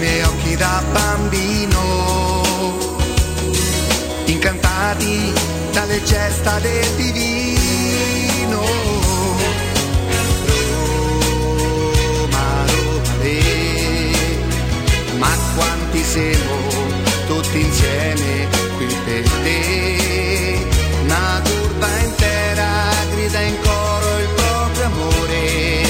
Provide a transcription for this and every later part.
Miei occhi da bambino, incantati dalle gesta del divino. Roma, Roma, le, ma quanti siamo tutti insieme qui per te. Una curva intera grida in coro il proprio amore,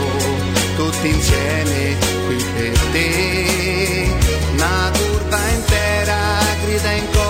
qui per te una curva intera grida in coro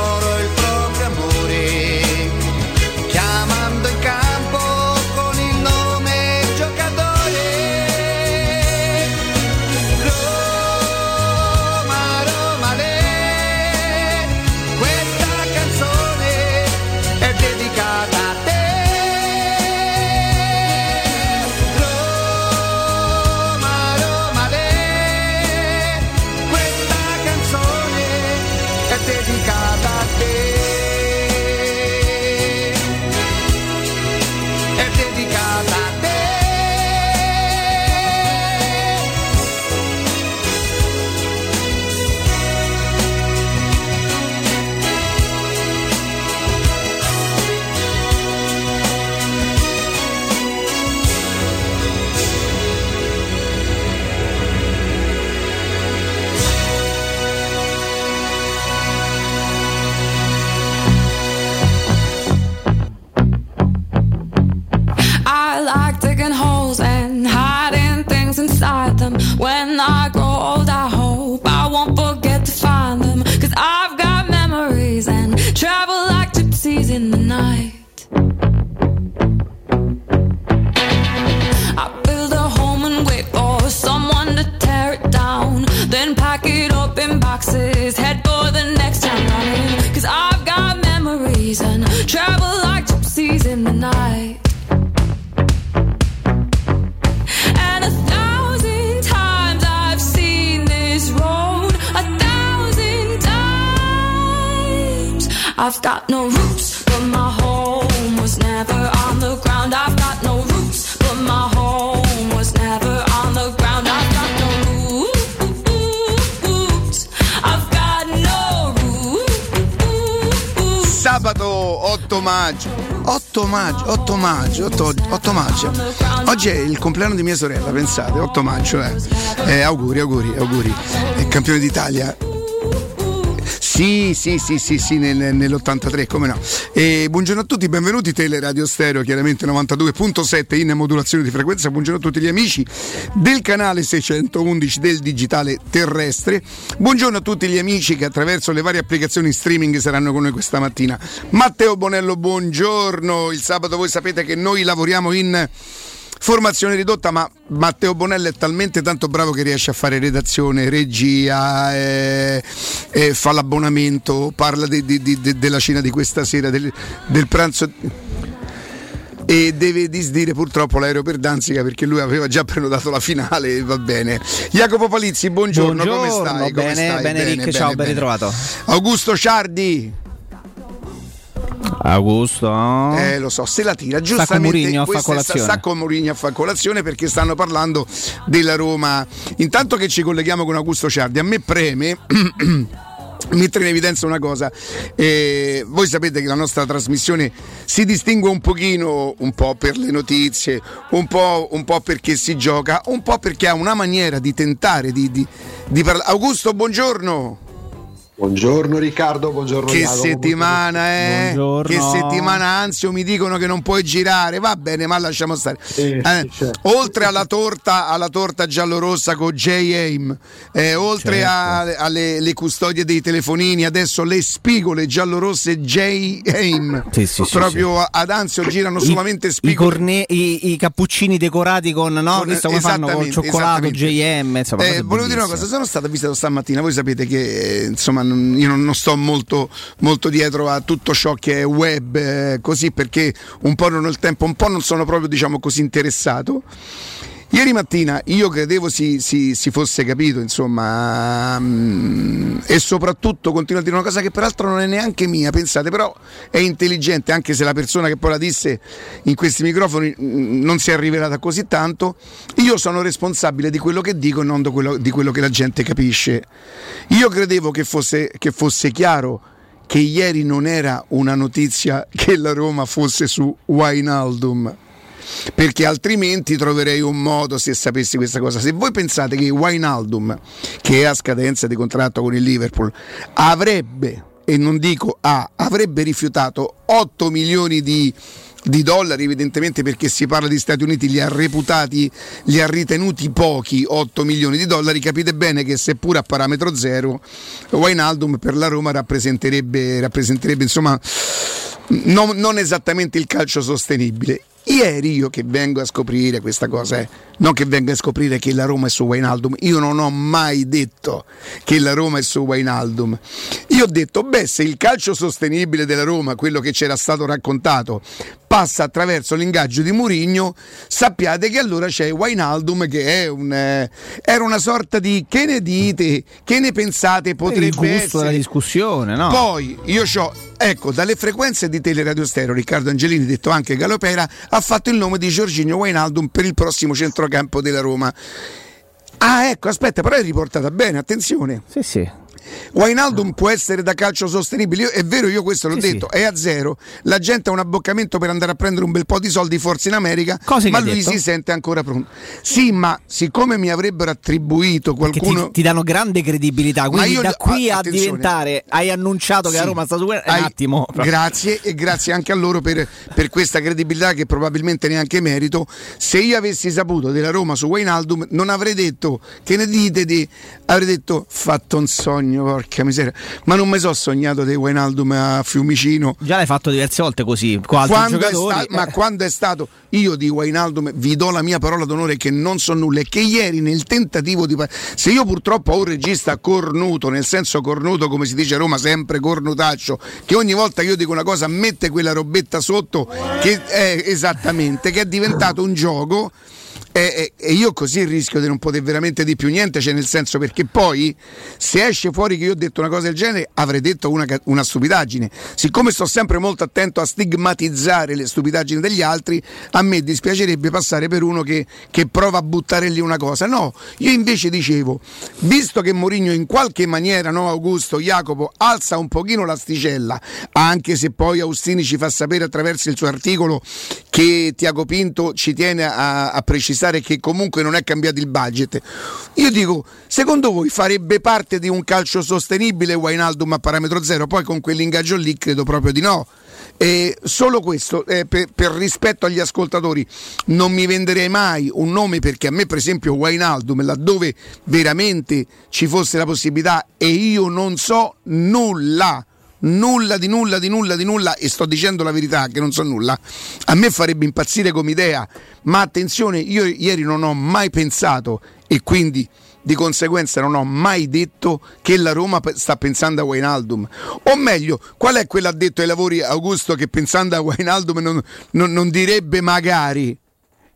8 maggio, 8 maggio, 8, 8 maggio. Oggi è il compleanno di mia sorella, pensate, 8 maggio, eh. Eh, auguri, auguri, auguri. È campione d'Italia. Sì, sì, sì, sì, sì, nel- nell'83, come no. E buongiorno a tutti, benvenuti Teleradio Stereo, chiaramente 92.7 in modulazione di frequenza. Buongiorno a tutti gli amici del canale 611 del digitale terrestre. Buongiorno a tutti gli amici che attraverso le varie applicazioni streaming saranno con noi questa mattina. Matteo Bonello, buongiorno. Il sabato voi sapete che noi lavoriamo in Formazione ridotta, ma Matteo Bonello è talmente tanto bravo che riesce a fare redazione, regia, eh, eh, fa l'abbonamento, parla de- de- de- della cena di questa sera, del, del pranzo. E deve disdire purtroppo l'aereo per Danzica perché lui aveva già prenotato la finale e va bene. Jacopo Palizzi, buongiorno, buongiorno come stai? Bene, come stai? bene, Rick, bene, ciao, bene, ben ritrovato. Augusto Ciardi. Augusto. Eh, lo so, se la tira giustamente. Murigno a fa colazione. Sta con Murigno a fa colazione perché stanno parlando della Roma. Intanto che ci colleghiamo con Augusto Ciardi, a me preme mettere in evidenza una cosa. Eh, voi sapete che la nostra trasmissione si distingue un pochino, un po' per le notizie, un po', un po perché si gioca, un po' perché ha una maniera di tentare di, di, di parlare. Augusto, buongiorno. Buongiorno Riccardo, buongiorno Che Jacopo, settimana, eh? Buongiorno. Che settimana ansio mi dicono che non puoi girare. Va bene, ma lasciamo stare. Eh, Eh, certo. oltre alla torta, alla torta giallorossa con J. Aim, eh, oltre Certo. a- alle le custodie dei telefonini, adesso le spigole giallorosse J. Aim. Sì, sì, sì, Proprio ad ansio girano solamente I, spigole. corne- i, i cappuccini decorati con no, Con- questo come fanno cioccolato. JM. Insomma, Eh, volevo dire una cosa, sono stato avvisato stamattina, voi sapete che eh, insomma io non, sto molto, molto dietro a tutto ciò che è web, eh, così perché un po' non ho il tempo, un po' non sono proprio diciamo così interessato. Ieri mattina io credevo si, si- si fosse capito, insomma, mm, e soprattutto continuo a dire una cosa che peraltro non è neanche mia, pensate, però è intelligente, anche se la persona che poi la disse in questi microfoni mm, non si è rivelata così tanto, io sono responsabile di quello che dico e non di quello, di quello che la gente capisce. Io credevo che fosse, che fosse chiaro che ieri non era una notizia che la Roma fosse su Wijnaldum perché altrimenti troverei un modo se sapessi questa cosa. Se voi pensate che Wijnaldum, che è a scadenza di contratto con il Liverpool, avrebbe, e non dico ha, avrebbe rifiutato 8 milioni di di dollari evidentemente perché si parla di Stati Uniti li ha reputati li ha ritenuti pochi 8 milioni di dollari capite bene che seppur a parametro zero Wijnaldum per la Roma rappresenterebbe, rappresenterebbe insomma non, non esattamente il calcio sostenibile. Ieri io che vengo a scoprire questa cosa, eh, non che vengo a scoprire che la Roma è su Wijnaldum, io non ho mai detto che la Roma è su Wijnaldum. Io ho detto, beh, se il calcio sostenibile della Roma, quello che c'era stato raccontato, passa attraverso l'ingaggio di Murigno, sappiate che allora c'è Wijnaldum che è un, eh, era una sorta di che ne dite, che ne pensate il potrebbe gusto essere. della discussione, no? Poi io ho, ecco, dalle frequenze di Teleradio Stereo, Riccardo Angelini, detto anche Galopera, ha fatto il nome di Giorginio Wijnaldum per il prossimo centrocampo della Roma. Ah, ecco, aspetta, però è riportata bene, attenzione. Sì, sì. Wijnaldum può essere da calcio sostenibile, io- è vero, io questo l'ho Sì, detto, sì. è a zero. La gente ha un abboccamento per andare a prendere un bel po' di soldi forse in America, che ma lui detto? si sente ancora pronto. Sì, ma siccome mi avrebbero attribuito qualcuno ti, ti danno grande credibilità. Quindi io- da qui a diventare, hai annunciato che la Sì. Roma sta su un attimo. Grazie e grazie anche a loro per, per questa credibilità che probabilmente neanche merito. Se io avessi saputo della Roma su Wijnaldum non avrei detto che ne dite di avrei detto fatto un sogno, porca miseria. Ma non mi so sognato di Wijnaldum a Fiumicino. Già l'hai fatto diverse volte così, con altri Quando sta- ma eh. quando è stato io di Wijnaldum vi do la mia parola d'onore che non so nulla e che ieri nel tentativo di se io purtroppo ho un regista cornuto nel senso cornuto come si dice a Roma sempre cornutaccio che ogni volta che io dico una cosa mette quella robetta sotto che è esattamente che è diventato un gioco e, e- io così rischio di non poter veramente di più niente, cioè nel senso perché poi se esce fuori che io ho detto una cosa del genere avrei detto una, una stupidaggine. Siccome sto sempre molto attento a stigmatizzare le stupidaggini degli altri, a me dispiacerebbe passare per uno che, che prova a buttare lì una cosa. No, io invece dicevo, visto che Mourinho in qualche maniera, no Augusto, Jacopo, alza un pochino l'asticella, anche se poi Austini ci fa sapere attraverso il suo articolo che Tiago Pinto ci tiene a, a precisare che comunque non è cambiato il budget. Io dico, secondo voi farebbe parte di un calcio sostenibile Wijnaldum a parametro zero? Poi con quell'ingaggio lì credo proprio di no. E solo questo, eh, per, per rispetto agli ascoltatori, non mi venderei mai un nome perché a me, per esempio, Wijnaldum, laddove veramente ci fosse la possibilità e io non so nulla, nulla di nulla di nulla di nulla e sto dicendo la verità che non so nulla, a me farebbe impazzire come idea, ma attenzione, io ieri non ho mai pensato e quindi di conseguenza non ho mai detto che la Roma sta pensando a Wijnaldum. O meglio, qual è quell'addetto ai lavori Augusto che pensando a Wijnaldum non, non, non direbbe magari?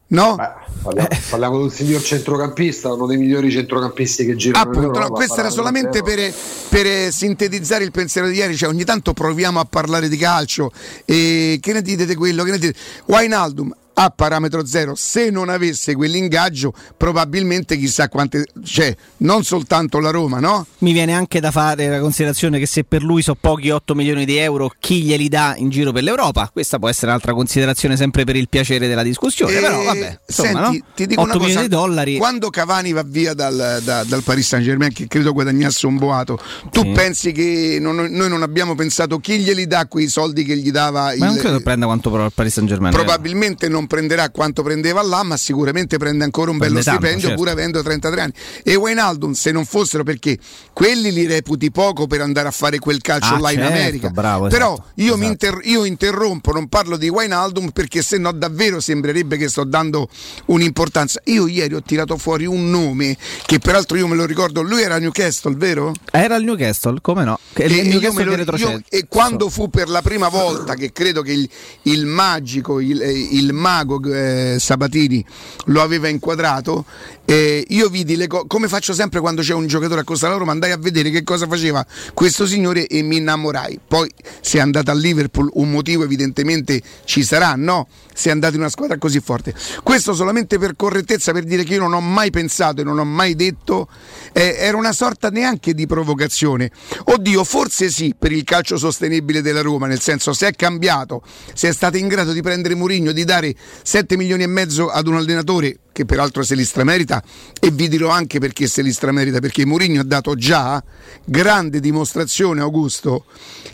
No? Beh, parliamo, parliamo, di un signor centrocampista, uno dei migliori centrocampisti che girano. Appunto, no, questo era solamente per, per, sintetizzare il pensiero di ieri. Cioè, ogni tanto proviamo a parlare di calcio. E che ne dite di quello? Che ne dite? Wijnaldum a parametro zero se non avesse quell'ingaggio probabilmente chissà quante cioè non soltanto la Roma no? mi viene anche da fare la considerazione che se per lui sono pochi 8 milioni di euro chi glieli dà in giro per l'Europa questa può essere un'altra considerazione sempre per il piacere della discussione e però vabbè insomma, senti, no? ti dico 8 una cosa, di dollari quando Cavani va via dal, da, dal Paris Saint Germain che credo guadagnasse un boato tu sì. pensi che non, noi non abbiamo pensato chi glieli dà quei soldi che gli dava ma il, non credo prenda quanto però il Paris Saint Germain probabilmente non prenderà quanto prendeva là, ma sicuramente prende ancora un bello Prende tanto, stipendio certo. pur avendo 33 anni. E Wijnaldum, se non fossero perché quelli li reputi poco per andare a fare quel calcio Ah, là in certo, America. bravo, Però esatto, io, mi esatto. inter- io interrompo, non parlo di Wijnaldum perché se no davvero sembrerebbe che sto dando un'importanza. Io ieri ho tirato fuori un nome che peraltro io me lo ricordo, lui era Newcastle, vero? era il Newcastle come no che E- il io Newcastle me lo- che retrocede io- e quando fu per la prima volta che credo che il, il magico, il, eh, il mago eh, Sabatini lo aveva inquadrato, eh, io vidi le cose, come faccio sempre quando c'è un giocatore a Costa Roma, andai a vedere che cosa faceva questo signore e mi innamorai. Poi se è andato a Liverpool un motivo evidentemente ci sarà, no? Se è andato in una squadra così forte. Questo solamente per correttezza, per dire che io non ho mai pensato e non ho mai detto, eh, era una sorta neanche di provocazione. Oddio, forse sì per il calcio sostenibile della Roma, nel senso se è cambiato, se è stato in grado di prendere Murigno, di dare 7 milioni e mezzo ad un allenatore che peraltro se li stramerita e vi dirò anche perché se li stramerita perché Mourinho ha dato già grande dimostrazione Augusto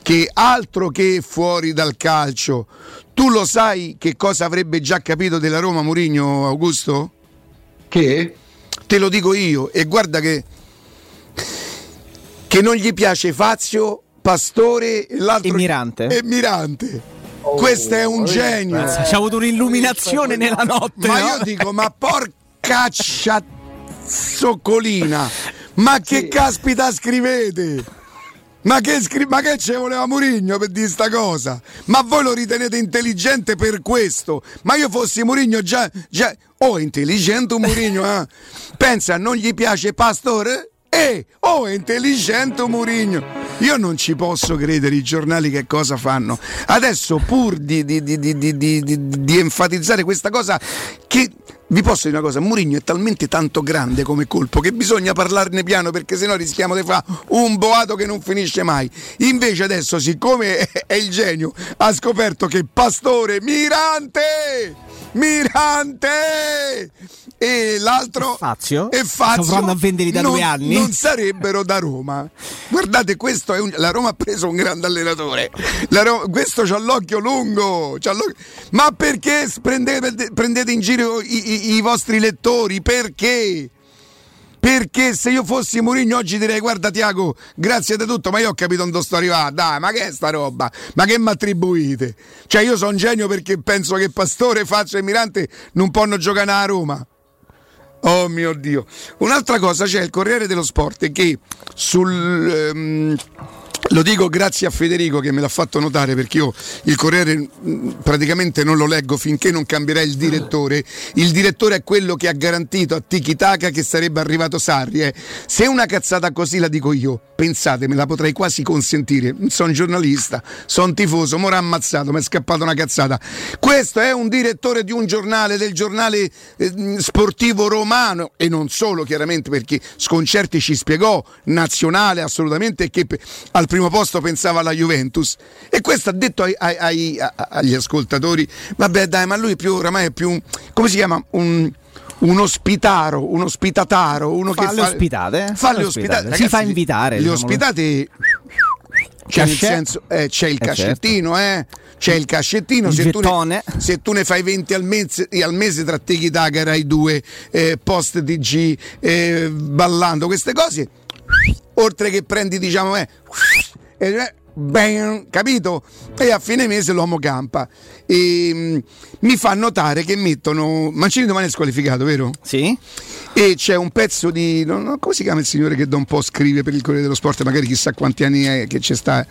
che altro che fuori dal calcio tu lo sai che cosa avrebbe già capito della Roma Mourinho Augusto? Che? Te lo dico io e guarda che che non gli piace Fazio, Pastore e l'altro E Mirante. E Mirante. Questo è un genio. C'ha avuto un'illuminazione nella notte Ma no? io dico, ma porca sciazzoccolina, ma che caspita scrivete? Ma che, scri- ma che ci voleva Murigno per dire sta cosa? Ma voi lo ritenete intelligente per questo? Ma io fossi Murigno già... già... Oh, intelligente un Murigno, eh? Pensa, non gli piace Pastore? Eh, oh, è intelligente Murigno. Io non ci posso credere i giornali che cosa fanno. Adesso, pur di, di- di- di- enfatizzare questa cosa, che vi posso dire una cosa: Murigno è talmente tanto grande come colpo che bisogna parlarne piano perché sennò rischiamo di fare un boato che non finisce mai. Invece, adesso, siccome è il genio, ha scoperto che Pastore Mirante! Mirante! E l'altro Fazio? e Fazio provando a venderli da non, due anni. non sarebbero da Roma. Guardate, questo è un- la Roma ha preso un grande allenatore. La Ro- questo c'ha l'occhio lungo. c'ha l'occhio- Ma perché prendete, prendete in giro i, i- i vostri lettori? Perché? Perché se io fossi Mourinho oggi direi guarda Tiago, grazie di tutto, ma io ho capito dove sto arrivato, dai, ma che è sta roba? Ma che mi attribuite? Cioè io sono un genio perché penso che Pastore, Fazio e Mirante non possono giocare a Roma. Oh mio Dio. Un'altra cosa c'è il Corriere dello Sport che sul... ehm, lo dico grazie a Federico che me l'ha fatto notare perché io il Corriere mh, praticamente non lo leggo finché non cambierà il direttore. Il direttore è quello che ha garantito a Tiki Taka che sarebbe arrivato Sarri. eh. Se una cazzata così la dico io, pensate, me la potrei quasi consentire. Sono giornalista, sono tifoso, mo' ammazzato, mi è scappata una cazzata. Questo è un direttore di un giornale, del giornale eh, mh, sportivo romano e non solo chiaramente perché Sconcerti ci spiegò, nazionale assolutamente, che al primo posto pensava alla Juventus. E questo ha detto ai- ai- ai- agli ascoltatori, vabbè dai, ma lui più oramai è più, come si chiama? Un, un ospitaro, un ospitataro, uno Fa che le fa ospitate, eh? Fa le ospitate. ospitate. Si fa invitare, Le diciamo. ospitate cioè nel senso, eh, c'è il Eh, cascettino, eh? C'è il cascettino, Il se, tu ne, se tu ne fai 20 al mese, al mese tra Tiki Taka, Rai 2, eh, Post eh, ballando, queste cose, oltre che prendi diciamo, eh, eh, bang, capito? E a fine mese l'uomo campa. E, mm, mi fa notare che mettono. Mancini domani è squalificato, vero? Sì. E c'è un pezzo di. Non, non, come si chiama il signore che da un po' scrive per il Corriere dello Sport? Magari chissà quanti anni è che c'è sta.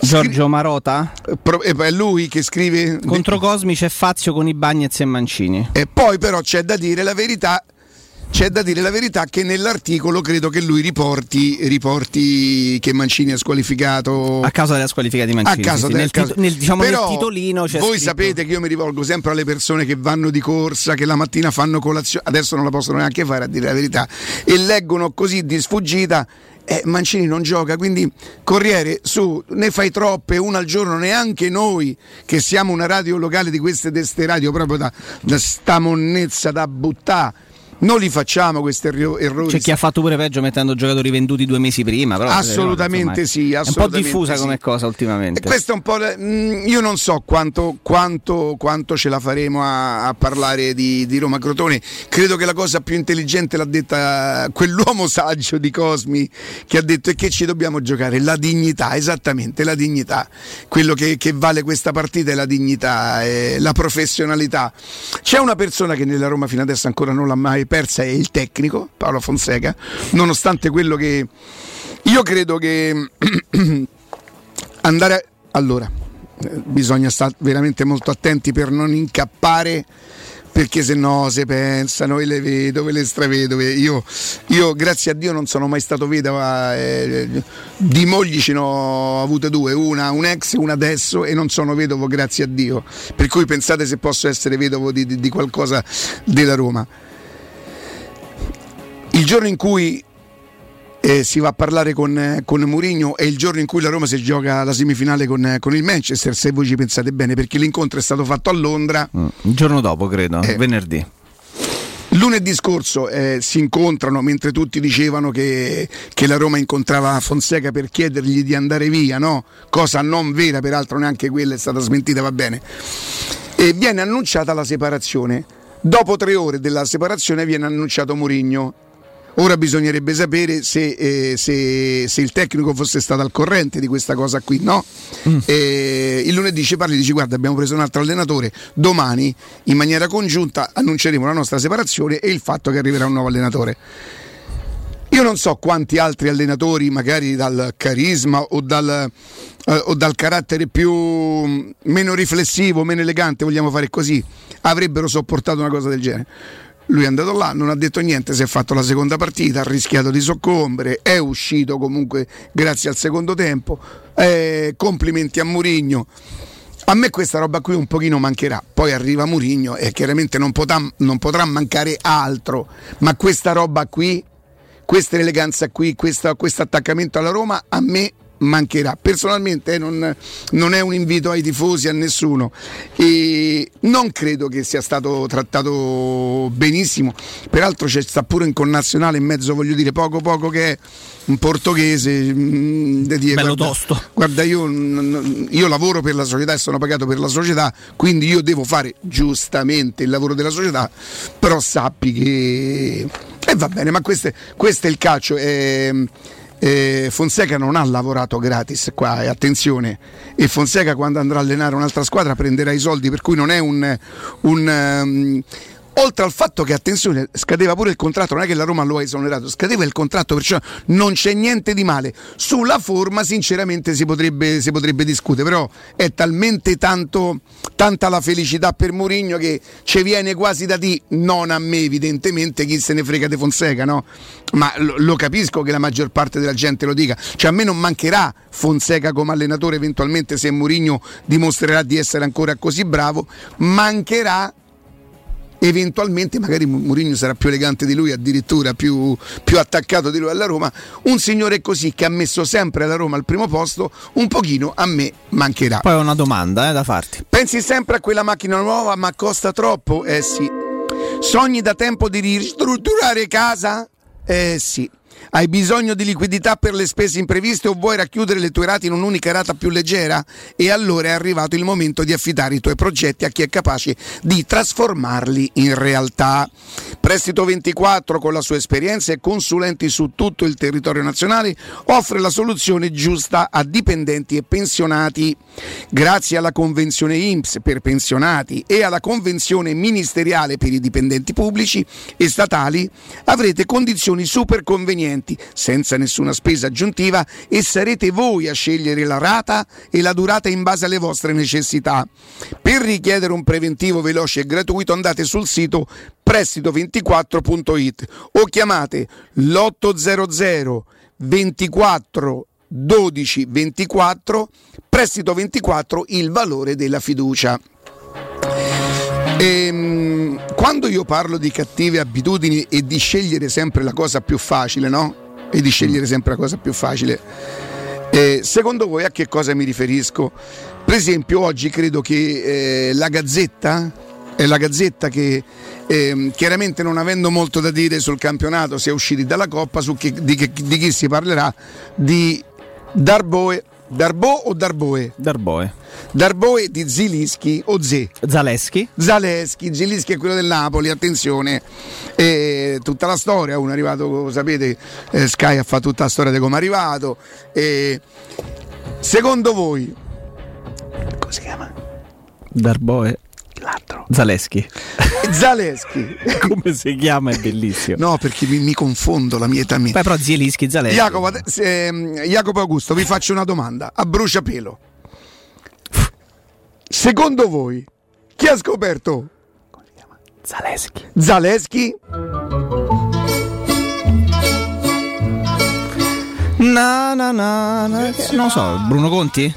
Giorgio Marota? Pro, è lui che scrive. Contro Cosmi c'è Fazio con i Bagnez e Mancini. E poi, però, c'è da dire la verità c'è da dire la verità che nell'articolo credo che lui riporti, riporti che Mancini è squalificato a causa della squalifica di Mancini. A causa sì, del nel, caso. nel, diciamo, Però nel titolino Voi scritto... sapete che io mi rivolgo sempre alle persone che vanno di corsa, che la mattina fanno colazione, adesso non la possono neanche fare a dire la verità, e leggono così di sfuggita eh, Mancini non gioca, quindi Corriere su, ne fai troppe, una al giorno, neanche noi che siamo una radio locale di queste deste radio proprio da, da sta monnezza da buttare non li facciamo questi errori. C'è chi ha fatto pure peggio mettendo giocatori venduti due mesi prima. Però assolutamente insomma, sì. Assolutamente è un po' diffusa sì. come cosa ultimamente. E questo è un po'. Mm, io non so quanto, quanto, quanto ce la faremo a, a parlare di, di, Roma Crotone. Credo che la cosa più intelligente l'ha detta quell'uomo saggio di Cosmi che ha detto è che ci dobbiamo giocare. La dignità, esattamente, la dignità. Quello che, che vale questa partita è la dignità, è la professionalità. C'è una persona che nella Roma fino adesso ancora non l'ha mai persa è il tecnico Paolo Fonseca, nonostante quello che io credo che andare a... allora bisogna stare veramente molto attenti per non incappare perché se no se pensano e le vedo, ve le stravedo. Io, io grazie a Dio non sono mai stato vedova, eh, di mogli ce ne ho avute due, una un ex e una adesso e non sono vedovo grazie a Dio. Per cui pensate se posso essere vedovo di, di, di qualcosa della Roma. Il giorno in cui eh, si va a parlare con, eh, con Mourinho è il giorno in cui la Roma si gioca la semifinale con, eh, con, il Manchester, se voi ci pensate bene, perché l'incontro è stato fatto a Londra. Mm, il giorno dopo, credo, eh, venerdì. Lunedì scorso eh, si incontrano mentre tutti dicevano che, che, la Roma incontrava Fonseca per chiedergli di andare via, no? cosa non vera, peraltro neanche quella è stata smentita, va bene. E viene annunciata la separazione. Dopo tre ore della separazione viene annunciato Mourinho Ora bisognerebbe sapere se, eh, se, se, il tecnico fosse stato al corrente di questa cosa qui, no? Mm. Eh, il lunedì ci parli e dici guarda abbiamo preso un altro allenatore, domani in maniera congiunta annunceremo la nostra separazione e il fatto che arriverà un nuovo allenatore. Io non so quanti altri allenatori, magari dal carisma o dal, eh, o dal carattere più meno riflessivo, meno elegante, vogliamo fare così, avrebbero sopportato una cosa del genere. Lui è andato là, non ha detto niente, si è fatto la seconda partita, ha rischiato di soccombere, è uscito comunque grazie al secondo tempo. Eh, complimenti a Murigno. A me questa roba qui un pochino mancherà, poi arriva Murigno e chiaramente non potrà, non potrà mancare altro, ma questa roba qui, questa eleganza qui, questo attaccamento alla Roma a me mancherà. Personalmente eh, non, non, è un invito ai tifosi, a nessuno. E non credo che sia stato trattato benissimo. Peraltro c'è sta pure un connazionale in mezzo, voglio dire, poco poco che è un portoghese. Mm, dire, Bello guarda, tosto. Guarda, io, io, lavoro per la società e sono pagato per la società, quindi io devo fare giustamente il lavoro della società, però sappi che... E va bene, ma questo, questo è il calcio. È, eh, Fonseca non ha lavorato gratis qua e attenzione e Fonseca quando andrà a allenare un'altra squadra prenderà i soldi per cui non è un, un um, oltre al fatto che attenzione scadeva pure il contratto non è che la Roma lo ha esonerato scadeva il contratto perciò non c'è niente di male. Sulla forma sinceramente si potrebbe, si potrebbe discutere però è talmente tanto, tanta la felicità per Mourinho che ci viene quasi da di non a me evidentemente chi se ne frega di Fonseca no? ma lo, lo, capisco che la maggior parte della gente lo dica. Cioè a me non mancherà Fonseca come allenatore eventualmente se Mourinho dimostrerà di essere ancora così bravo. Mancherà eventualmente magari Mourinho sarà più elegante di lui, addirittura più, più, attaccato di lui alla Roma. Un signore così che ha messo sempre la Roma al primo posto, un pochino a me mancherà. Poi ho una domanda eh, da farti. Pensi sempre a quella macchina nuova, ma costa troppo? Eh sì. Sogni da tempo di ristrutturare casa? Eh sì. Hai bisogno di liquidità per le spese impreviste o vuoi racchiudere le tue rate in un'unica rata più leggera? E allora è arrivato il momento di affidare i tuoi progetti a chi è capace di trasformarli in realtà. Prestito 24 con la sua esperienza e consulenti su tutto il territorio nazionale offre la soluzione giusta a dipendenti e pensionati. Grazie alla convenzione IMSS per pensionati e alla convenzione ministeriale per i dipendenti pubblici e statali avrete condizioni super convenienti clienti senza nessuna spesa aggiuntiva e sarete voi a scegliere la rata e la durata in base alle vostre necessità. Per richiedere un preventivo veloce e gratuito andate sul sito prestito24.it o chiamate l'800 24 12 24 prestito 24 il valore della fiducia. E, ehm, quando io parlo di cattive abitudini e di scegliere sempre la cosa più facile, no? E di scegliere sempre la cosa più facile, eh, secondo voi a che cosa mi riferisco? Per esempio, oggi credo che eh, la Gazzetta, è la Gazzetta che eh, chiaramente non avendo molto da dire sul campionato, si è usciti dalla Coppa, che, di, che, di chi si parlerà? Di Darboe Darbo o Darboe? Darboe. Darboe di Zilischi o Ze? Zaleschi. Zaleschi, Zilischi è quello del Napoli, attenzione. E tutta la storia, uno è arrivato, sapete, eh, Sky ha fatto tutta la storia di come è arrivato. E secondo voi, come si chiama? Darboe. L'altro. Zaleschi. Zaleschi. Come si chiama? È bellissimo. No, perché mi, mi confondo la mia età. Mia. Beh, però Zielischi, Zaleschi. Jacopo, eh, Jacopo Augusto, vi faccio una domanda a bruciapelo. Secondo voi, chi ha scoperto? Come si chiama? Zaleschi. Zaleschi? Na, na, na, na. Non so, Bruno Conti?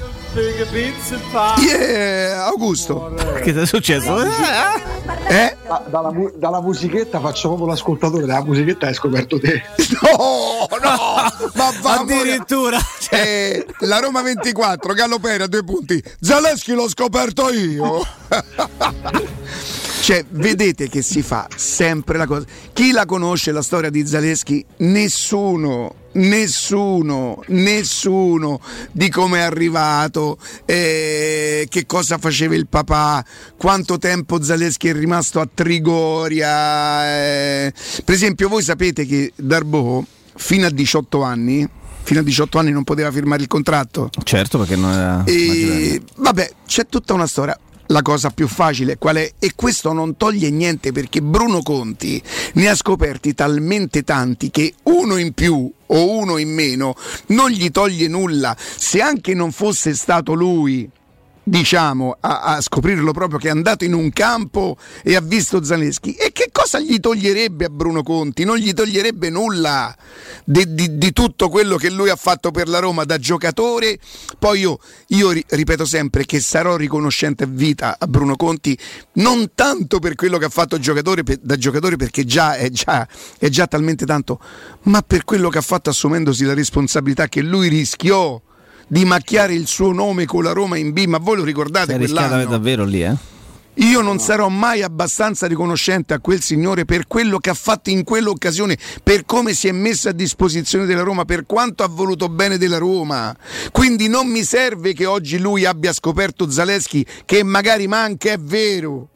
Yeah, Augusto. Che ti è successo? Eh? Da, dalla, dalla, musichetta faccio proprio l'ascoltatore, dalla musichetta hai scoperto te. No, no, ma va addirittura. Eh, la Roma 24, Gallopera, due punti. Zaleschi l'ho scoperto io. Cioè, vedete che si fa sempre la cosa. Chi la conosce la storia di Zaleschi? Nessuno nessuno, nessuno di come è arrivato, eh, che cosa faceva il papà, quanto tempo Zaleschi è rimasto a Trigoria. Eh. Per esempio, voi sapete che Darbo fino a 18 anni fino a 18 anni non poteva firmare il contratto. Certo, perché non era. E, vabbè, c'è tutta una storia la cosa più facile qual è? E questo non toglie niente perché Bruno Conti ne ha scoperti talmente tanti che uno in più o uno in meno non gli toglie nulla. Se anche non fosse stato lui diciamo, a, a, scoprirlo proprio che è andato in un campo e ha visto Zaleschi. E che cosa gli toglierebbe a Bruno Conti? Non gli toglierebbe nulla di, di, di tutto quello che lui ha fatto per la Roma da giocatore. Poi io, io ripeto sempre che sarò riconoscente a vita a Bruno Conti, non tanto per quello che ha fatto giocatore, per, da giocatore perché già è, già è già talmente tanto, ma per quello che ha fatto assumendosi la responsabilità che lui rischiò di macchiare il suo nome con la Roma in B, ma voi lo ricordate? È quell'anno? davvero lì, eh? Io non sarò mai abbastanza riconoscente a quel signore per quello che ha fatto in quell'occasione, per come si è messo a disposizione della Roma, per quanto ha voluto bene della Roma. Quindi non mi serve che oggi lui abbia scoperto Zaleschi, che magari manca, è vero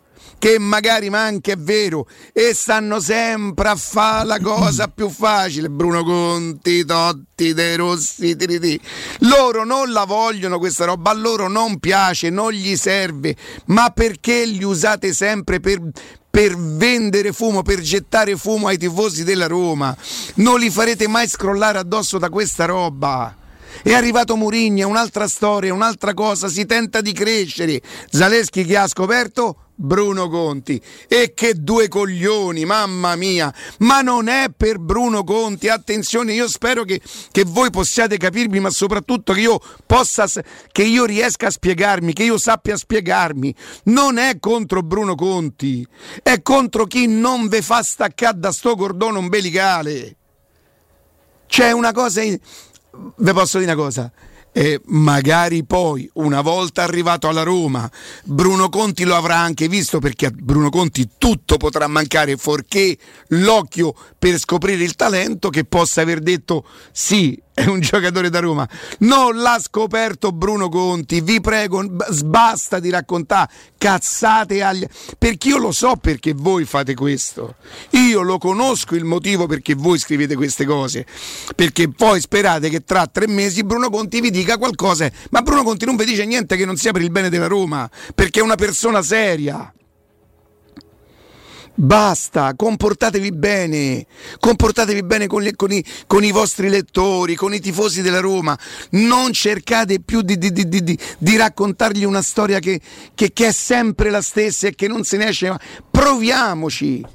che magari manca è vero e stanno sempre a fare la cosa più facile. Bruno Conti, Totti, De Rossi Tiriti. loro non la vogliono questa roba a loro non piace, non gli serve. Ma perché li usate sempre per, per vendere fumo, per gettare fumo ai tifosi della Roma? Non li farete mai scrollare addosso da questa roba è arrivato Murigna, un'altra storia, un'altra cosa, si tenta di crescere. Zaleschi che ha scoperto Bruno Conti. E che due coglioni, mamma mia! Ma non è per Bruno Conti, attenzione, io spero che, che, voi possiate capirmi, ma soprattutto che io possa, che io riesca a spiegarmi, che io sappia spiegarmi. Non è contro Bruno Conti, è contro chi non ve fa staccare da sto cordone ombelicale. C'è una cosa, ve posso dire una cosa, e magari poi, una volta arrivato alla Roma, Bruno Conti lo avrà anche visto perché a Bruno Conti tutto potrà mancare fuorché l'occhio per scoprire il talento che possa aver detto sì, è un giocatore da Roma. Non l'ha scoperto Bruno Conti, vi prego, basta di raccontare cazzate agli... Perché io lo so perché voi fate questo. Io lo conosco il motivo perché voi scrivete queste cose. Perché poi sperate che tra tre mesi Bruno Conti vi dica qualcosa. Ma Bruno Conti non vi dice niente che non sia per il bene della Roma, perché è una persona seria. Basta, comportatevi bene, comportatevi bene con, le, con, i, con, i, vostri lettori, con i tifosi della Roma. Non cercate più di, di, di, di raccontargli una storia che, che, che, è sempre la stessa e che non se ne esce. Ma proviamoci.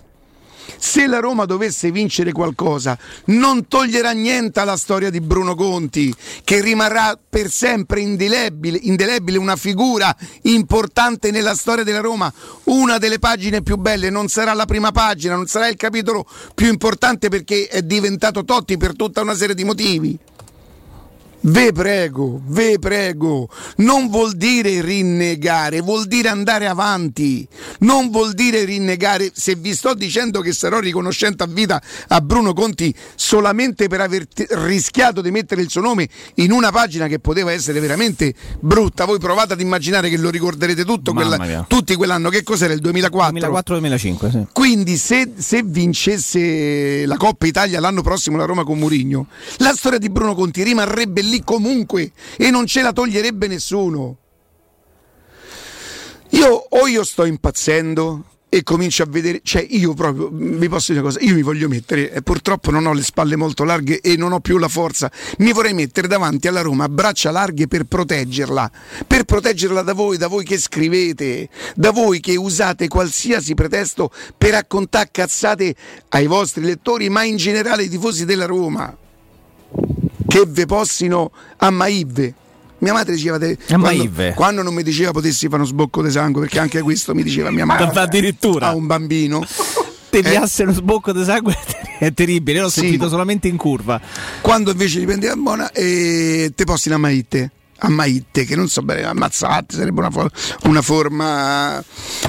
Se la Roma dovesse vincere qualcosa, non toglierà niente alla storia di Bruno Conti, che rimarrà per sempre indelebile, indelebile, una figura importante nella storia della Roma, una delle pagine più belle, non sarà la prima pagina, non sarà il capitolo più importante perché è diventato Totti per tutta una serie di motivi. Ve prego, ve prego, non vuol dire rinnegare, vuol dire andare avanti, non vuol dire rinnegare. Se vi sto dicendo che sarò riconoscente a vita a Bruno Conti solamente per aver rischiato di mettere il suo nome in una pagina che poteva essere veramente brutta, voi provate ad immaginare che lo ricorderete tutto, quella, tutti quell'anno, che cos'era il 2004? 2004-2005, sì. Quindi se, se vincesse la Coppa Italia l'anno prossimo la Roma con Murigno, la storia di Bruno Conti rimarrebbe lì comunque e non ce la toglierebbe nessuno. Io o io sto impazzendo e comincio a vedere, cioè io proprio, vi posso dire una cosa, io mi voglio mettere, eh, purtroppo non ho le spalle molto larghe e non ho più la forza, mi vorrei mettere davanti alla Roma a braccia larghe per proteggerla, per proteggerla da voi, da voi che scrivete, da voi che usate qualsiasi pretesto per raccontare cazzate ai vostri lettori, ma in generale ai tifosi della Roma che ve possino ammaive. Mia madre diceva te, quando, quando, non mi diceva potessi fare uno sbocco di sangue, perché anche questo mi diceva mia madre. Addirittura a un bambino. Te piasse eh. uno sbocco di sangue è terribile, l'ho sì. sentito solamente in curva. Quando invece li prendeva buona e te posti in ammaite a Maitte, che non so bene, ammazzate, sarebbe una, for- una, forma.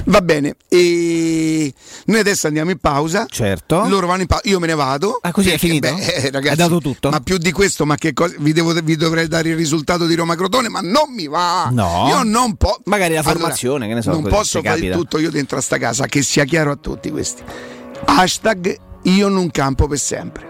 Va bene, e noi adesso andiamo in pausa. Certo. Loro vanno in pausa, io me ne vado. Ah, così perché, è finito? Beh, eh, ragazzi, Hai dato tutto? Ma più di questo, ma che cosa? Vi, devo, vi, dovrei dare il risultato di Roma Crotone, ma non mi va. No. Io non posso. Magari la formazione, allora, che ne so. Non posso fare capita. tutto io dentro a sta casa, che sia chiaro a tutti questi. Hashtag io non campo per sempre.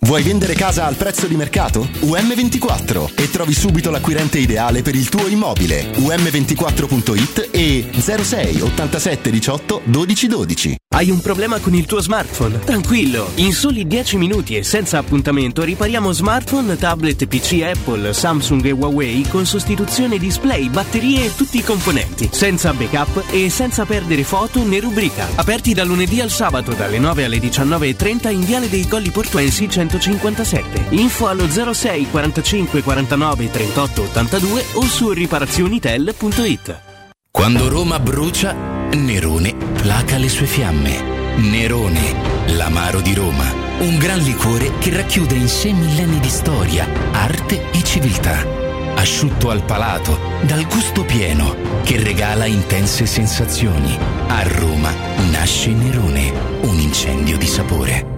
Vuoi vendere casa al prezzo di mercato? UM24 e trovi subito l'acquirente ideale per il tuo immobile. UM24.it e 06 87 18 12 12. Hai un problema con il tuo smartphone? Tranquillo, in soli 10 minuti e senza appuntamento ripariamo smartphone, tablet, PC Apple, Samsung e Huawei con sostituzione display, batterie e tutti i componenti, senza backup e senza perdere foto né rubrica. Aperti da lunedì al sabato dalle 9 alle 19.30 in Viale dei Colli Portuensi 157. Info allo 06 45 49 38 82 o su riparazionitel.it. Quando Roma brucia, Nerone placa le sue fiamme. Nerone, l'amaro di Roma. Un gran liquore che racchiude in sé millenni di storia, arte e civiltà. Asciutto al palato, dal gusto pieno, che regala intense sensazioni. A Roma nasce Nerone, un incendio di sapore.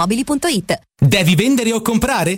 Automobili.it Devi vendere o comprare?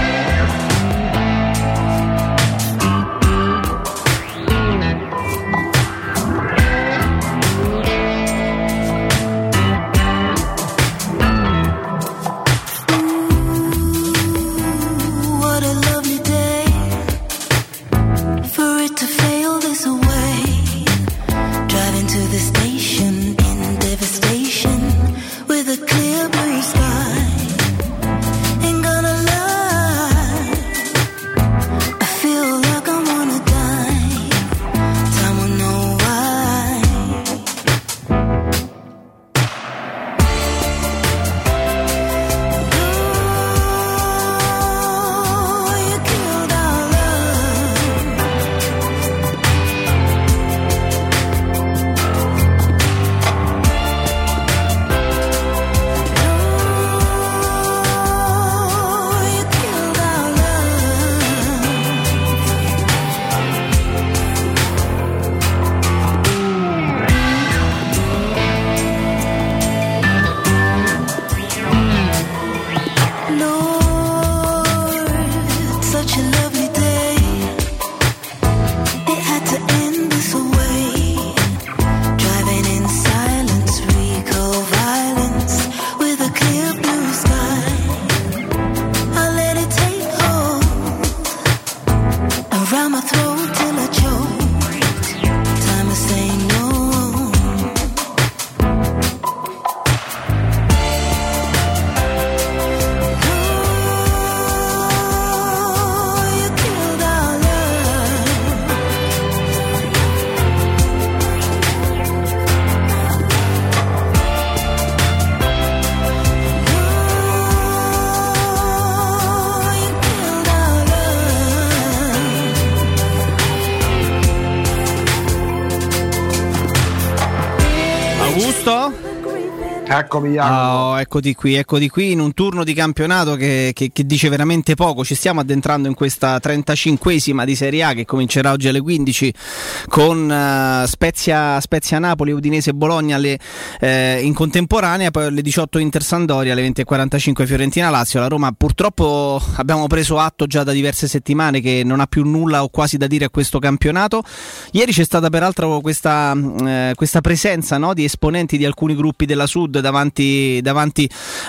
Augusto? Eccoti qui, eccoti qui in un turno di campionato che, che, che, dice veramente poco. Ci stiamo addentrando in questa 35esima di Serie A che comincerà oggi alle 15 con uh, Spezia, Spezia, Napoli, Udinese Bologna alle, eh, in contemporanea, poi alle 18 Inter Sandoria, alle 20.45 Fiorentina Lazio. La Roma purtroppo abbiamo preso atto già da diverse settimane che non ha più nulla o quasi da dire a questo campionato. Ieri c'è stata peraltro questa, eh, questa presenza no, di esponenti di alcuni gruppi della Sud davanti, davanti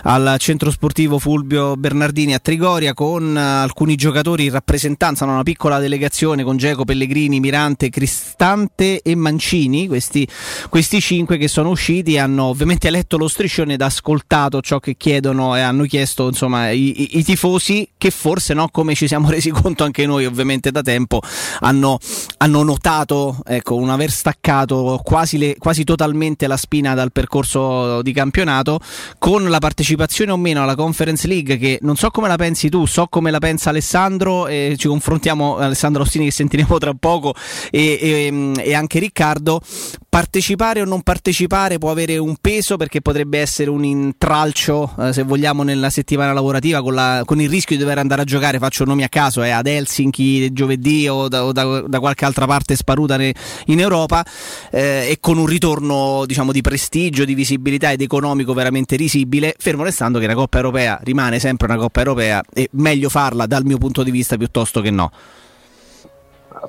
al centro sportivo Fulvio Bernardini a Trigoria con uh, alcuni giocatori in rappresentanza, una piccola delegazione con Geco, Pellegrini, Mirante, Cristante e Mancini, questi, questi cinque che sono usciti hanno ovviamente letto lo striscione ed ascoltato ciò che chiedono e hanno chiesto insomma, i, i, i tifosi che forse no, come ci siamo resi conto anche noi ovviamente da tempo hanno, hanno notato ecco, un aver staccato quasi, le, quasi totalmente la spina dal percorso di campionato. Con la partecipazione o meno alla Conference League che non so come la pensi tu, so come la pensa Alessandro e ci confrontiamo Alessandro Ostini che sentiremo tra poco e, e, e anche Riccardo. Partecipare o non partecipare può avere un peso perché potrebbe essere un intralcio eh, se vogliamo nella settimana lavorativa con, la, con, il rischio di dover andare a giocare faccio nomi a caso eh, ad Helsinki giovedì o da, o da, da qualche altra parte sparuta ne, in Europa eh, e con un ritorno diciamo di prestigio di visibilità ed economico veramente risibile fermo restando che la Coppa Europea rimane sempre una Coppa Europea e meglio farla dal mio punto di vista piuttosto che no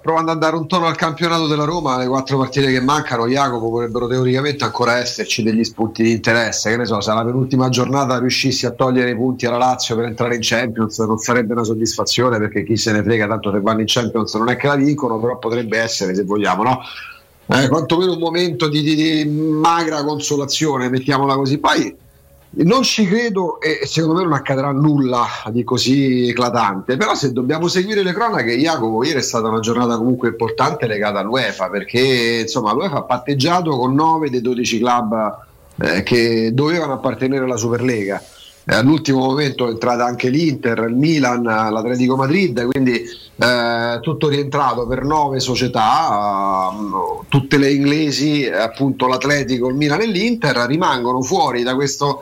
provando a dare un tono al campionato della Roma, le quattro partite che mancano, Jacopo potrebbero teoricamente ancora esserci degli spunti di interesse. Che ne so, se alla penultima giornata riuscissi a togliere i punti alla Lazio per entrare in Champions, non sarebbe una soddisfazione perché chi se ne frega, tanto se vanno in Champions non è che la vincono, però potrebbe essere, se vogliamo, no? Eh, quantomeno un momento di, di, di magra consolazione, mettiamola così. Poi non ci credo e secondo me non accadrà nulla di così eclatante, però se dobbiamo seguire le cronache, Jacopo, ieri è stata una giornata comunque importante legata all'UEFA perché insomma l'UEFA ha patteggiato con 9 dei 12 club eh, che dovevano appartenere alla Superlega. Eh, all'ultimo momento è entrata anche l'Inter, il Milan, l'Atletico Madrid, quindi eh, tutto rientrato per nove società, eh, tutte le inglesi, appunto l'Atletico, il Milan e l'Inter, rimangono fuori da questo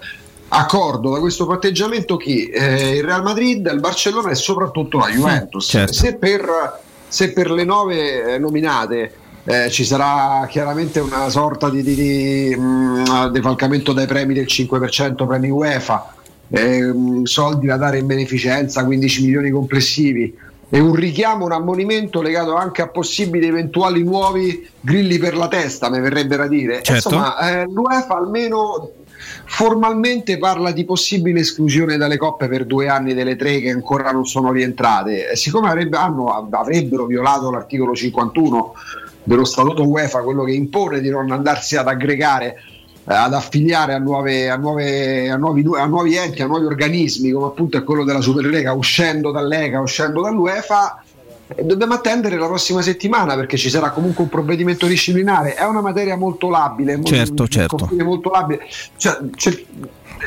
accordo da questo patteggiamento chi? Eh, il Real Madrid, il Barcellona e soprattutto la Juventus. Certo. Se, per, se, per, le nove eh, nominate eh, ci sarà chiaramente una sorta di, di, di mh, mm, defalcamento dai premi del 5% premi UEFA, eh, soldi da dare in beneficenza, 15 milioni complessivi e un richiamo, un ammonimento legato anche a possibili eventuali nuovi grilli per la testa, mi verrebbe da dire. Certo. Insomma, eh, l'UEFA almeno formalmente parla di possibile esclusione dalle coppe per due anni delle tre che ancora non sono rientrate. Siccome avrebbe, hanno, avrebbero violato l'articolo 51 dello statuto UEFA, quello che impone di non andarsi ad aggregare eh, ad affiliare a, nuove, a, nuove, a, nuovi, a, nuovi, enti, a nuovi organismi, come appunto è quello della Superlega, uscendo dall'ECA, uscendo dall'UEFA, dobbiamo attendere la prossima settimana perché ci sarà comunque un provvedimento disciplinare. È una materia molto labile, certo, certo. molto labile. Cioè, cioè,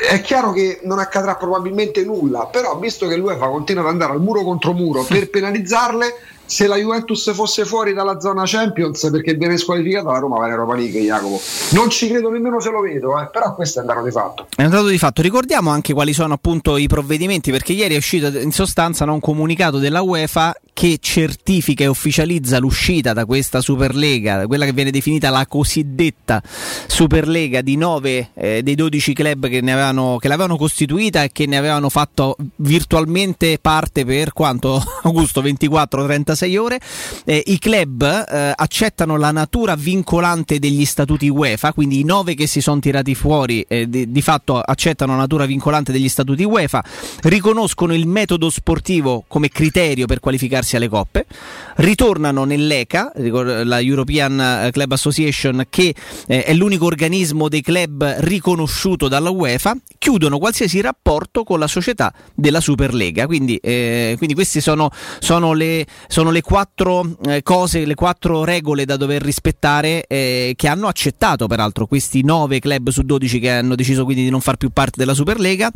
è chiaro che non accadrà probabilmente nulla, però visto che l'UEFA continua ad andare al muro contro muro per penalizzarle, se la Juventus fosse fuori dalla zona Champions perché viene squalificata la Roma va in Europa League Jacopo non ci credo nemmeno se lo vedo eh. però questo è un dato di fatto è un dato di fatto ricordiamo anche quali sono appunto i provvedimenti perché ieri è uscito in sostanza no, un comunicato della UEFA che certifica e ufficializza l'uscita da questa Superlega, quella che viene definita la cosiddetta Superlega di 9 eh, dei 12 club che, avevano, che l'avevano costituita e che ne avevano fatto virtualmente parte per quanto Augusto 24-36 ore. Eh, I club eh, accettano la natura vincolante degli statuti UEFA, quindi i 9 che si sono tirati fuori eh, di, di fatto accettano la natura vincolante degli statuti UEFA, riconoscono il metodo sportivo come criterio per qualificarsi qualificarsi alle coppe, ritornano nell'ECA, la European eh, Club Association, che eh, è l'unico organismo dei club riconosciuto dalla UEFA, chiudono qualsiasi rapporto con la società della Superlega. Quindi, eh, quindi queste sono, sono, le, sono, le, quattro eh, cose, le quattro regole da dover rispettare eh, che hanno accettato peraltro questi nove club su 12 che hanno deciso quindi di non far più parte della Superlega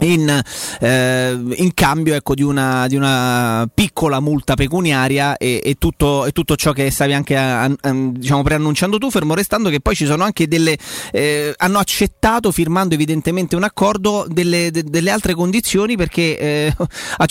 in, eh, in, cambio ecco, di, una, di, una, piccola multa pecuniaria e, e, tutto, e tutto, ciò che stavi anche a, a, diciamo, preannunciando tu, fermo restando che poi ci sono anche delle eh, hanno accettato firmando evidentemente un accordo delle, de, delle altre condizioni perché eh,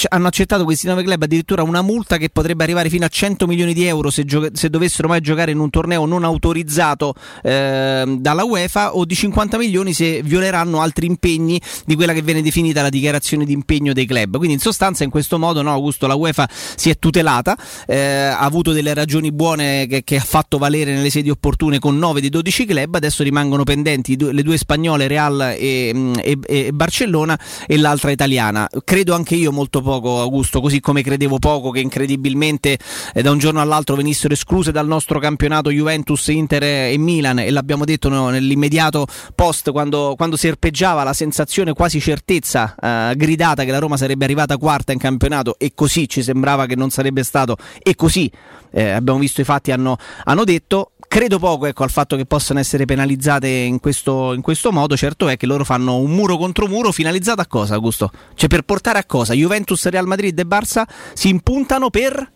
hanno accettato questi nove club addirittura una multa che potrebbe arrivare fino a 100 milioni di euro se, gio- se dovessero mai giocare in un torneo non autorizzato ehm, dalla UEFA o di 50 milioni se violeranno altri impegni di quella che viene definita definita la dichiarazione di impegno dei club. Quindi in sostanza in questo modo no, Augusto, la UEFA si è tutelata, eh, ha avuto delle ragioni buone che, che, ha fatto valere nelle sedi opportune con 9 di 12 club, adesso rimangono pendenti le due spagnole, Real e, e, e Barcellona e l'altra italiana. Credo anche io molto poco, Augusto, così come credevo poco che incredibilmente eh, da un giorno all'altro venissero escluse dal nostro campionato Juventus, Inter e Milan e l'abbiamo detto no, nell'immediato post quando, quando serpeggiava la sensazione quasi certezza certezza eh, gridata che la Roma sarebbe arrivata quarta in campionato e così ci sembrava che non sarebbe stato e così eh, abbiamo visto i fatti hanno, hanno detto credo poco ecco, al fatto che possano essere penalizzate in questo, in questo, modo. Certo è che loro fanno un muro contro muro finalizzato a cosa, Augusto? Cioè per portare a cosa? Juventus, Real Madrid e Barça si impuntano per.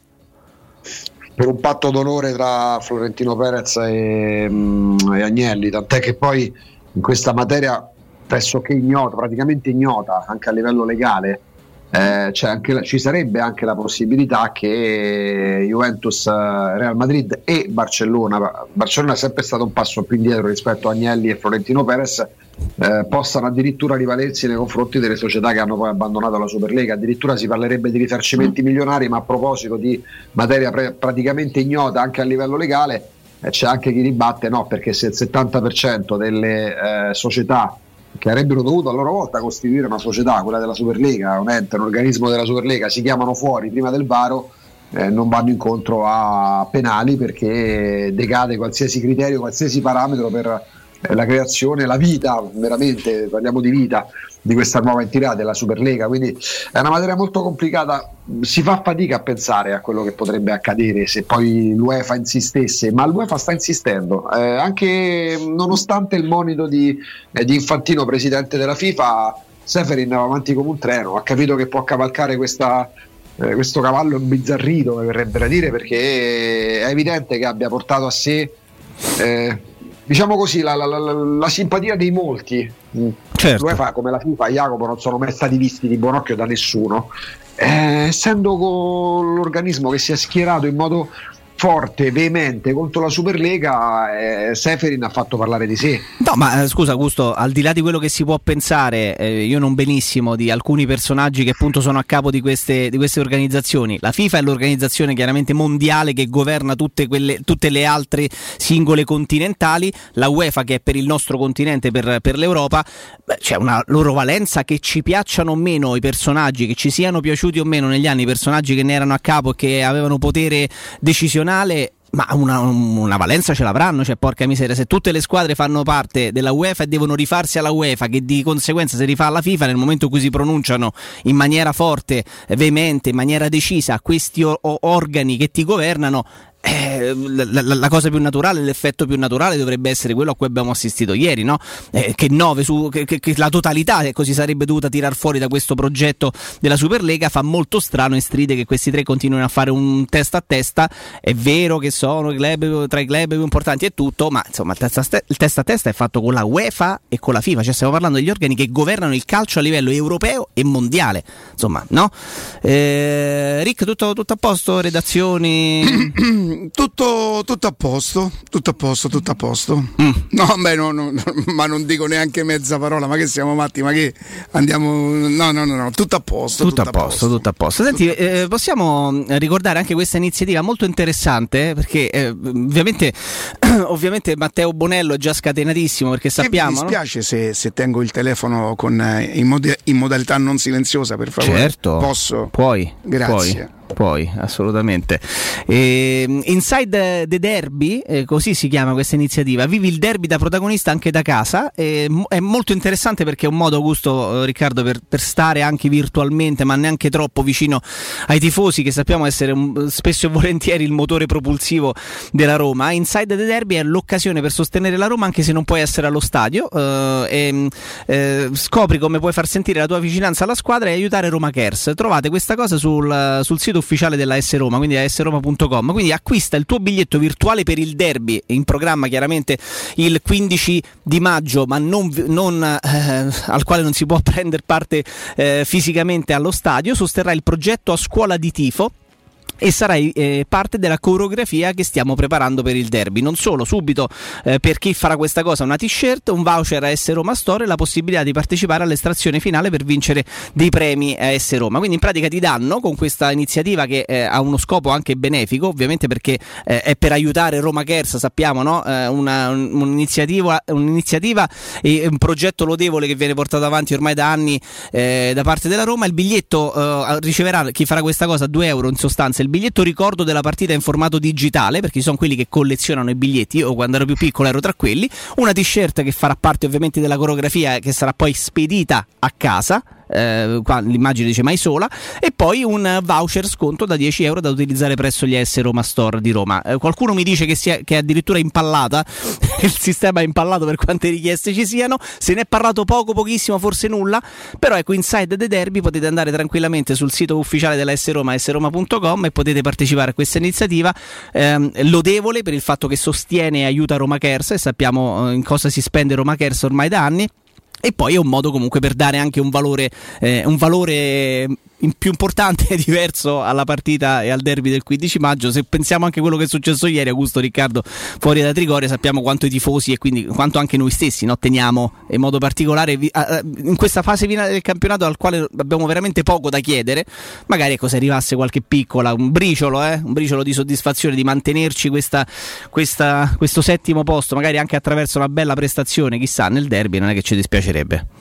Per un patto d'onore tra Florentino Perez e, mm, e Agnelli, tant'è che poi in questa materia pressoché ignota, praticamente ignota anche a livello legale. Eh, anche, ci sarebbe anche la possibilità che Juventus, eh, Real Madrid e Barcellona, Barcellona è sempre stato un passo più indietro rispetto a Agnelli e Florentino Perez, eh, possano addirittura rivalersi nei confronti delle società che hanno poi abbandonato la Superlega. Addirittura si parlerebbe di risarcimenti milionari, ma a proposito di materia pre- praticamente ignota anche a livello legale, eh, c'è anche chi ribatte no, perché se il 70% delle eh, società che avrebbero dovuto a loro volta costituire una società, quella della Superlega, un ente, un organismo della Superlega, si chiamano fuori prima del varo, eh, non vanno incontro a penali perché decade qualsiasi criterio, qualsiasi parametro per la creazione, la vita, veramente parliamo di vita di questa nuova entità della Superlega, quindi è una materia molto complicata, si fa fatica a pensare a quello che potrebbe accadere se poi l'UEFA insistesse, ma l'UEFA sta insistendo, eh, anche nonostante il monito di, eh, di Infantino, presidente della FIFA, Seferin va avanti come un treno, ha capito che può cavalcare questa, eh, questo cavallo imbizzarrito, mi verrebbe da dire, perché è evidente che abbia portato a sé eh, diciamo così, la, la, la, la, simpatia dei molti. Certo. L'UEFA come la FIFA, Jacopo non sono mai stati visti di buon occhio da nessuno. Eh, essendo l'organismo che si è schierato in modo forte, veemente contro la Superlega, eh, Seferin ha fatto parlare di sé. No, ma eh, scusa Gusto, al di là di quello che si può pensare, eh, io non benissimo di alcuni personaggi che appunto sono a capo di queste, di queste organizzazioni. La FIFA è l'organizzazione chiaramente mondiale che governa tutte, quelle, tutte, le altre singole continentali, la UEFA che è per il nostro continente, per, per l'Europa, beh, c'è una loro valenza che ci piacciono o meno i personaggi, che ci siano piaciuti o meno negli anni i personaggi che ne erano a capo e che avevano potere decisionale nazionale ma una, una, valenza ce l'avranno, cioè porca miseria, se tutte le squadre fanno parte della UEFA e devono rifarsi alla UEFA, che di conseguenza si rifà alla FIFA nel momento in cui si pronunciano in maniera forte, veemente, in maniera decisa a questi o- organi che ti governano, eh, la, la, la, cosa più naturale, l'effetto più naturale dovrebbe essere quello a cui abbiamo assistito ieri, no? eh, che, su, che, che, che, la totalità che così sarebbe dovuta tirar fuori da questo progetto della Superlega fa molto strano e stride che questi tre continuino a fare un testa a testa. È vero che sono club, tra i club più importanti e tutto, ma insomma il testa, il testa a testa è fatto con la UEFA e con la FIFA, cioè stiamo parlando degli organi che governano il calcio a livello europeo e mondiale. Insomma, no? Eh, Rick, tutto, tutto a posto? Redazioni? tutto, tutto, a posto, tutto a posto, tutto a posto. Mm. No, beh, no, no, no, ma non dico neanche mezza parola, ma che siamo matti, ma che andiamo... No, no, no, no tutto a posto. Tutto, tutto a, posto, posto, tutto a posto. Senti, eh, possiamo ricordare anche questa iniziativa molto interessante, perché eh, ovviamente, ovviamente, Matteo Bonello è già scatenatissimo, perché sappiamo... mi dispiace se, se, tengo il telefono con, eh, in, mod- in, modalità non silenziosa, per favore. Certo. Posso? Puoi. Grazie. Puoi. Poi, assolutamente. E, Inside the Derby, eh, così si chiama questa iniziativa, vivi il derby da protagonista anche da casa, e, è molto interessante perché è un modo, Augusto, eh, Riccardo, per, per, stare anche virtualmente, ma neanche troppo vicino ai tifosi, che sappiamo essere un, spesso e volentieri il motore propulsivo della Roma. Inside the Derby è l'occasione per sostenere la Roma anche se non puoi essere allo stadio eh, e eh, scopri come puoi far sentire la tua vicinanza alla squadra e aiutare Roma Cares. Trovate questa cosa sul, sul sito ufficiale della S Roma, quindi asroma.com. Quindi acquista il tuo biglietto virtuale per il derby, in programma chiaramente il 15 di maggio, ma non, non, eh, al quale non si può prendere parte eh, fisicamente allo stadio. Sosterrà il progetto a scuola di tifo e sarai eh, parte della coreografia che stiamo preparando per il derby. Non solo, subito eh, per chi farà questa cosa una t-shirt, un voucher a S Roma Store e la possibilità di partecipare all'estrazione finale per vincere dei premi a S Roma. Quindi in pratica ti danno con questa iniziativa che eh, ha uno scopo anche benefico, ovviamente perché eh, è per aiutare Roma Cares, sappiamo, no? Eh, una, un'iniziativa, un'iniziativa, e un progetto lodevole che viene portato avanti ormai da anni eh, da parte della Roma. Il biglietto riceverà chi farà questa cosa 2 euro in sostanza. Il il biglietto ricordo della partita in formato digitale, perché ci sono quelli che collezionano i biglietti, io quando ero più piccolo ero tra quelli, una t-shirt che farà parte ovviamente della coreografia che sarà poi spedita a casa eh, qua l'immagine dice mai sola, e poi un voucher sconto da 10 euro da utilizzare presso gli S Roma Store di Roma. Eh, qualcuno mi dice che, è, che è addirittura impallata, il sistema è impallato per quante richieste ci siano, se ne è parlato poco, pochissimo, forse nulla, però ecco Inside the Derby potete andare tranquillamente sul sito ufficiale della S Roma, sroma.com e potete partecipare a questa iniziativa ehm, lodevole per il fatto che sostiene e aiuta Roma Cares e sappiamo eh, in cosa si spende Roma Cares ormai da anni e poi è un modo comunque per dare anche un valore, eh, un valore più importante e diverso alla partita e al derby del 15 maggio. Se pensiamo anche a quello che è successo ieri, Augusto Riccardo fuori da Trigoria, sappiamo quanto i tifosi e quindi quanto anche noi stessi no, teniamo in modo particolare in questa fase finale del campionato al quale abbiamo veramente poco da chiedere. Magari ecco, se arrivasse qualche piccola, un briciolo, eh, un briciolo di soddisfazione di mantenerci questa, questa, questo settimo posto, magari anche attraverso una bella prestazione, chissà, nel derby non è che ci dispiacerebbe.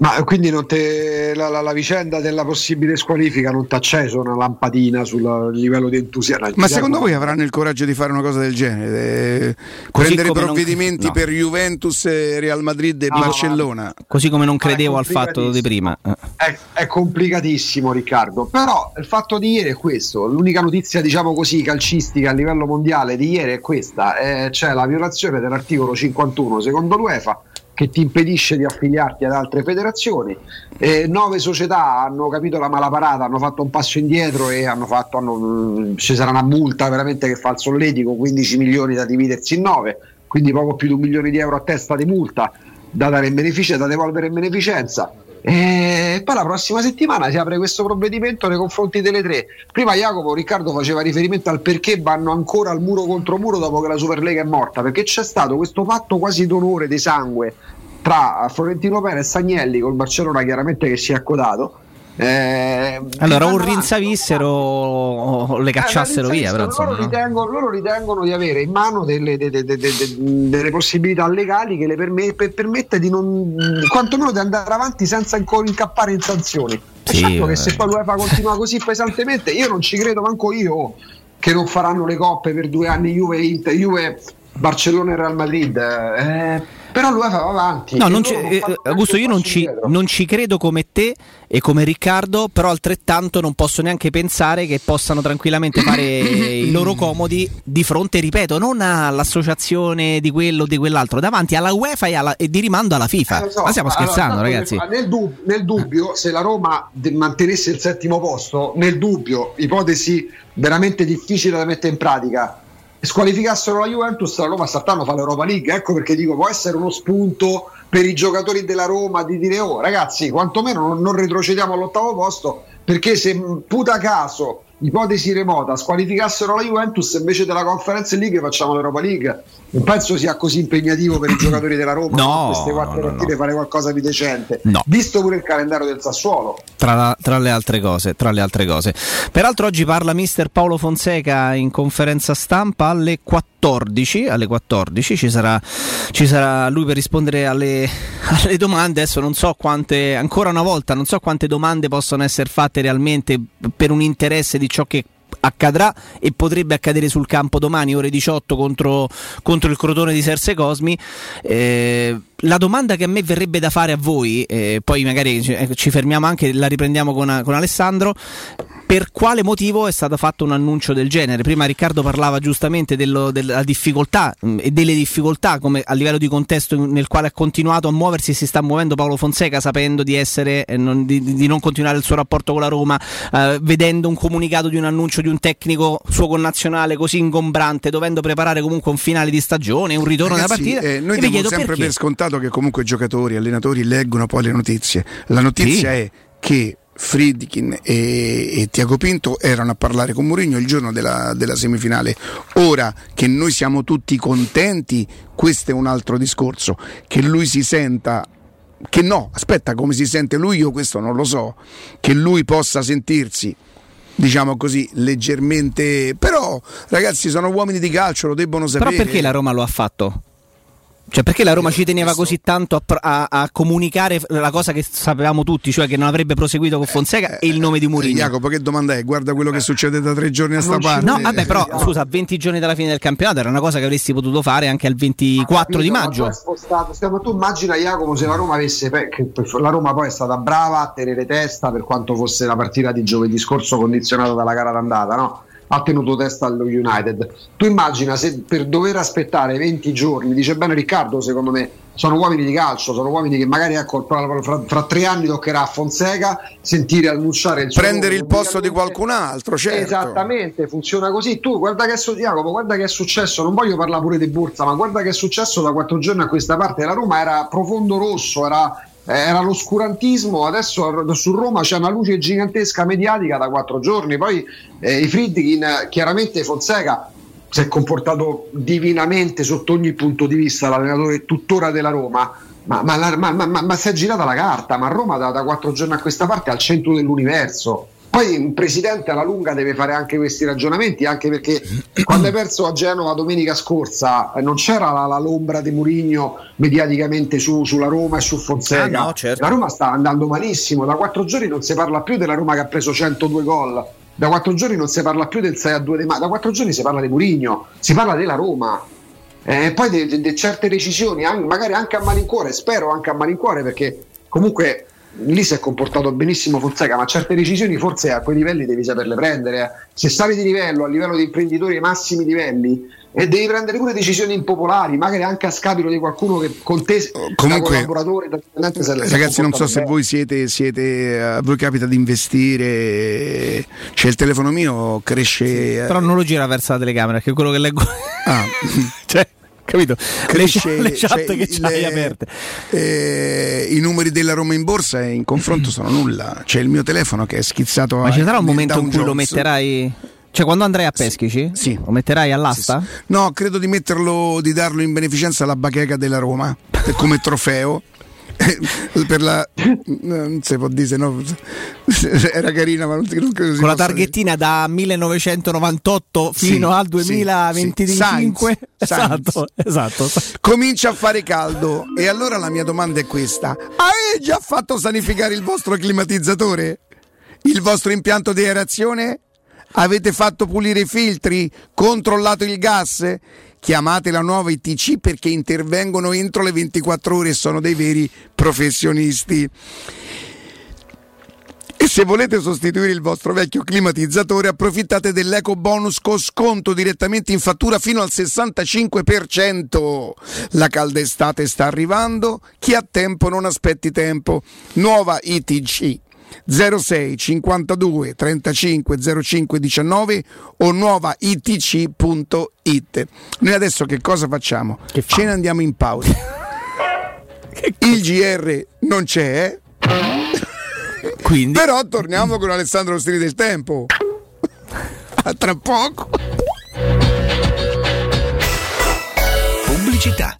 Ma quindi te, la, la, la, vicenda della possibile squalifica non ti ha acceso una lampadina sul livello di entusiasmo? Ma secondo voi avranno il coraggio di fare una cosa del genere? Eh, prendere provvedimenti non... no. per Juventus, Real Madrid e no, Barcellona? Così come non credevo al fatto di prima. È, è, complicatissimo Riccardo, però il fatto di ieri è questo, l'unica notizia diciamo così calcistica a livello mondiale di ieri è questa, eh, c'è la violazione dell'articolo 51 secondo l'UEFA che ti impedisce di affiliarti ad altre federazioni. Eh, nove società hanno capito la malaparata, hanno fatto un passo indietro e hanno fatto, hanno, ci sarà una multa veramente che fa il solletico, 15 milioni da dividersi in nove, quindi poco più di un milione di euro a testa di multa da dare in beneficio, da devolvere in beneficenza. E poi la prossima settimana si apre questo provvedimento nei confronti delle tre. Prima Jacopo Riccardo faceva riferimento al perché vanno ancora al muro contro muro dopo che la Superlega è morta, perché c'è stato questo fatto quasi d'onore di sangue tra Florentino Perez e Agnelli col Barcellona chiaramente che si è accodato eh, allora, o rinsavissero o le cacciassero eh, via. Però, loro, insomma, ritengono, loro, ritengono, di avere in mano delle, delle, delle, delle possibilità legali che le permette, per, permette di non quantomeno di andare avanti senza ancora incappare in sanzioni. Sì, certo che se poi l'UEFA continua così pesantemente, io non ci credo manco io che non faranno le coppe per due anni Juve, Inter, Juve Barcellona e Real Madrid. Eh, però l'UEFA va avanti. No, non eh, Augusto, io non ci, non ci, credo come te e come Riccardo, però altrettanto non posso neanche pensare che possano tranquillamente fare i loro comodi di fronte, ripeto, non all'associazione di quello o di quell'altro, davanti alla UEFA e, alla, e di rimando alla FIFA. Eh, so, Ma stiamo scherzando, allora, ragazzi. Nel, dub, nel dubbio, se la Roma mantenesse il settimo posto, nel dubbio, ipotesi veramente difficile da mettere in pratica squalificassero la Juventus, la Roma saltano fa l'Europa League. Ecco perché dico, può essere uno spunto per i giocatori della Roma di dire, oh ragazzi, quantomeno non, non retrocediamo all'ottavo posto, perché se puta caso ipotesi remota, squalificassero la Juventus invece della Conference League facciamo l'Europa League. Non penso sia così impegnativo per i giocatori della Roma no, queste quattro no, partite no. fare qualcosa di decente. No. Visto pure il calendario del Sassuolo. Tra, tra, le altre cose, tra le altre cose. Peraltro oggi parla mister Paolo Fonseca in conferenza stampa alle 14 14, alle 14 ci sarà, ci sarà lui per rispondere alle, alle domande. Adesso non so quante, ancora una volta, non so quante domande possono essere fatte realmente per un interesse di ciò che accadrà e potrebbe accadere sul campo domani ore 18 contro, contro il Crotone di Serse Cosmi. Eh, la domanda che a me verrebbe da fare a voi, eh, poi magari ci, eh, ci fermiamo anche, la riprendiamo con, con Alessandro. Per quale motivo è stato fatto un annuncio del genere? Prima Riccardo parlava giustamente dello, della difficoltà mh, e delle difficoltà come a livello di contesto nel quale ha continuato a muoversi e si sta muovendo Paolo Fonseca sapendo di, essere, eh, non, di, di non continuare il suo rapporto con la Roma, eh, vedendo un comunicato di un annuncio di un tecnico suo connazionale così ingombrante, dovendo preparare comunque un finale di stagione, un ritorno Ragazzi, della partita. eh, noi E diamo sempre perché. per scontato che comunque giocatori, allenatori leggono poi le notizie. La notizia Sì. è che Friedkin e, e Tiago Pinto erano a parlare con Mourinho il giorno della, della semifinale. Ora che noi siamo tutti contenti, questo è un altro discorso. Che lui si senta che no, aspetta, come si sente lui, io questo non lo so, che lui possa sentirsi diciamo così leggermente però ragazzi sono uomini di calcio lo debbono sapere Però perché la Roma lo ha fatto? Cioè perché la Roma ci teneva così tanto a, a- a comunicare la cosa che sapevamo tutti, cioè che non avrebbe proseguito con Fonseca e il nome di Mourinho? Jacopo che domanda è guarda quello che succede da tre giorni a sta parte No, vabbè, però scusa, 20 giorni dalla fine del campionato era una cosa che avresti potuto fare anche al 24 di Capito, ma maggio. spostato. Stiamo- tu immagina Jacopo se la Roma avesse pe- che per- la Roma poi è stata brava a tenere testa per quanto fosse la partita di giovedì scorso condizionata dalla gara d'andata, no? Ha tenuto testa allo United. Tu immagina se per dover aspettare 20 giorni, dice bene Riccardo, secondo me sono uomini di calcio, sono uomini che magari ecco, fra, fra- fra tre anni toccherà a Fonseca sentire annunciare il suo prendere il nome, posto di qualcun altro certo Esattamente, funziona così. Tu guarda che su- Jacopo, guarda che è successo. Non voglio parlare pure di borsa, ma guarda che è successo da quattro giorni a questa parte. La Roma era profondo rosso, era, era l'oscurantismo. Adesso su Roma c'è una luce gigantesca mediatica da quattro giorni. Poi eh, i Friedkin, chiaramente Fonseca si è comportato divinamente sotto ogni punto di vista l'allenatore tuttora della Roma. Ma- ma- ma- ma si è girata la carta, ma Roma da, da quattro giorni a questa parte è al centro dell'universo. Poi un presidente alla lunga deve fare anche questi ragionamenti, anche perché quando hai perso a Genova domenica scorsa eh, non c'era la, la- l'ombra di Murigno mediaticamente su- sulla Roma e su Fonseca. Ah, no, certo. La Roma sta andando malissimo, da quattro giorni non si parla più della Roma che ha preso 102 gol, da quattro giorni non si parla più del 6 a 2 di Ma, da quattro giorni si parla di Murigno, si parla della Roma. E poi di certe decisioni, magari anche a malincuore, spero anche a malincuore perché comunque lì si è comportato benissimo Fonseca, ma certe decisioni forse a quei livelli devi saperle prendere. eh. Se sali di livello, a livello di imprenditori ai massimi livelli, e devi prendere pure decisioni impopolari, magari anche a scapito di qualcuno che con te da comunque, collaboratore, da dipendente, se- si è Ragazzi, non so comportato se bene. voi siete, siete a voi capita di investire. C'è il telefono mio, cresce. Però non lo gira verso la telecamera, che è quello che leggo. Ah. cioè, capito? Cresce, le, le chat cioè, che c'hai le- aperte. eh, I numeri della Roma in borsa in confronto sono nulla. C'è il mio telefono che è schizzato Ma a- ci sarà un momento in cui lo Jones. metterai. Cioè, quando andrai a Peschici? Sì. Lo metterai all'asta? No, credo di metterlo, di darlo in beneficenza alla bacheca della Roma come trofeo. Per la non si può dire se no era carina ma non, non credo si Con la targhettina da 1998 Sì, fino al sì, 2025. sì. Sainz, Esatto, esatto. comincia a fare caldo e allora la mia domanda è questa hai già fatto sanificare il vostro climatizzatore? il vostro impianto di aerazione? avete fatto pulire i filtri? controllato il gas? Chiamate la nuova ITC perché intervengono entro le 24 ore e sono dei veri professionisti e se volete sostituire il vostro vecchio climatizzatore, approfittate dell'eco bonus con sconto direttamente in fattura fino al 65%. La calda estate sta arrivando, chi ha tempo non aspetti tempo. Nuova ITC 06 52 35 05 19 o nuova itc.it. Noi adesso che cosa facciamo? Ce ne andiamo in pausa. Il GR non c'è, Quindi... però torniamo con Alessandro Stili del Tempo. A tra poco. Pubblicità.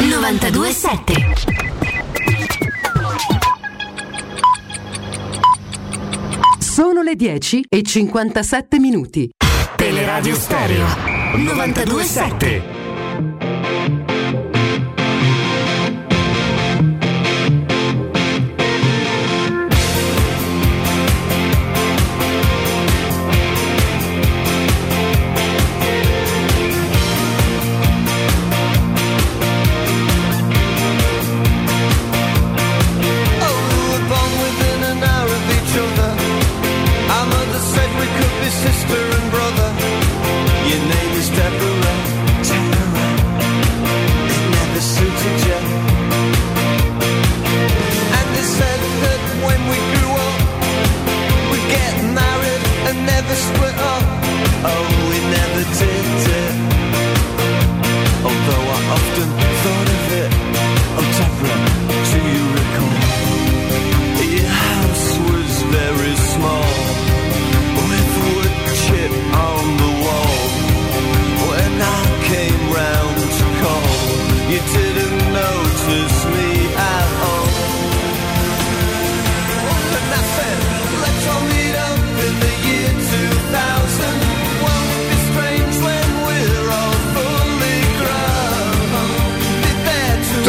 927 Sono le 10 e 57 minuti. Teleradio Stereo 927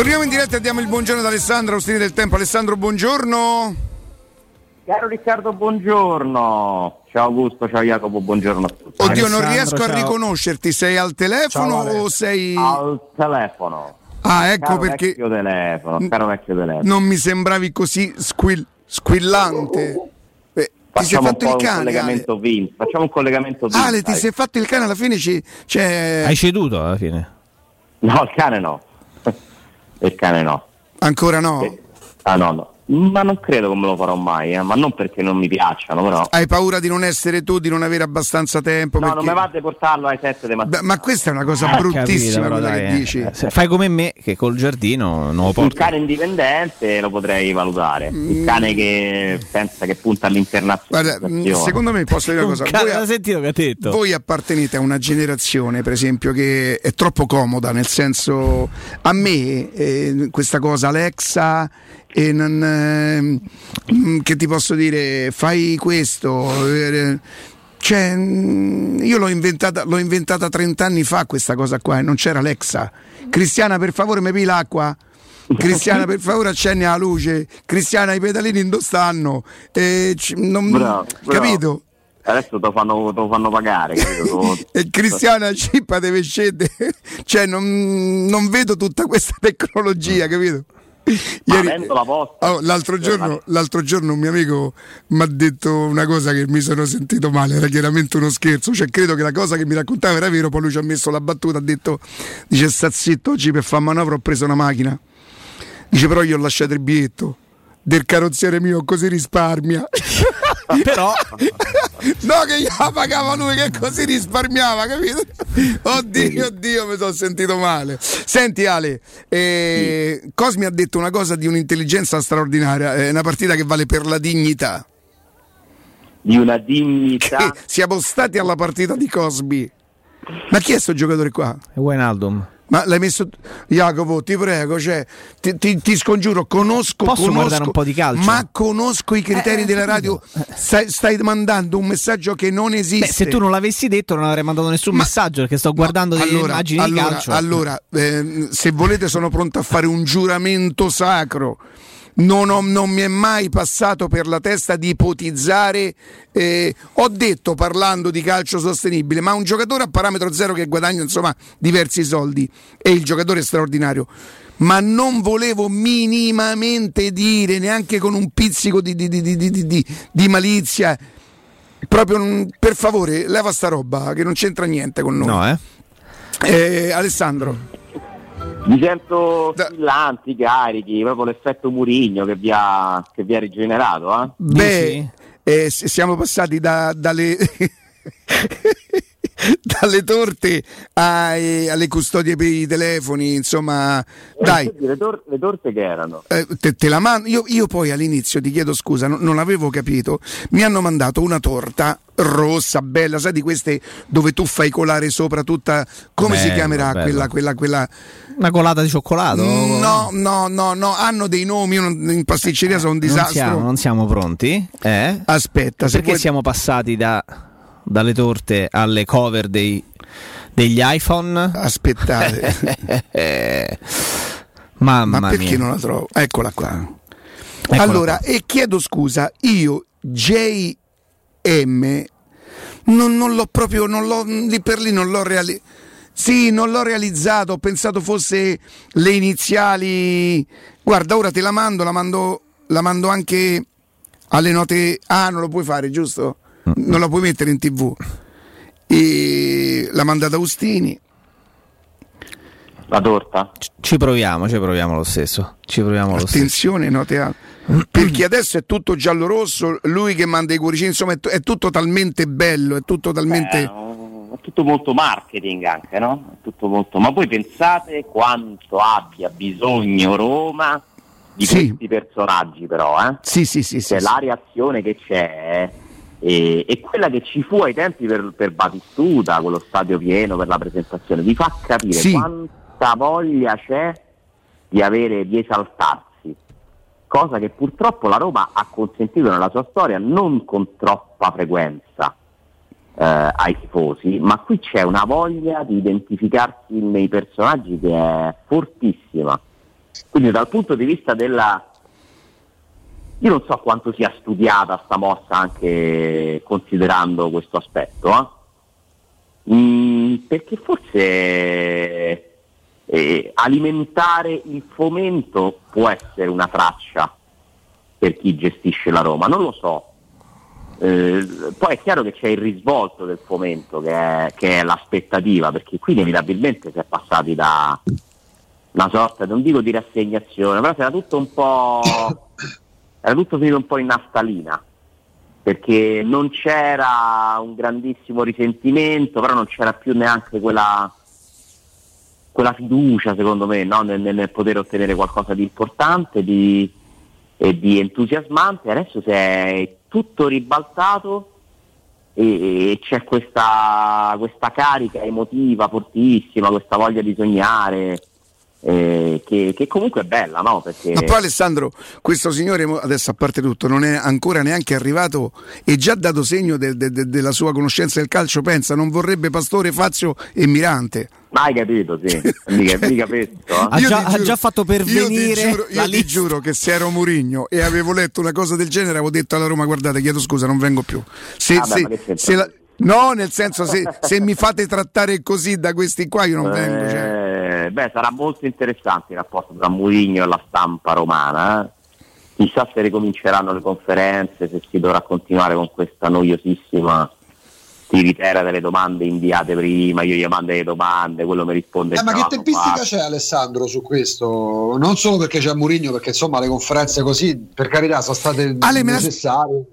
Torniamo in diretta e diamo il buongiorno ad Alessandro Austini del Tempo. Alessandro, buongiorno. Caro Riccardo, buongiorno. Ciao Augusto, ciao Jacopo, buongiorno a tutti. Oddio, non riesco a riconoscerti. Sei al telefono Ciao, o sei. Al telefono. Ah, ecco Caro perché Vecchio telefono, caro vecchio telefono. non mi sembravi così squill- squillante. Beh, ti sei Facciamo fatto un il un cane, Ale. collegamento Vince. Facciamo un collegamento Vince. Ale, ti sei fatto il cane alla fine? Ci, c'è... Hai ceduto alla fine? No, il cane no. Il cane no. Ancora no? Ah no, no. Ma non credo che me lo farò mai, eh. ma non perché non mi piacciono, però. Hai paura di non essere tu, di non avere abbastanza tempo? No, perché- non mi va di portarlo ai 7 di mattina. Beh, ma questa è una cosa Ah, bruttissima capito, dai, che eh. dici. Se fai come me, che col giardino non lo Un porti. cane indipendente lo potrei valutare. Mm. Un cane che pensa che punta Guarda, all'internazionalizzazione. mh, secondo me posso dire una cosa. Voi, hai sentito che ha detto? voi appartenete a una generazione, per esempio, che è troppo comoda, nel senso, a me eh, questa cosa Alexa e non, mm, che ti posso dire, fai questo. eh, cioè, mm, io l'ho inventata, l'ho inventata 30 anni fa questa cosa qua e non c'era Alexa. Cristiana, per favore, mi pii l'acqua? Cristiana, per favore, accendi la luce. Cristiana, i pedalini in dove stanno? Eh, c- non- Bravo, bravo. capito? Adesso te lo fanno, fanno pagare, lo- E Cristiana Cippa deve scendere, cioè non, non vedo tutta questa tecnologia, capito? Avendo la. Oh, l'altro, giorno, l'altro giorno un mio amico mi ha detto una cosa che mi sono sentito male, era chiaramente uno scherzo, cioè credo che la cosa che mi raccontava era vero, poi lui ci ha messo la battuta, ha detto, dice sta zitto, oggi per fare manovra ho preso una macchina, dice però io ho lasciato il biglietto del carrozziere mio così risparmia. Però No, che io la pagava lui, che così risparmiava, capito? Oddio, oddio, mi sono sentito male. Senti, Ale, eh, Cosmi ha detto una cosa di un'intelligenza straordinaria, è una partita che vale per la dignità. Di una dignità. Che siamo stati alla partita di Cosmi. Ma chi è sto giocatore qua? È Wijnaldum. Ma l'hai messo. Jacopo, ti prego, cioè, ti, ti- ti scongiuro, conosco. Posso conosco, guardare un po' di calcio? Ma conosco i criteri Eh, della radio. Stai, stai mandando un messaggio che non esiste. Beh, se tu non l'avessi detto non avrei mandato nessun messaggio perché sto guardando delle allora, immagini allora, di calcio. allora, ehm, se volete sono pronto a fare un giuramento sacro. Non, ho- non mi è mai passato per la testa di ipotizzare. eh, ho detto parlando di calcio sostenibile, ma un giocatore a parametro zero che guadagna insomma diversi soldi e il giocatore è straordinario. Ma non volevo minimamente dire, neanche con un pizzico di, di- di- di- di- di- di- di malizia, proprio per favore, leva sta roba che non c'entra niente con noi. No, eh? Eh, Alessandro. Mi sento squillanti, carichi, proprio l'effetto Murigno che vi ha, che vi ha rigenerato, eh? Beh, eh, siamo passati da- dalle, dalle torte ai- alle custodie per i telefoni, insomma, dai. Le, tor- le torte che erano? eh, te, te la mando. Io, io poi all'inizio ti chiedo scusa, non, non avevo capito. Mi hanno mandato una torta rossa, bella, sai di queste dove tu fai colare sopra tutta. Come si Bello, chiamerà bello. quella, quella, quella. Una colata di cioccolato? No, no, no, no, hanno dei nomi, io non- in pasticceria sono un Non disastro. siamo, non siamo pronti? Eh? Aspetta, se perché vuoi- siamo passati da- dalle torte alle cover dei- degli iPhone? Aspettate. Mamma Ma perché mia. non la trovo? Eccola qua. Eccola allora, e chiedo scusa, io JM non, non l'ho proprio, non l'ho, lì per lì non l'ho realizzato. Sì, non l'ho realizzato, ho pensato fosse le iniziali. Guarda, ora te la mando, la mando, la mando anche alle note. Ah, non lo puoi fare, giusto? Non la puoi mettere in tv. E l'ha mandata Ustini. La torta? Ci proviamo, ci proviamo lo stesso. Ci proviamo lo stesso. Attenzione, note alte. Perché adesso è tutto giallo-rosso, lui che manda i cuoricini, insomma è, t- è tutto talmente bello, è tutto talmente... È tutto molto marketing anche, no? È tutto molto... Ma poi pensate quanto abbia bisogno Roma di Sì. questi personaggi però, eh? Sì, sì, sì. Cioè, sì, la reazione che c'è e, e quella che ci fu ai tempi per, per Batistuta, quello stadio pieno per la presentazione, vi fa capire Sì. quanta voglia c'è di avere di esaltarsi, cosa che purtroppo la Roma ha consentito nella sua storia non con troppa frequenza eh, ai tifosi, ma qui c'è una voglia di identificarsi nei personaggi che è fortissima. Quindi dal punto di vista della... Io non so quanto sia studiata sta mossa anche considerando questo aspetto, eh? Mm, perché forse eh, alimentare il fomento può essere una traccia per chi gestisce la Roma, non lo so. Eh, poi è chiaro che c'è il risvolto del fomento che è, che è l'aspettativa, perché qui inevitabilmente si è passati da una sorta, non dico di rassegnazione, però era tutto un po'. Era tutto finito un po' in naftalina, perché non c'era un grandissimo risentimento, però non c'era più neanche quella, quella fiducia, secondo me, no? nel, nel poter ottenere qualcosa di importante di, e di entusiasmante. Adesso si è tutto ribaltato e, e c'è questa, questa carica emotiva fortissima, questa voglia di sognare. Eh, che, che comunque è bella, no? Perché Ma poi Alessandro, questo signore adesso a parte tutto non è ancora neanche arrivato e già dato segno de- de- de- della sua conoscenza del calcio, pensa, non vorrebbe Pastore, Fazio e Mirante. Mai capito, sì, mica, mica questo. eh. Ha già, ti ha giuro- già fatto Io ti pervenire giuro, io la ti giuro che se ero Murigno e avevo letto una cosa del genere avevo detto alla Roma guardate chiedo scusa non vengo più. Se, Vabbè, se- ma c'entra? se la- no, nel senso se, se mi fate trattare così da questi qua io non vengo. cioè. Eh, beh, sarà molto interessante il rapporto tra Mourinho e la stampa romana. Chissà se ricominceranno le conferenze, se si dovrà continuare con questa noiosissima tiritera delle domande inviate prima, io gli mando le domande, quello mi risponde Eh, ma che "No, tempistica non fa". c'è Alessandro su questo? Non solo perché c'è Mourinho, perché insomma le conferenze così, per carità, sono state Ale, me la- necessarie.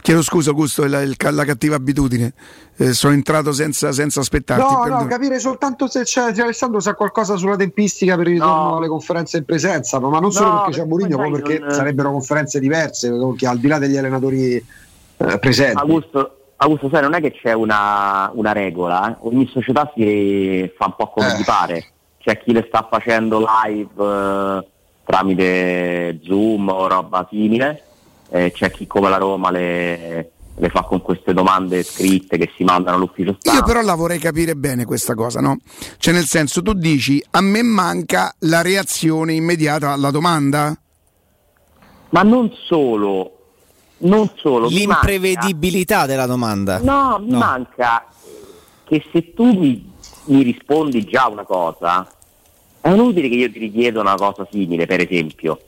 Chiedo scusa Augusto, è la, il- la cattiva abitudine. Eh, sono entrato senza, senza aspettarti. No, no, perdono. capire soltanto se, c'è, se Alessandro sa qualcosa sulla tempistica per il ritorno alle conferenze in presenza, ma non solo No, perché c'è perché Mourinho, sai, perché non- sarebbero conferenze diverse, che al di là degli allenatori eh, presenti. Augusto, Augusto, sai, non è che c'è una, una regola, eh. ogni società si fa un po' come Eh. gli pare. C'è chi le sta facendo live eh, tramite Zoom o roba simile, eh, c'è chi come la Roma le, le fa con queste domande scritte che si mandano all'ufficio stampa. Io però la vorrei capire bene questa cosa, no? Cioè nel senso tu dici a me manca la reazione immediata alla domanda? Ma non solo, non solo. mi manca- L'imprevedibilità della domanda. No, mi No. manca che se tu mi, mi rispondi già una cosa, è inutile che io ti richiedo una cosa simile, per esempio.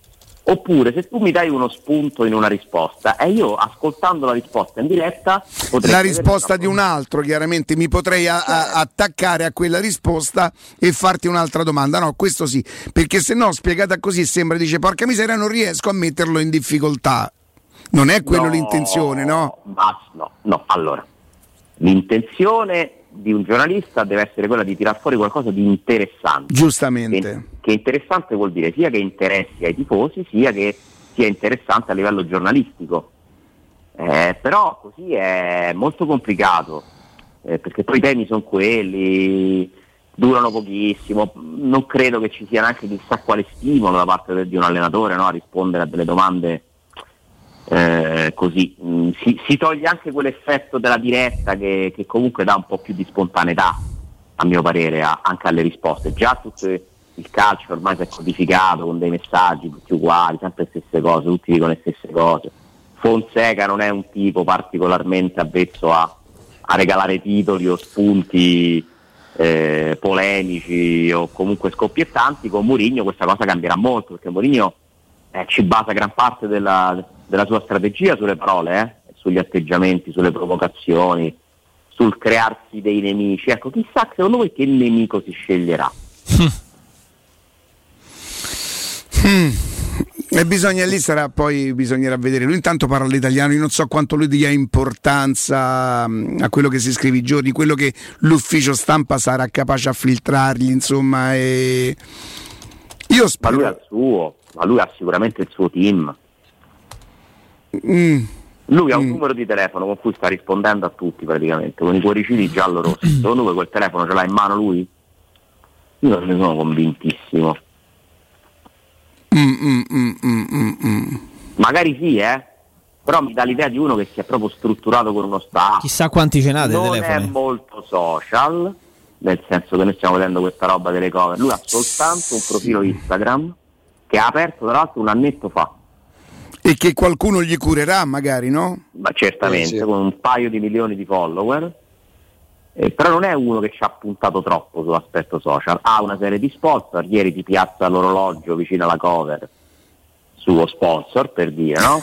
Oppure se tu mi dai uno spunto in una risposta e io ascoltando la risposta in diretta potrei La risposta di un altro, chiaramente mi potrei a- a- attaccare a quella risposta e farti un'altra domanda. No, questo sì, perché se no spiegata così sembra, dice porca miseria non riesco a metterlo in difficoltà. Non è quello No, l'intenzione, no? ma no, no, allora, l'intenzione di un giornalista deve essere quella di tirar fuori qualcosa di interessante. Giustamente. Che, che interessante vuol dire sia che interessi ai tifosi, sia che sia interessante a livello giornalistico. Eh, però così è molto complicato, eh, perché poi i temi sono quelli, durano pochissimo, non credo che ci sia neanche chissà quale stimolo da parte di un allenatore no, a rispondere a delle domande eh, così. Mm, si, si toglie anche quell'effetto della diretta che, che comunque dà un po' più di spontaneità, a mio parere, a- anche alle risposte. Già tutto il calcio ormai si è codificato con dei messaggi tutti uguali, sempre le stesse cose, tutti dicono le stesse cose. Fonseca non è un tipo particolarmente avvezzo a, a regalare titoli o spunti eh, polemici o comunque scoppiettanti, con Mourinho questa cosa cambierà molto perché Mourinho eh, ci basa gran parte della, della sua strategia sulle parole, eh, sugli atteggiamenti, sulle provocazioni, sul crearsi dei nemici. Ecco, chissà secondo voi che nemico si sceglierà. Mm. E bisogna lì sarà poi bisognerà vedere. Lui intanto parla l'italiano, io non so quanto lui dia importanza mm, a quello che si scrive i giorni, quello che l'ufficio stampa sarà capace a filtrargli, insomma. E... Io Ma spero. lui ha il suo, ma lui ha sicuramente il suo team. Mm. Lui ha un numero di telefono con cui sta rispondendo a tutti praticamente, con i cuoricini giallo-rossi. Secondo voi quel telefono ce l'ha in mano lui? Io non ne sono convintissimo. Mm, mm, mm, mm, mm, mm. Magari sì, eh? Però mi dà l'idea di uno che si è proprio strutturato con uno staff. Chissà quanti ce n'ha dei non è telefoni. molto social nel senso che noi stiamo vedendo questa roba delle cover. Lui ha soltanto un profilo Instagram che ha aperto tra l'altro un annetto fa, E che qualcuno gli curerà, magari, no? ma certamente con un paio di milioni di follower. Eh, però non è uno che ci ha puntato troppo sull'aspetto social, ha una serie di sponsor, ieri ti piazza l'orologio vicino alla cover, suo sponsor per dire, no?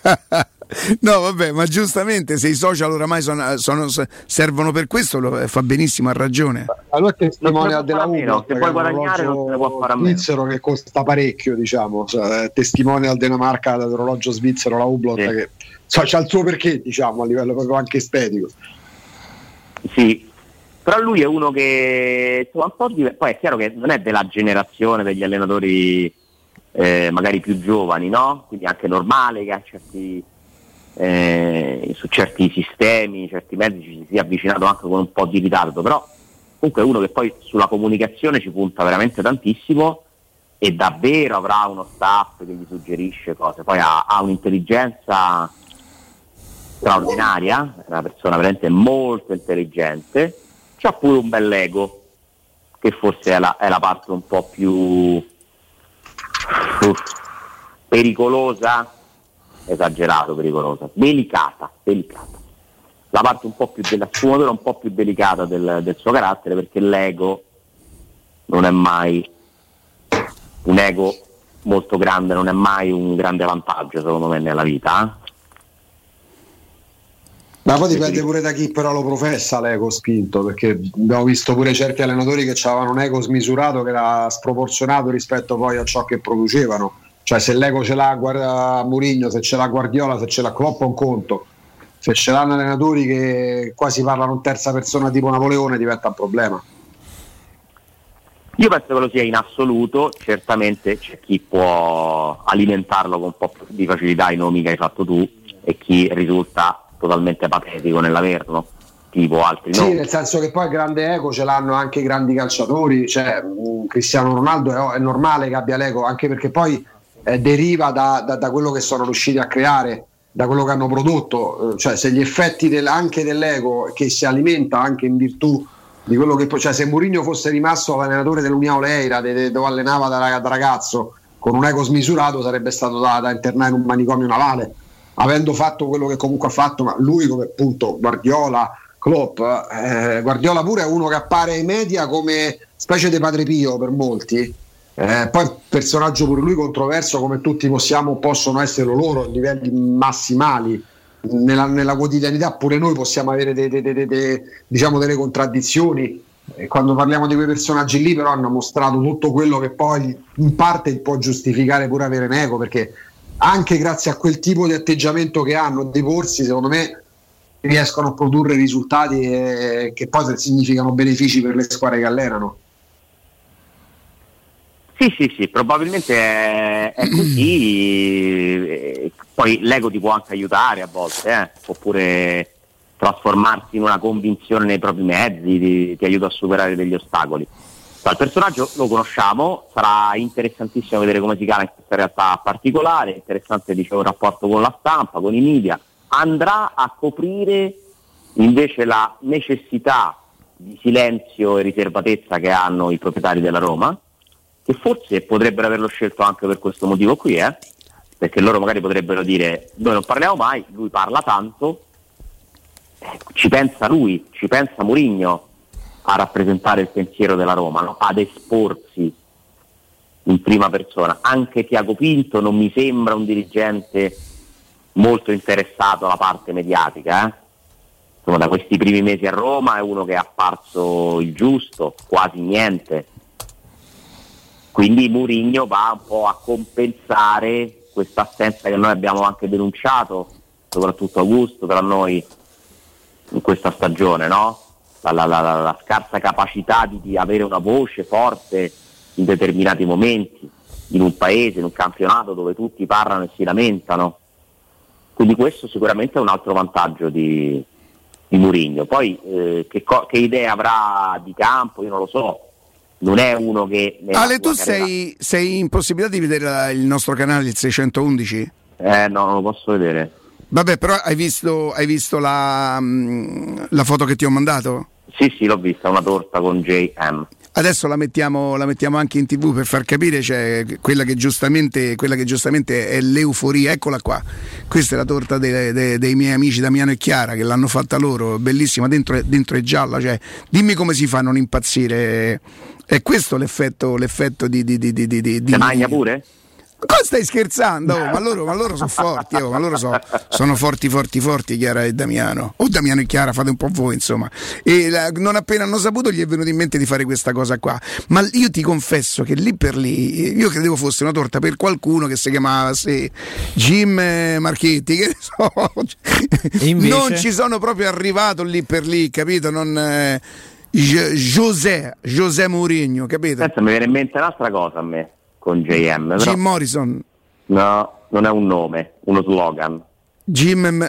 No, vabbè, ma giustamente se i social oramai sono- sono- servono per questo, lo- fa benissimo, ha ragione. Allora è testimonial Non se ne della Hublot, se che puoi guadagnare non se ne può fare a meno. svizzero che costa parecchio, diciamo, cioè, è testimonial della marca dell'orologio svizzero, la Hublot, che so, c'ha il suo perché, diciamo, a livello proprio anche estetico. Sì, però lui è uno che insomma, un po' diver- poi è chiaro che non è della generazione degli allenatori eh, magari più giovani, no? Quindi è anche normale che a certi, eh, su certi sistemi, certi mezzi ci si sia avvicinato anche con un po' di ritardo, però comunque è uno che poi sulla comunicazione ci punta veramente tantissimo e davvero avrà uno staff che gli suggerisce cose, poi ha, ha un'intelligenza straordinaria, è una persona veramente molto intelligente, c'ha pure un bel ego, che forse è la, è la parte un po' più uff, pericolosa, esagerato pericolosa, delicata, delicata. La parte un po' più della sfumatura, un po' più delicata del, del suo carattere, perché l'ego non è mai un ego molto grande, non è mai un grande vantaggio secondo me nella vita. eh. Ma poi dipende pure da chi però lo professa l'ego spinto, perché abbiamo visto pure certi allenatori che avevano un ego smisurato che era sproporzionato rispetto poi a ciò che producevano. Cioè se l'ego ce l'ha guarda Murigno, se ce l'ha Guardiola, se ce l'ha Klopp è un conto. Se ce l'hanno allenatori che quasi parlano in terza persona tipo Napoleone diventa un problema. Io penso che lo sia in assoluto, certamente c'è chi può alimentarlo con un po' di facilità i nomi che hai fatto tu e chi risulta totalmente patetico nell'averlo, tipo altri Sì, nomi. nel senso che poi grande ego ce l'hanno anche i grandi calciatori, cioè mh, Cristiano Ronaldo è, è normale che abbia l'ego, anche perché poi eh, deriva da, da- da quello che sono riusciti a creare, da quello che hanno prodotto, Eh, cioè se gli effetti del- anche dell'ego che si alimenta anche in virtù di quello che cioè se Mourinho fosse rimasto l'allenatore dell'Unione Leira de- de- dove allenava da, da ragazzo con un ego smisurato sarebbe stato da, da internare in un manicomio navale. Avendo fatto quello che comunque ha fatto, ma lui come appunto Guardiola, Klopp, eh, Guardiola pure è uno che appare ai media come specie di padre Pio per molti, eh, poi personaggio pure lui controverso come tutti possiamo, possono essere loro a livelli massimali. Nella, nella quotidianità pure noi possiamo avere de- de- de- diciamo delle contraddizioni e quando parliamo di quei personaggi lì però hanno mostrato tutto quello che poi in parte può giustificare pure avere un ego perché anche grazie a quel tipo di atteggiamento che hanno di porsi, secondo me riescono a produrre risultati eh, che poi significano benefici per le squadre che allenano. Sì, sì, sì, probabilmente è, è così. Poi l'ego ti può anche aiutare a volte, eh, può pure trasformarsi in una convinzione nei propri mezzi, ti, ti aiuta a superare degli ostacoli. Il personaggio lo conosciamo, sarà interessantissimo vedere come si cala in questa realtà particolare, interessante dicevo il rapporto con la stampa, con i media, andrà a coprire invece la necessità di silenzio e riservatezza che hanno i proprietari della Roma, che forse potrebbero averlo scelto anche per questo motivo qui, eh? perché loro magari potrebbero dire noi non parliamo mai, lui parla tanto, eh, ci pensa lui, ci pensa Murigno a rappresentare il pensiero della Roma, no? ad esporsi in prima persona. Anche Tiago Pinto non mi sembra un dirigente molto interessato alla parte mediatica. eh. Da questi primi mesi a Roma è uno che è apparso il giusto, quasi niente. Quindi Murigno va un po' a compensare questa assenza che noi abbiamo anche denunciato, soprattutto Augusto tra noi in questa stagione, no? La, la- la- la- scarsa capacità di, di avere una voce forte in determinati momenti, in un paese, in un campionato dove tutti parlano e si lamentano. Quindi questo sicuramente è un altro vantaggio di, di Murigno. Poi eh, che, co- che idee avrà di campo, io non lo so. Non è uno che... Ale, tu sei, sei in possibilità di vedere la- il nostro canale, il 611? Eh no, non lo posso vedere. Vabbè, però hai visto, hai visto la, mm, la foto che ti ho mandato? Sì, sì, l'ho vista, una torta con JM. Adesso la mettiamo, la mettiamo anche in tv per far capire cioè, quella, che giustamente, quella che giustamente è l'euforia. Eccola qua. Questa è la torta dei, dei- dei miei amici Damiano e Chiara che l'hanno fatta loro, bellissima, dentro è, dentro è gialla. Cioè, dimmi come si fa a non impazzire. È questo l'effetto, l'effetto di. di, di, di, di, magna pure? Cosa stai scherzando? Oh, ma loro, ma loro sono forti, oh, ma loro so- sono forti, forti, forti, Chiara e Damiano. O Damiano e Chiara, fate un po' voi, insomma. E la- non appena hanno saputo gli è venuto in mente di fare questa cosa qua. Ma io ti confesso che lì per lì, io credevo fosse una torta per qualcuno che si chiamava sì, Jim Marchetti, che ne so. invece? Non ci sono proprio arrivato lì per lì, capito? Non... eh, J- José, José Mourinho, capito? Adesso mi viene in mente un'altra cosa a me con JM. Però... Jim Morrison, No, non è un nome, uno slogan. Jim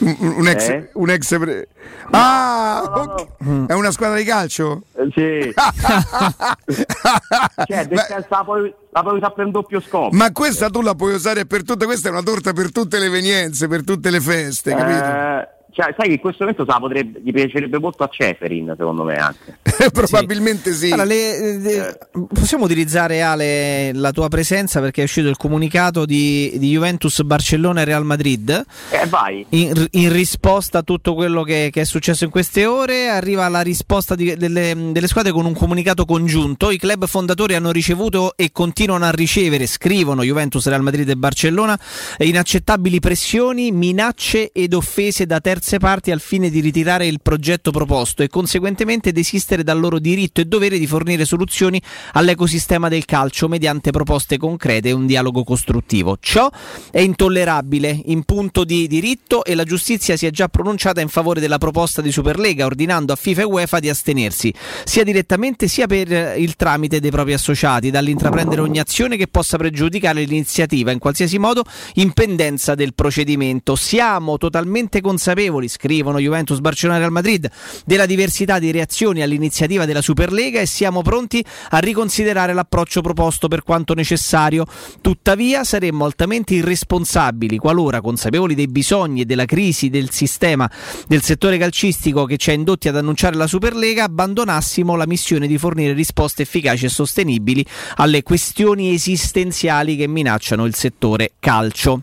un ex, Eh? un ex pre- ah ok. è una squadra di calcio Sì. cioè, nel senso, la puoi, la puoi usare per un doppio scopo. ma questa tu la puoi usare per tutte questa è una torta per tutte le evenienze per tutte le feste capito? Eh, cioè, sai che in questo momento potrebbe, gli piacerebbe molto a Ceferin, secondo me anche. probabilmente sì, Allora, le- le- possiamo utilizzare Ale la tua presenza perché è uscito il comunicato di, di Juventus, Barcellona e Real Madrid. Eh, vai. In, in risposta a tutto quello che, che è successo in queste ore, arriva la risposta di- delle, delle squadre con un comunicato congiunto. I club fondatori hanno ricevuto e continuano a ricevere, scrivono Juventus, Real Madrid e Barcellona, eh, inaccettabili pressioni, minacce ed offese da terze parti al fine di ritirare il progetto proposto e conseguentemente desistere dal loro diritto e dovere di fornire soluzioni all'ecosistema del calcio mediante proposte concrete e un dialogo costruttivo. Ciò è intollerabile in punto di diritto e la giustizia si è già pronunciata in favore della proposta di Superlega, ordinando a FIFA e UEFA di astenersi, sia direttamente sia per il tramite dei propri associati, dall'intraprendere ogni azione che possa pregiudicare l'iniziativa in qualsiasi modo in pendenza del procedimento. Siamo totalmente consapevoli, scrivono Juventus, Barcellona e Real Madrid, della diversità di reazioni all'iniziativa della Superlega e siamo pronti a riconsiderare l'approccio proposto per quanto necessario. Tuttavia saremmo altamente irresponsabili qualora, consapevoli dei bisogni e della crisi del sistema del settore calcistico che ci ha indotti ad annunciare la Superlega, abbandonassimo la missione di fornire risposte efficaci e sostenibili alle questioni esistenziali che minacciano il settore calcio.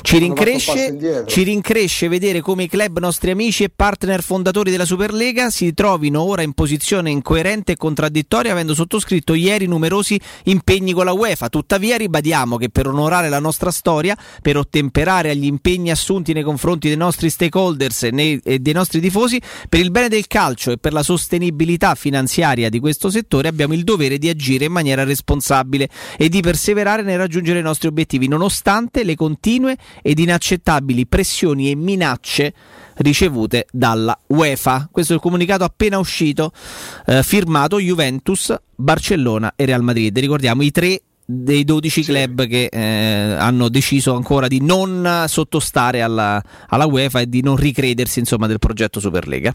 Ci rincresce, ci rincresce vedere come i club nostri amici e partner fondatori della Superlega si trovino ora in posizione incoerente e contraddittoria avendo sottoscritto ieri numerosi impegni con la UEFA. Tuttavia ribadiamo che per onorare la nostra storia, per ottemperare agli impegni assunti nei confronti dei nostri stakeholders e, e dei nostri tifosi, per il bene del calcio e per la sostenibilità finanziaria di questo settore abbiamo il dovere di agire in maniera responsabile e di perseverare nel raggiungere i nostri obiettivi nonostante le continue ed inaccettabili pressioni e minacce ricevute dalla UEFA. Questo è il comunicato appena uscito, eh, firmato Juventus, Barcellona e Real Madrid. Ricordiamo i tre dei 12 club che eh, hanno deciso ancora di non sottostare alla, alla UEFA e di non ricredersi insomma del progetto Superlega.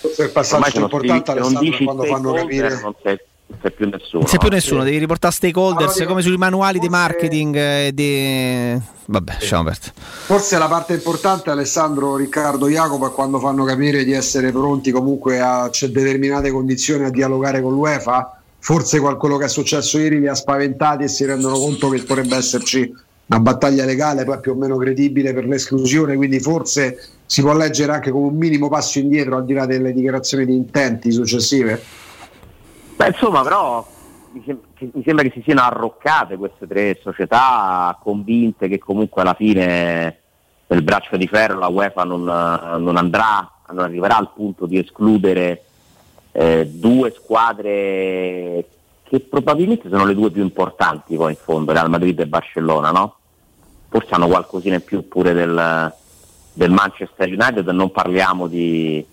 Forse il Ormai passaggio non importante non dici quando fanno capire Non c'è, non c'è più nessuno. Non c'è più no? nessuno, devi riportare stakeholders Allora, come sui manuali di marketing e di... Vabbè, perdere. Forse la parte importante, Alessandro, Riccardo, Jacopo, è quando fanno capire di essere pronti comunque a c'è determinate condizioni a dialogare con l'UEFA. Forse quello che è successo ieri li ha spaventati e si rendono conto che potrebbe esserci una battaglia legale poi più o meno credibile per l'esclusione, quindi forse si può leggere anche come un minimo passo indietro al di là delle dichiarazioni di intenti successive. Beh, insomma, però mi, sem- mi sembra che si siano arroccate queste tre società convinte che comunque alla fine del braccio di ferro la UEFA non, non andrà, non arriverà al punto di escludere eh, due squadre che probabilmente sono le due più importanti poi in fondo, Real Madrid e Barcellona, no? Forse hanno qualcosina in più pure del, del Manchester United, non parliamo di,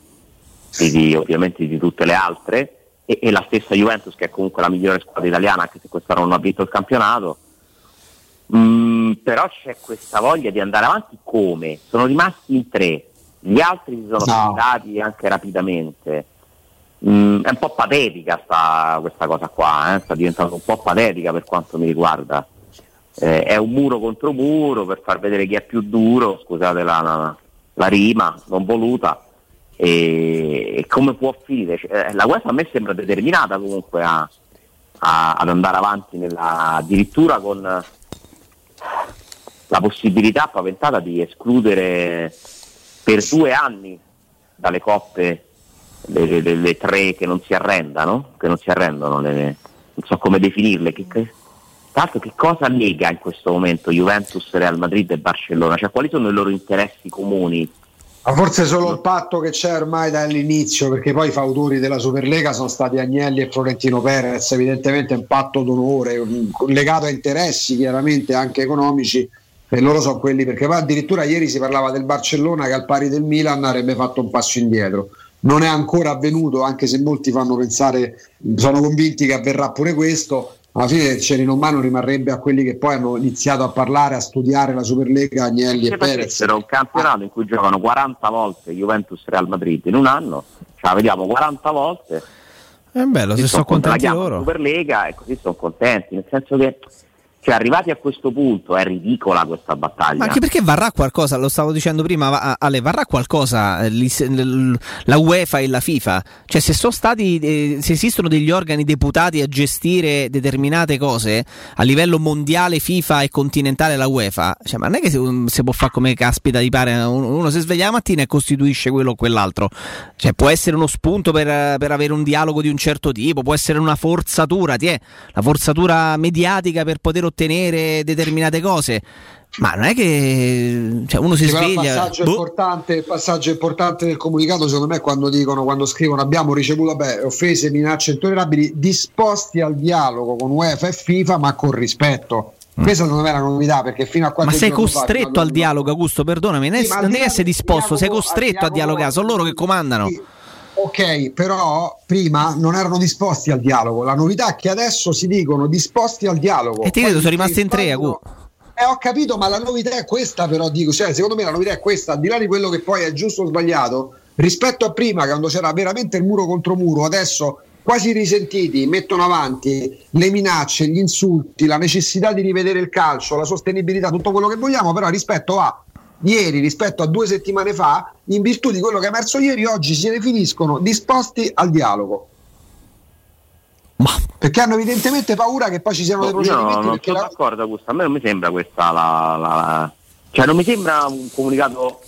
di- di- ovviamente di tutte le altre, e, e la stessa Juventus che è comunque la migliore squadra italiana anche se quest'anno non ha vinto il campionato. Mm, però c'è questa voglia di andare avanti come? Sono rimasti in tre, gli altri si sono No. anche rapidamente. Mm, è un po' patetica sta, questa cosa qua, eh? sta diventando un po' patetica per quanto mi riguarda. eh, è un muro contro muro per far vedere chi è più duro, scusate la, la- la rima non voluta, e, e come può finire. Cioè, eh, la UEFA a me sembra determinata comunque a- a- ad andare avanti nella, addirittura con eh, la possibilità paventata di escludere per due anni dalle coppe le, le- le- le tre che non si arrendano, che non si arrendono, non so come definirle. Che, che- tra l'altro che cosa lega in questo momento Juventus, Real Madrid e Barcellona? Cioè quali sono i loro interessi comuni? Ma forse solo il patto che c'è ormai dall'inizio, perché poi i fautori della Superlega sono stati Agnelli e Florentino Perez, evidentemente è un patto d'onore, legato a interessi chiaramente anche economici, e loro sono quelli, perché poi addirittura ieri si parlava del Barcellona che al pari del Milan avrebbe fatto un passo indietro. Non è ancora avvenuto, anche se molti fanno pensare, sono convinti che avverrà pure questo. Alla fine il cerino in mano rimarrebbe a quelli che poi hanno iniziato a parlare, a studiare la Superlega, Agnelli Se e Perez. facessero un campionato in cui giocano 40 volte Juventus Real Madrid in un anno, ce la vediamo 40 volte. È bello, se sono la contenti loro. Superlega e così sono contenti, nel senso che cioè, arrivati a questo punto è ridicola questa battaglia. Ma anche perché varrà qualcosa, lo stavo dicendo prima, Ale, varrà qualcosa eh, la UEFA e la FIFA? Cioè se sono stati, eh, se esistono degli organi deputati a gestire determinate cose a livello mondiale FIFA e continentale la UEFA, cioè, ma non è che si, può fare come caspita di pare, uno, si sveglia la mattina e costituisce quello o quell'altro. Cioè può essere uno spunto per, per avere un dialogo di un certo tipo, può essere una forzatura, ti è, la forzatura mediatica per poter ottenere determinate cose. Ma non è che cioè, uno si Sì, però il sveglia. passaggio, boh, importante, il passaggio importante del comunicato, secondo me, è quando dicono, quando scrivono abbiamo ricevuto vabbè, offese, minacce intollerabili, disposti al dialogo con UEFA e FIFA, ma con rispetto. Questa secondo me è la novità, perché fino a ma qualche sei fa, costretto fino a- al dialogo, Augusto, perdonami, non è- Sì, ma non là essere del disposto, sei costretto a al dialogare, sono loro che comandano. Ok, però prima non erano disposti al dialogo. La novità è che adesso si dicono disposti al dialogo. E ti credo, sono rimasti in tre, Agu. Eh, ho capito, ma la novità è questa, però dico, cioè, secondo me la novità è questa, al di là di quello che poi è giusto o sbagliato, rispetto a prima, quando c'era veramente il muro contro muro, adesso quasi risentiti mettono avanti le minacce, gli insulti, la necessità di rivedere il calcio, la sostenibilità, tutto quello che vogliamo, però rispetto a ieri, rispetto a due settimane fa, in virtù di quello che è emerso ieri, oggi si definiscono disposti al dialogo. Perché hanno evidentemente paura che poi ci siano dei No, io procedimenti non perché sono la- d'accordo Augusto, a me non mi sembra questa la, la- la- cioè non mi sembra un comunicato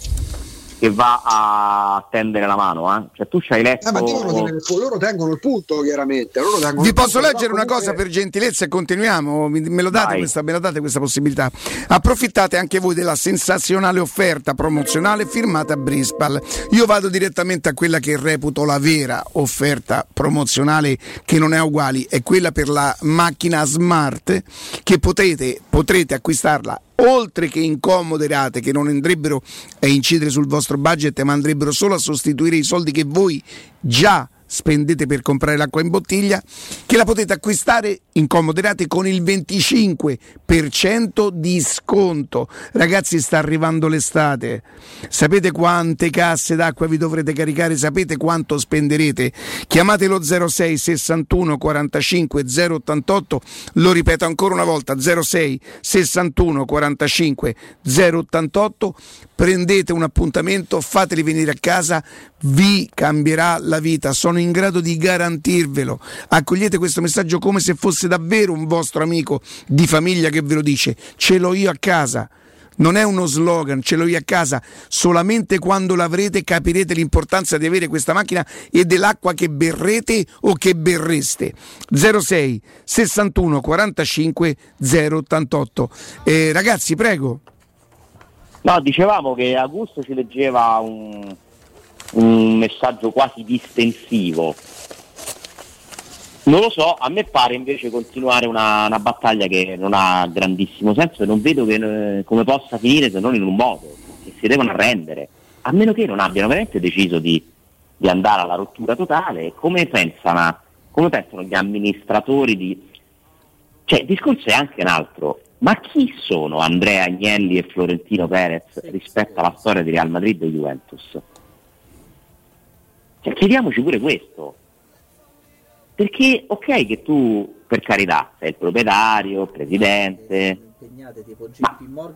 che va a tendere la mano, eh. Cioè tu ci hai letto Eh, ma pu- loro tengono il punto chiaramente. Loro tengono Vi il posso punto, leggere però una cosa comunque- per gentilezza e continuiamo? Me lo date, questa, me la date questa possibilità? Approfittate anche voi della sensazionale offerta promozionale firmata a Brispal. Io vado direttamente a quella che reputo la vera offerta promozionale che non è uguali, è quella per la macchina smart che potete, potrete acquistarla oltre che incomode rate che non andrebbero a incidere sul vostro budget ma andrebbero solo a sostituire i soldi che voi già spendete per comprare l'acqua in bottiglia, che la potete acquistare in comode rate con il 25% di sconto. Ragazzi, sta arrivando l'estate. Sapete quante casse d'acqua vi dovrete caricare? Sapete quanto spenderete? Chiamatelo 06 61 45 088. Lo ripeto ancora una volta: 06 61 45 088. Prendete un appuntamento, fateli venire a casa, vi cambierà la vita. Sono in grado di garantirvelo. Accogliete questo messaggio come se fosse davvero un vostro amico di famiglia che ve lo dice. Ce l'ho io a casa. Non è uno slogan, ce l'ho io a casa. Solamente quando l'avrete capirete l'importanza di avere questa macchina e dell'acqua che berrete o che berreste. 06 61 45 088. Eh, ragazzi, prego. No, dicevamo che Augusto ci leggeva un, un messaggio quasi distensivo. Non lo so, a me pare invece continuare una, una battaglia che non ha grandissimo senso e non vedo che, eh, come possa finire se non in un modo, che si devono arrendere, a meno che non abbiano veramente deciso di, di andare alla rottura totale. Come pensano, come pensano gli amministratori di... Cioè, il discorso è anche un altro. Ma chi sono Andrea Agnelli e Florentino Perez rispetto alla storia di Real Madrid e Juventus? Cioè, chiediamoci pure questo. Perché, ok, che tu, per carità, sei il proprietario, presidente,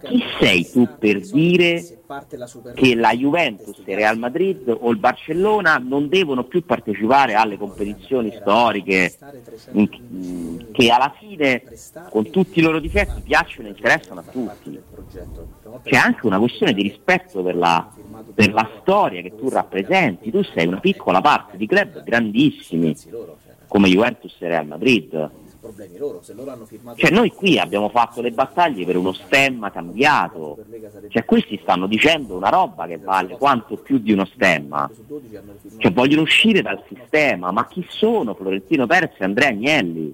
Chi sei tu per dire che la Juventus, il Real Madrid o il Barcellona non devono più partecipare alle competizioni storiche che alla fine, con tutti i loro difetti, piacciono e interessano a tutti? C'è anche una questione di rispetto per la, per la storia che tu rappresenti. Tu sei una piccola parte di club grandissimi come Juventus e Real Madrid. Cioè noi qui abbiamo fatto le battaglie per uno stemma cambiato, cioè questi stanno dicendo una roba che vale quanto più di uno stemma, cioè vogliono uscire dal sistema, ma chi sono Florentino Perez e Andrea Agnelli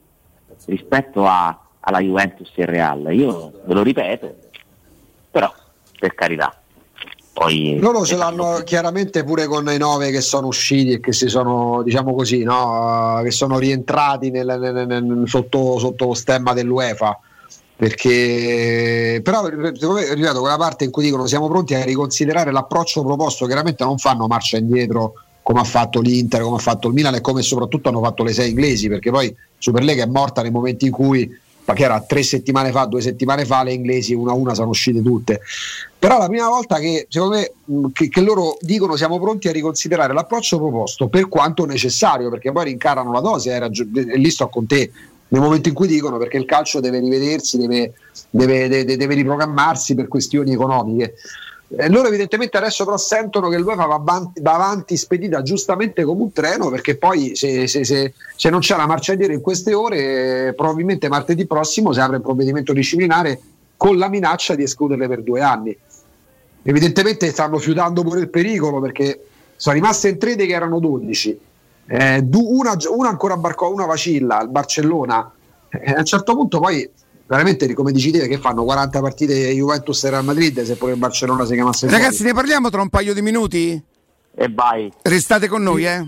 rispetto a- alla Juventus e Real? Io ve lo ripeto, però per carità. Poi Loro ce l'hanno chiaramente pure con i nove che sono usciti e che si sono, diciamo così, no? che sono rientrati nel- nel- nel- sotto, sotto lo stemma dell'UEFA. Perché però ripeto, quella parte in cui dicono siamo pronti a riconsiderare l'approccio proposto, chiaramente non fanno marcia indietro come ha fatto l'Inter, come ha fatto il Milan e come soprattutto hanno fatto le sei inglesi, perché poi Superlega è morta nei momenti in cui, che era tre settimane fa, due settimane fa, le inglesi una a una sono uscite tutte. Però la prima volta che secondo me mh, che, che loro dicono siamo pronti a riconsiderare l'approccio proposto per quanto necessario, perché poi rincarano la dose, hai ragio- e lì sto con te. Nel momento in cui dicono perché il calcio deve rivedersi, deve, deve- deve- deve riprogrammarsi per questioni economiche. Eh, loro evidentemente adesso però sentono che l'UEFA va avanti, va avanti spedita giustamente come un treno perché poi se, se- se- se non c'è la marcia in queste ore probabilmente martedì prossimo si apre il provvedimento disciplinare con la minaccia di escluderle per due anni. Evidentemente stanno fiutando pure il pericolo perché sono rimaste in tre che erano 12. Eh, una, una ancora barcò, una vacilla, il Barcellona. Eh, a un certo punto poi veramente come dici te che fanno 40 partite Juventus e Real Madrid se pure il Barcellona si chiamasse Ragazzi, fuori. ne parliamo tra un paio di minuti? E vai. Restate con noi, eh?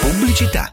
Pubblicità.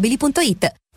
ValentinoAutomobili.it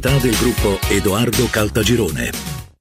del gruppo Edoardo Caltagirone.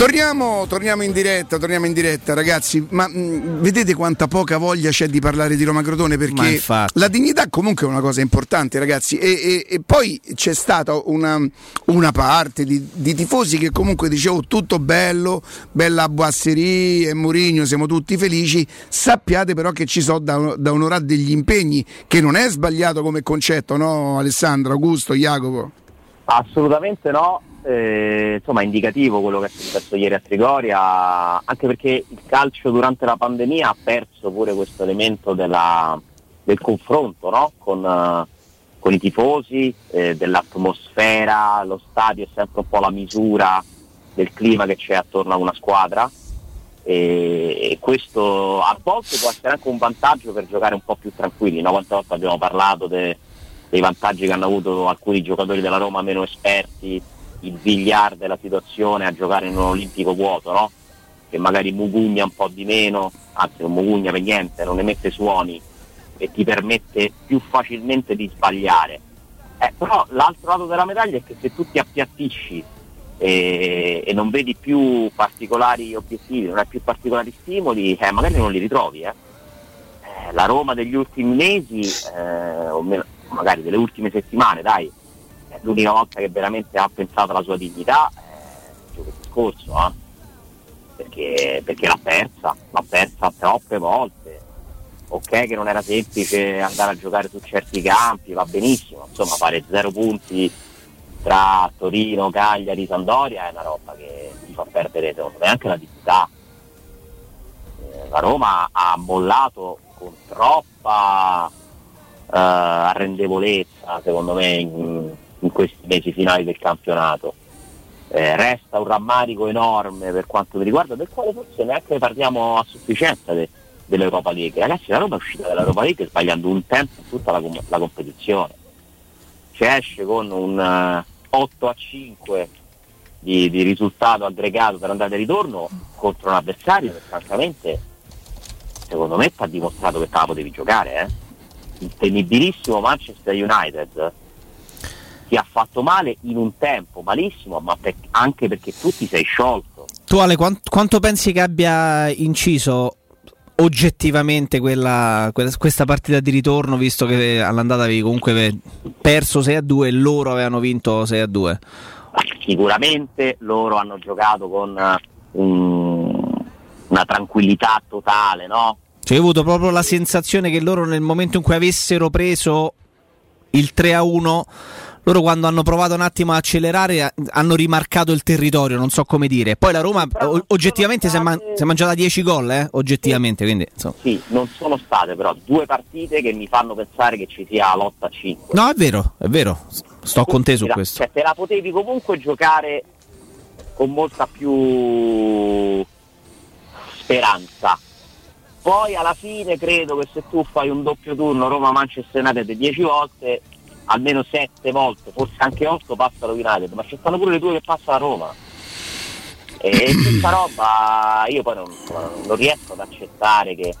Torniamo, torniamo in diretta, torniamo in diretta ragazzi, ma mh, vedete quanta poca voglia c'è di parlare di Roma Crotone? Perché la dignità comunque è una cosa importante ragazzi. E, e- e poi c'è stata una, una parte di, di tifosi che comunque dicevo "Oh, tutto bello, bella Boasserie e Mourinho, siamo tutti felici, sappiate però che ci sono da, da onorare degli impegni, che non è sbagliato come concetto, no Alessandro, Augusto, Jacopo? Assolutamente no, eh, insomma è indicativo quello che è successo ieri a Trigoria, anche perché il calcio durante la pandemia ha perso pure questo elemento della- del confronto no? con, eh, con i tifosi, eh, dell'atmosfera, lo stadio è sempre un po' la misura del clima che c'è attorno a una squadra e, questo a volte può essere anche un vantaggio per giocare un po' più tranquilli. No? Quante volte abbiamo parlato de- dei vantaggi che hanno avuto alcuni giocatori della Roma meno esperti, il biliard della situazione a giocare in un olimpico vuoto, no? che magari mugugna un po' di meno, anzi non mugugna per niente, non emette suoni e ti permette più facilmente di sbagliare. Eh, però l'altro lato della medaglia è che se tu ti appiattisci e, e non vedi più particolari obiettivi, non hai più particolari stimoli, eh, magari non li ritrovi. eh. Eh, la Roma degli ultimi mesi, eh, o meno- magari delle ultime settimane, dai, l'unica volta che veramente ha pensato alla sua dignità, eh, giovedì scorso, eh. perché, perché l'ha persa, l'ha persa troppe volte. Ok che non era semplice andare a giocare su certi campi, va benissimo, insomma fare zero punti tra Torino, Cagliari, Sandoria è una roba che ti fa perdere secondo me anche la dignità. Eh, La Roma ha mollato con troppa eh, arrendevolezza secondo me in, in questi mesi finali del campionato. Eh, resta un rammarico enorme per quanto mi riguarda, del quale forse neanche parliamo a sufficienza de- dell'Europa League. Ragazzi, la Roma è uscita dall'Europa League sbagliando un tempo tutta la, la competizione. Cioè esce con un eh, 8 a 5 di, di risultato aggregato per andata e ritorno contro un avversario che francamente secondo me ti ha dimostrato che te la potevi giocare. Eh? Il temibilissimo Manchester United ti ha fatto male in un tempo, malissimo, ma per- anche perché tu ti sei sciolto. Tu Ale, quan- quanto pensi che abbia inciso oggettivamente quella, quella- questa partita di ritorno, visto che all'andata avevi comunque perso 6 a 2 e loro avevano vinto 6 a 2? Sicuramente loro hanno giocato con un- una tranquillità totale, no? Cioè, ho avuto proprio la sensazione che loro nel momento in cui avessero preso il 3 a 1 loro quando hanno provato un attimo a accelerare ha- hanno rimarcato il territorio, non so come dire. Poi la Roma o- oggettivamente si è, man- si è mangiata 10 gol, eh? oggettivamente, quindi insomma. Sì, non sono state però due partite che mi fanno pensare che ci sia lotta a 5. No, è vero, è vero. Sto con te su questo. Cioè, te la potevi comunque giocare con molta più speranza. Poi alla fine credo che se tu fai un doppio turno Roma-Manchester United 10 volte, almeno 7 volte, forse anche 8 passa lo United, ma ci stanno pure le due che passa la Roma. E questa roba io poi non, non riesco ad accettare che,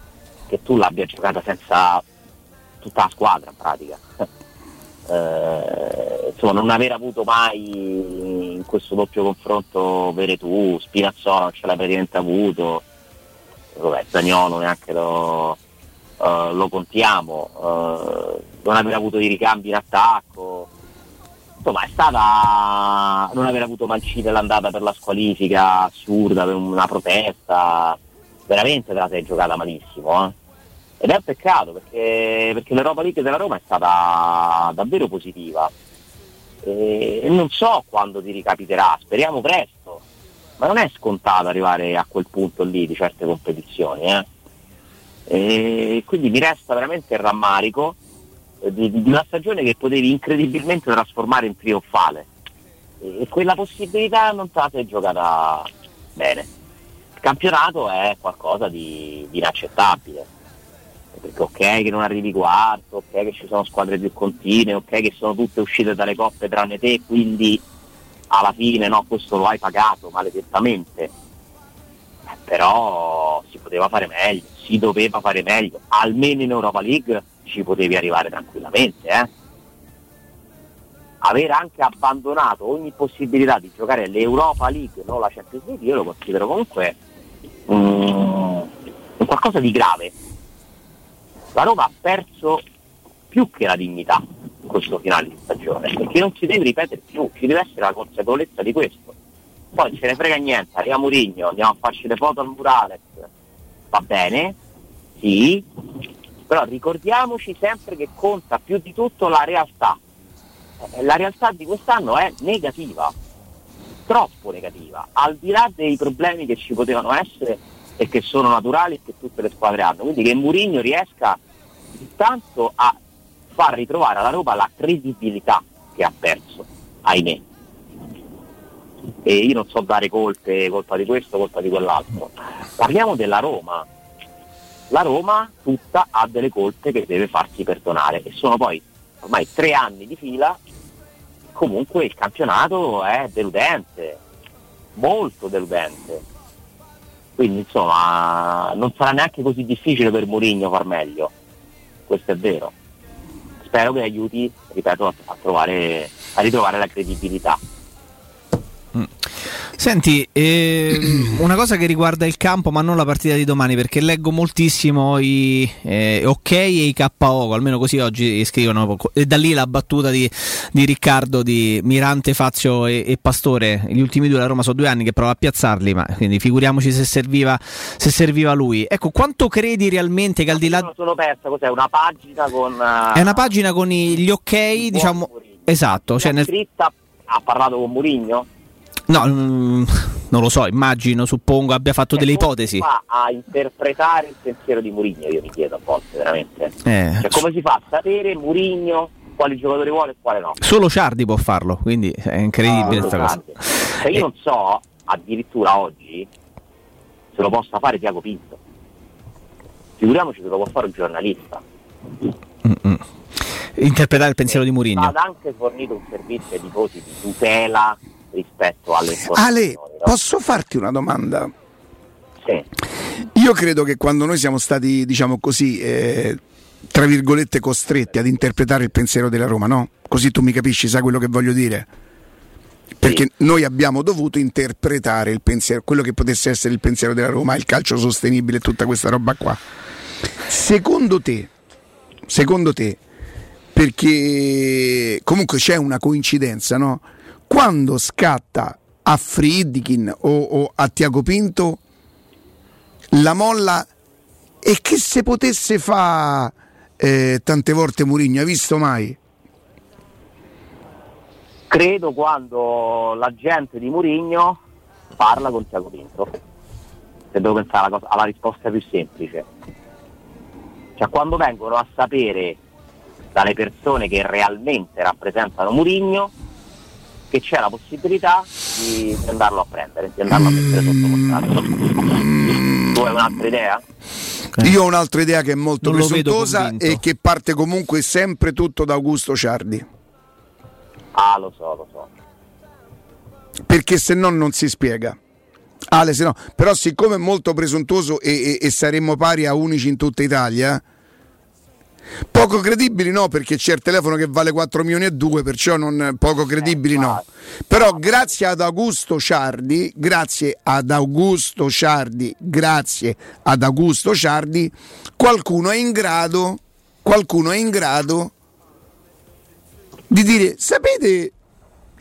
che tu l'abbia giocata senza tutta la squadra in pratica. Eh, insomma, non aver avuto mai in questo doppio confronto Veretù, Spinazzola non ce l'ha praticamente avuto, vabbè, Zagnolo neanche lo, eh, lo contiamo, eh, non aver avuto i ricambi in attacco, insomma è stata non aver avuto Mancini all'andata per la squalifica assurda, per una protesta, veramente te la sei giocata malissimo. eh. Ed è un peccato perché, perché l'Europa League della Roma è stata davvero positiva. E non so quando ti ricapiterà, speriamo presto, ma non è scontato arrivare a quel punto lì di certe competizioni. eh. E quindi mi resta veramente il rammarico eh, di, di una stagione che potevi incredibilmente trasformare in trionfale. E, quella possibilità non te la sei giocata bene. Il campionato è qualcosa di, di inaccettabile perché ok che non arrivi quarto, ok che ci sono squadre più continue, ok che sono tutte uscite dalle coppe tranne te, quindi alla fine no, questo lo hai pagato maledettamente. Però si poteva fare meglio, si doveva fare meglio, almeno in Europa League ci potevi arrivare tranquillamente. Eh? Aver anche abbandonato ogni possibilità di giocare l'Europa League, non la Champions League, io lo considero comunque un qualcosa di grave la Roma ha perso più che la dignità in questo finale di stagione, perché non si deve ripetere più, ci deve essere la consapevolezza di questo. Poi ce ne frega niente, arriva Murigno, andiamo a farci le foto al murales, va bene, sì, però ricordiamoci sempre che conta più di tutto la realtà. Eh, La realtà di quest'anno è negativa, troppo negativa, al di là dei problemi che ci potevano essere e che sono naturali e che tutte le squadre hanno. Quindi che Mourinho riesca intanto a far ritrovare alla Roma la credibilità che ha perso, ahimè. E io non so dare colpe, colpa di questo, colpa di quell'altro. Parliamo della Roma. La Roma tutta ha delle colpe che deve farsi perdonare e sono poi ormai tre anni di fila, comunque il campionato è deludente, molto deludente. Quindi insomma non sarà neanche così difficile per Mourinho far meglio, questo è vero. Spero che aiuti, ripeto, a, trovare, a ritrovare la credibilità. Senti, ehm, una cosa che riguarda il campo, ma non la partita di domani, perché leggo moltissimo i eh, ok e i KO, almeno così oggi scrivono, e da lì la battuta di, di Riccardo di Mirante, Fazio e, e Pastore. Gli ultimi due la Roma sono due anni che prova a piazzarli, ma quindi figuriamoci se serviva, se serviva lui. Ecco, quanto credi realmente che al di là. Io sono persa, cos'è? Una pagina con... eh, È una pagina con i- gli ok, diciamo. Esatto, cioè nel, ha parlato con Mourinho? No, mm, non lo so, immagino, suppongo abbia fatto delle ipotesi. Fa a interpretare il pensiero di Mourinho, io mi chiedo a volte, veramente. Eh, Cioè, come si fa a sapere Mourinho quali giocatori vuole e quale no? Solo Ciardi può farlo, quindi è incredibile questa cosa. Cioè, io non so, addirittura oggi, se lo possa fare Tiago Pinto. Figuriamoci se lo può fare un giornalista. Mm-mm. Interpretare il pensiero di Mourinho. Ha anche fornito un servizio ai tifosi di tutela rispetto alle Ale, informazioni. posso farti una domanda? Sì. Io credo che quando noi siamo stati, diciamo così, eh, tra virgolette, costretti ad interpretare il pensiero della Roma, no? Così tu mi capisci, sai quello che voglio dire? Perché noi abbiamo dovuto interpretare il pensiero, quello che potesse essere il pensiero della Roma, il calcio sostenibile e tutta questa roba qua. Secondo te, secondo te, perché comunque c'è una coincidenza, no? Quando scatta a Friedkin o, o a Tiago Pinto la molla e che se potesse fa eh, tante volte Murigno, hai visto mai? Credo quando la gente di Mourinho parla con Tiago Pinto. Se devo pensare alla, cosa- alla risposta più semplice. Cioè quando vengono a sapere dalle persone che realmente rappresentano Mourinho che c'è la possibilità di di andarlo a prendere, di andarlo a mettere sotto contratto. Tu hai un'altra idea? Io ho un'altra idea che è molto presuntuosa e che parte comunque sempre tutto da Augusto Ciardi. Ah, lo so, lo so. perché se no non si spiega. Ale, se no, però siccome è molto presuntuoso e, e- e saremmo pari a unici in tutta Italia, poco credibili no, perché c'è il telefono che vale 4 milioni e 2, perciò non, poco credibili no. Però grazie ad Augusto Ciardi, grazie ad Augusto Ciardi, grazie ad Augusto Ciardi, qualcuno è in grado, qualcuno è in grado di dire, sapete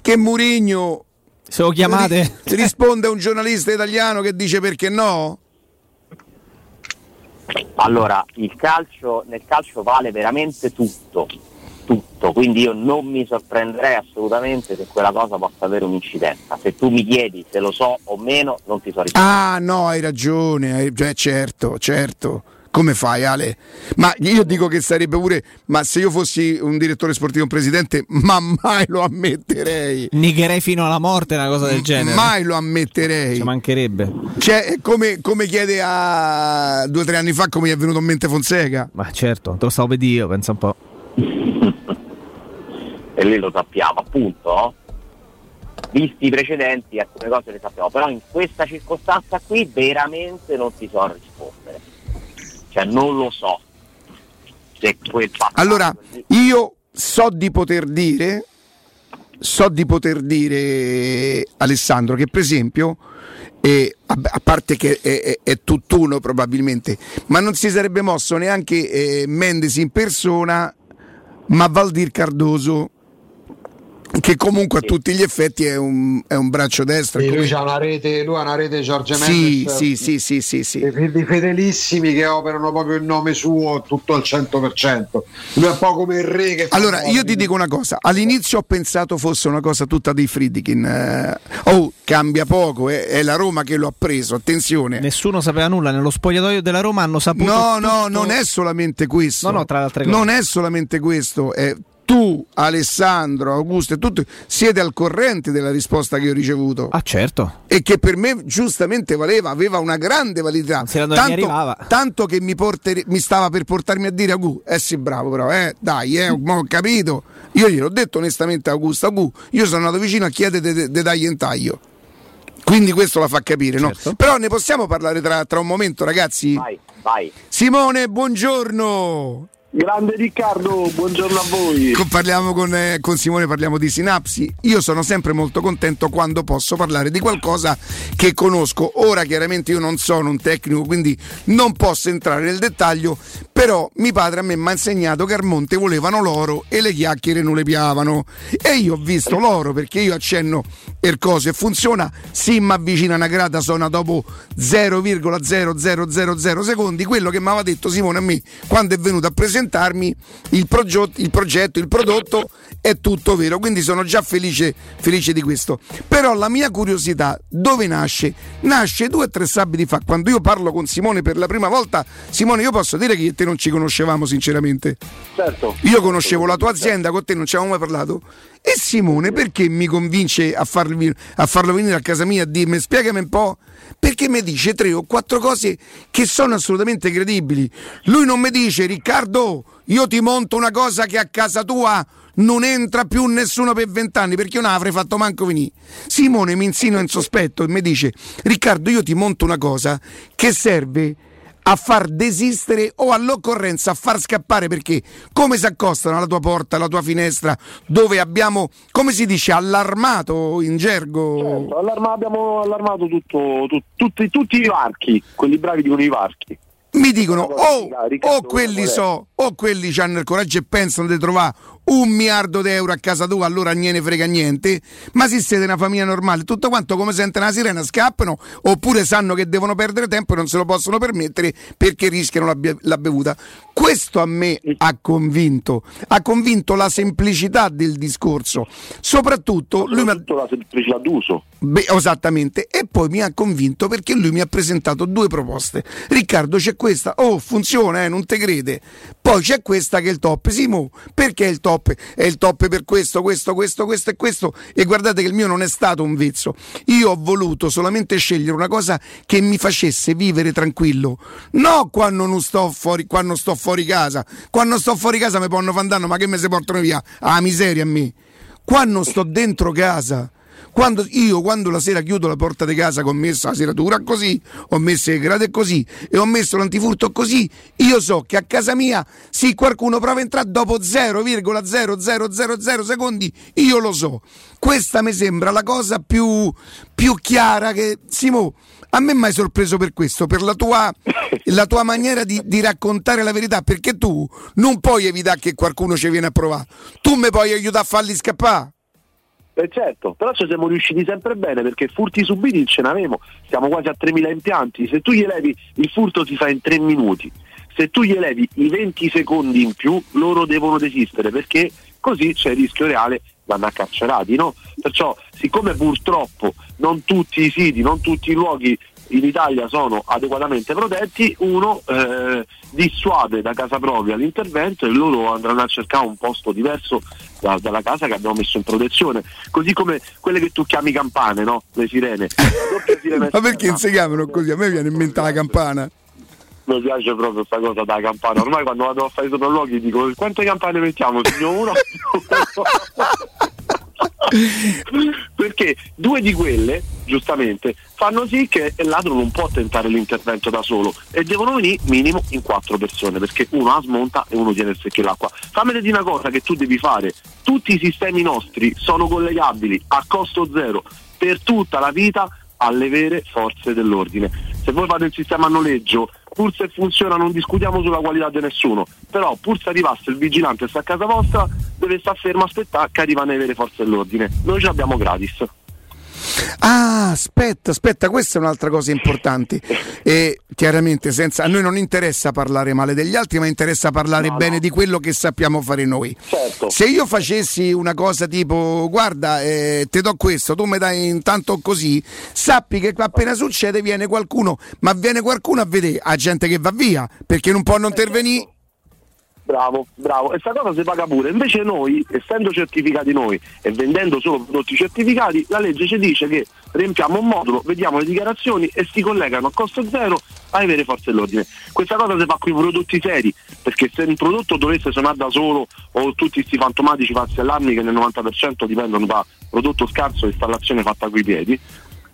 che Murigno Se lo chiamate? ri- risponde a un giornalista italiano che dice perché no? Allora, calcio, nel calcio vale veramente tutto, tutto, quindi io non mi sorprenderei assolutamente se quella cosa possa avere un'incidenza. Se tu mi chiedi se lo so o meno, non ti so rispondere. Ah no, hai ragione, cioè, certo, certo. Come fai Ale? Ma io dico che sarebbe pure, ma se io fossi un direttore sportivo, un presidente, ma mai lo ammetterei. Negherei fino alla morte una cosa del genere. Mai lo ammetterei. Ci mancherebbe. Cioè, è come, come chiede a due o tre anni fa come gli è venuto in mente Fonseca. Ma certo, te lo stavo per io, pensa un po'. E lì lo sappiamo, appunto. no? Visti i precedenti, alcune cose le sappiamo, però in questa circostanza qui veramente non ti so rispondere. Cioè non lo so. Allora, io so di poter dire, so di poter dire, Alessandro, che per esempio, eh, a, a parte che è, è- è tutt'uno probabilmente, ma non si sarebbe mosso neanche eh, Mendes in persona, ma Valdir Cardoso, che comunque a tutti gli effetti è un, è un braccio destro. Sì, come- lui ha una rete, lui ha una rete Giorgio Sì, Mendes sì, sì, sì, sì, sì. di fedelissimi che operano proprio il nome suo tutto al 100%. Lui è un po' come il re che fa Allora, io ti dico una cosa, all'inizio ho pensato fosse una cosa tutta dei Friedkin. eh, oh, cambia poco, è, è la Roma che lo ha preso, attenzione. Nessuno sapeva nulla, nello spogliatoio della Roma hanno saputo. No, no, tutto- non è solamente questo. No, no, tra le altre cose. Non è solamente questo. è- tu, Alessandro, Augusto e tutti siete al corrente della risposta che ho ricevuto. Ah, certo. E che per me giustamente valeva, aveva una grande validità. se non mi arrivava. tanto che mi, porter- mi stava per portarmi a dire Augusto, eh sì, bravo, però, eh, dai, eh, ho capito. Io gliel'ho detto onestamente a Augusto, Augusto, io sono andato vicino a chiedere de, de dagli in taglio. Quindi questo la fa capire, no? Però ne possiamo parlare tra, tra un momento, ragazzi? Vai, vai. Simone, buongiorno. Grande Riccardo, buongiorno a voi. Parliamo con, eh, con Simone, parliamo di sinapsi. Io sono sempre molto contento quando posso parlare di qualcosa che conosco. Ora chiaramente io non sono un tecnico, quindi non posso entrare nel dettaglio, però mio padre a me mi ha insegnato che al monte volevano l'oro e le chiacchiere non le piavano. E io ho visto l'oro perché io accenno il coso e funziona, si mi avvicina una grata suona dopo 0,0000 secondi, quello che mi aveva detto Simone a me quando è venuto a presentarmi il, progetto, il progetto, il prodotto è tutto vero, quindi sono già felice, felice di questo. Però la mia curiosità dove nasce? Nasce due o tre sabati fa, quando io parlo con Simone per la prima volta, Simone io posso dire che io e te non ci conoscevamo sinceramente. Certo. Io conoscevo la tua azienda, con te non ci avevamo mai parlato. E Simone perché mi convince a, farvi- a farlo venire a casa mia a dirmi spiegami un po'? Perché mi dice tre o quattro cose che sono assolutamente credibili. Lui non mi dice Riccardo, io ti monto una cosa che a casa tua non entra più nessuno per vent'anni perché io non avrei fatto manco venire. Simone mi insinua in sospetto e mi dice Riccardo io ti monto una cosa che serve a far desistere o all'occorrenza a far scappare perché come si accostano alla tua porta, alla tua finestra dove abbiamo, come si dice, allarmato in gergo? Certo, allarma- abbiamo allarmato tutto, tu- tutti, tutti i varchi, quelli bravi dicono i varchi. Mi dicono o, Riccardo, o quelli qual è? so, o quelli hanno il coraggio e pensano di trovare un miliardo di euro a casa tua, allora non ne frega niente, ma se siete una famiglia normale, tutto quanto come sentono la sirena scappano, oppure sanno che devono perdere tempo e non se lo possono permettere perché rischiano la, bie- la bevuta. Questo a me ha convinto, ha convinto la semplicità del discorso, soprattutto lui mi ha la semplicità d'uso. Beh, esattamente, e poi mi ha convinto perché lui mi ha presentato due proposte. Riccardo, c'è questa, oh, funziona, eh, non te crede. Poi c'è questa che è il top. Simo, perché è il top? È il top per questo, questo, questo, questo e questo. E guardate che il mio non è stato un vezzo. Io ho voluto solamente scegliere una cosa che mi facesse vivere tranquillo. No quando non sto fuori, quando sto fuori casa. Quando sto fuori casa mi possono fare un danno, ma che me si portano via? Ah, miseria a me. Quando sto dentro casa. Quando io quando la sera chiudo la porta di casa che ho messo la seratura così, ho messo le grate così e ho messo l'antifurto così, io so che a casa mia se qualcuno prova a entrare dopo 0,0000 secondi, io lo so. Questa mi sembra la cosa più, più chiara che Simo, a me mi hai sorpreso per questo, per la tua, la tua maniera di, di raccontare la verità, perché tu non puoi evitare che qualcuno ci viene a provare, tu mi puoi aiutare a farli scappare. Eh certo, però ci siamo riusciti sempre bene perché furti subiti ce n'avemo, siamo quasi a 3.000 impianti, se tu gli elevi il furto si fa in 3 minuti, se tu gli elevi i 20 secondi in più loro devono desistere perché così c'è il rischio reale vanno accarcerati, no? Perciò siccome purtroppo non tutti i siti, non tutti i luoghi in Italia sono adeguatamente protetti, uno eh, dissuade da casa propria l'intervento e loro andranno a cercare un posto diverso da- dalla casa che abbiamo messo in protezione. Così come quelle che tu chiami campane, no? Le sirene. Ma perché si chiamano così? A me viene in mente la campana. mi piace proprio questa cosa da campana. Ormai quando vado a fare i sopralluoghi dico quante campane mettiamo? Signor uno? Perché due di quelle, giustamente, fanno sì che il ladro non può tentare l'intervento da solo e devono venire minimo in quattro persone, perché uno la smonta e uno tiene il secchio l'acqua. Fammi dire una cosa che tu devi fare, tutti i sistemi nostri sono collegabili a costo zero per tutta la vita alle vere forze dell'ordine. Se voi fate il sistema a noleggio, pur se funziona non discutiamo sulla qualità di nessuno, però pur se arrivasse il vigilante sta a casa vostra, deve stare fermo aspettare che arrivano le vere forze dell'ordine. Noi ce l'abbiamo gratis. Ah, aspetta, aspetta, questa è un'altra cosa importante. E chiaramente, senza, a noi non interessa parlare male degli altri, ma interessa parlare bene di quello che sappiamo fare noi. Certo. Se io facessi una cosa tipo, guarda, eh, ti do questo, tu mi dai intanto così, sappi che appena succede viene qualcuno, ma viene qualcuno a vedere, a gente che va via, perché non può non intervenire. Bravo, bravo. E sta cosa si paga pure. Invece noi, essendo certificati noi e vendendo solo prodotti certificati, la legge ci dice che riempiamo un modulo, vediamo le dichiarazioni e si collegano a costo zero ai vere forze dell'ordine. Questa cosa si fa con i prodotti seri, perché se un prodotto dovesse suonare da solo o tutti questi fantomatici falsi allarmi che nel 90% dipendono da prodotto scarso e installazione fatta coi piedi,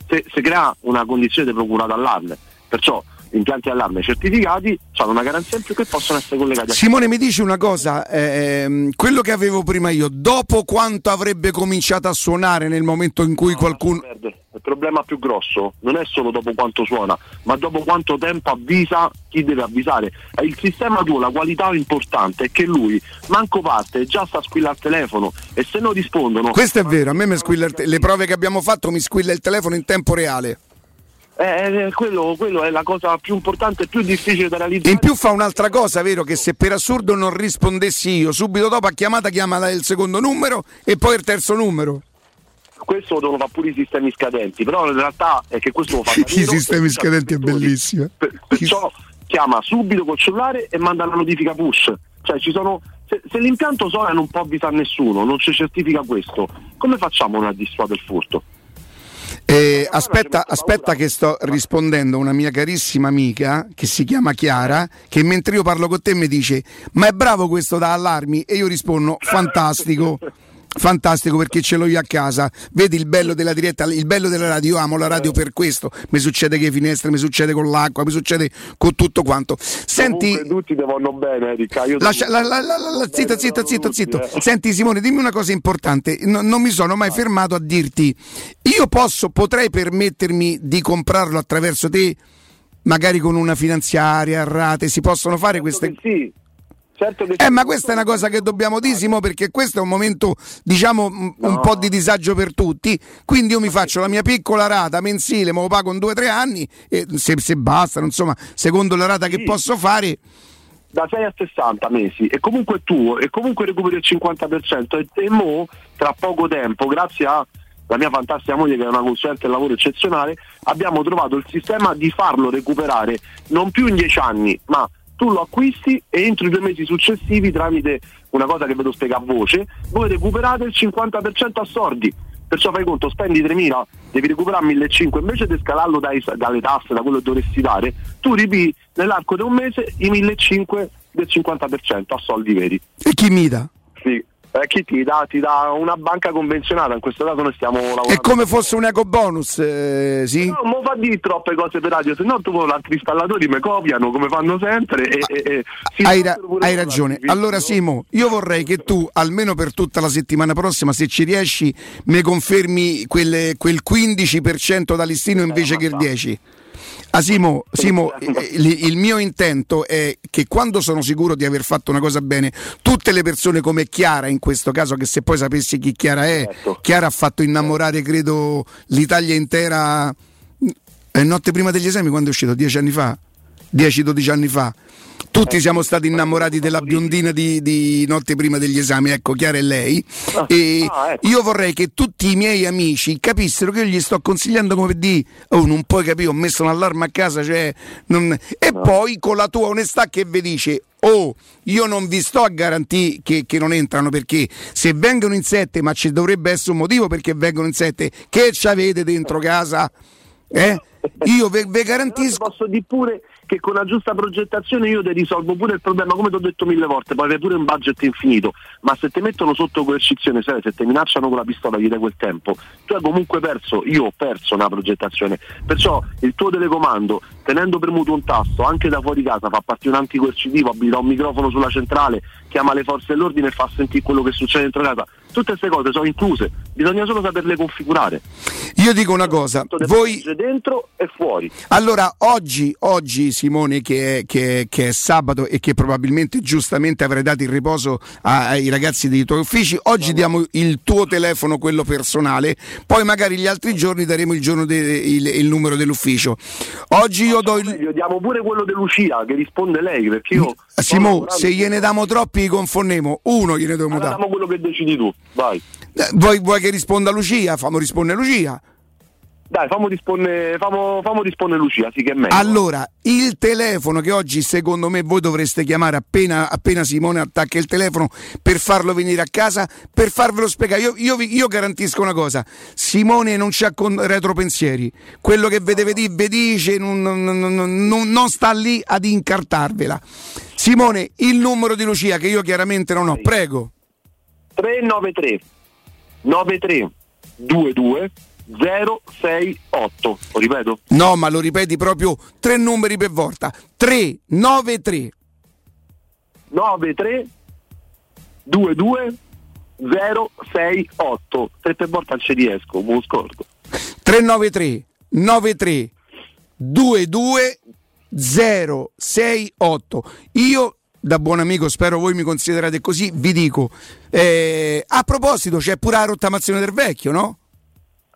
se crea una condizione di procura d'allarme. Perciò impianti allarme certificati hanno una garanzia in più che possono essere collegati a Simone mi dici una cosa, ehm, quello che avevo prima io, dopo quanto avrebbe cominciato a suonare nel momento in cui qualcuno... perde. Il problema più grosso non è solo dopo quanto suona, ma dopo quanto tempo avvisa chi deve avvisare. Il sistema tuo, la qualità importante è che lui, manco parte, già sta squillare il telefono e se non rispondono... Questo è vero, a me mi squilla il te- le prove che abbiamo fatto mi squilla il telefono in tempo reale. Eh, eh, quello, quello è la cosa più importante e più difficile da realizzare. In più fa un'altra cosa, vero? Che se per assurdo non rispondessi io, subito dopo a chiamata chiama il secondo numero e poi il terzo numero. Questo lo fare pure i sistemi scadenti, però in realtà è che questo lo fa I sistemi scadenti è bellissimo. Per- perciò chiama subito col cellulare e manda la notifica push. Cioè ci sono. Se, se l'impianto suona e non può avvisare nessuno, non ci certifica questo, come facciamo noi a dissuadere il furto? Eh, aspetta, aspetta che sto rispondendo a una mia carissima amica che si chiama Chiara, che mentre io parlo con te mi dice ma è bravo questo da allarmi e io rispondo fantastico. Fantastico perché ce l'ho io a casa. Vedi il bello della diretta, il bello della radio. Io amo la radio per questo. Mi succede che finestre, mi succede con l'acqua, mi succede con tutto quanto. Senti, Comunque tutti devono bene, Erika. Io Lascia, la, la, la, la- la- zitto, zitto, zitto, zitto. Senti Simone, dimmi una cosa importante. No- non mi sono mai fermato a dirti, io posso, potrei permettermi di comprarlo attraverso te, magari con una finanziaria, a rate, si possono fare queste... Sì, certo Eh, ma questa è una cosa che dobbiamo dire, Simo, perché questo è un momento, diciamo, un po' di disagio per tutti. Quindi io mi faccio la mia piccola rata mensile, me lo pago in due o tre anni, e se, se basta, insomma, secondo la rata che posso fare. da 6 a 60 mesi e comunque è tuo e comunque recuperi il 50% e, e mo tra poco tempo grazie a la mia fantastica moglie che è una consulente del lavoro eccezionale abbiamo trovato il sistema di farlo recuperare non più in 10 anni ma tu lo acquisti e entro i due mesi successivi tramite una cosa che vedo spiega a voce voi recuperate il 50% a sordi perciò fai conto, spendi 3.000, devi recuperare 1.500, invece di scalarlo dai- dalle tasse, da quello che dovresti dare, tu ripi nell'arco di un mese i 1.500 del 50% a soldi veri. E chi mi dà? Sì. Eh, chi ti dà? Ti dà una banca convenzionata, in questo caso noi stiamo lavorando. È come fosse un eco bonus, eh, sì? No, non fa di troppe cose per radio, se no tu con altri installatori mi copiano come fanno sempre e, e- e si Hai, ra- hai ragione. Allora, Simo, io vorrei che tu, almeno per tutta la settimana prossima, se ci riesci, mi confermi quelle- quel 15% da listino invece che il 10%. Ah, Simo, Simo, eh, il, mio intento è che quando sono sicuro di aver fatto una cosa bene, tutte le persone come Chiara, in questo caso, che se poi sapessi chi Chiara è, Chiara ha fatto innamorare, credo, l'Italia intera. eh, notte prima degli esami, quando è uscito? Dieci anni fa? 10-12 anni fa. Tutti siamo stati innamorati della biondina di, di notte prima degli esami, ecco, Chiara è lei. E io vorrei che tutti i miei amici capissero che io gli sto consigliando come dire, oh, non puoi capire, ho messo un allarme a casa, cioè, non-" e poi con la tua onestà che vi dice, oh, io non vi sto a garantire che, che non entrano perché se vengono in sette, ma ci dovrebbe essere un motivo perché vengono in sette, che ci avete dentro casa? Eh? Io ve, ve garantisco. Posso dire pure che con la giusta progettazione io ti risolvo pure il problema, come ti ho detto mille volte, poi avere pure un budget infinito, ma se ti mettono sotto coercizione, se ti minacciano con la pistola gli dai quel tempo, tu hai comunque perso, io ho perso una progettazione, perciò il tuo telecomando, tenendo premuto un tasto, anche da fuori casa, fa partire un anticoercitivo, abilita un microfono sulla centrale, chiama le forze dell'ordine e fa sentire quello che succede dentro casa, tutte queste cose sono incluse, bisogna solo saperle configurare. Io dico una cosa, voi dentro e fuori. Allora, oggi, oggi Simone, che è, che, è, che è sabato e che probabilmente giustamente avrai dato il riposo ai ragazzi dei tuoi uffici, oggi diamo il tuo telefono, quello personale, poi magari gli altri giorni daremo il, giorno de- il, il numero dell'ufficio. Oggi io do il. Meglio, diamo pure quello di Lucia che risponde lei, perché io Simo, se gliene diamo troppi li confonnemo, uno gliene dobbiamo Allora, dare. diamo quello che decidi tu, vai. Eh, Vuoi, vuoi che risponda Lucia? Fammi rispondere Lucia. Dai, fammo rispondere, fammo, fammo rispondere Lucia, sì che è meglio. Allora, il telefono che oggi secondo me voi dovreste chiamare appena, appena Simone attacca il telefono per farlo venire a casa, per farvelo spiegare. Io, io io garantisco una cosa, Simone non c'ha con retropensieri, quello che vede vedi, vi dice non, non- non- non- non sta lì ad incartarvela. Simone, il numero di Lucia che io chiaramente non ho, prego. 393 93 22 068. Lo ripeto? No, ma lo ripeti proprio tre numeri per volta. 3, 9, 3. 93 22 068. Tre per volta non ci riesco, lo scordo. 393 93 22 068 io da buon amico spero voi mi considerate così vi dico eh, a proposito c'è pure la rottamazione del vecchio no?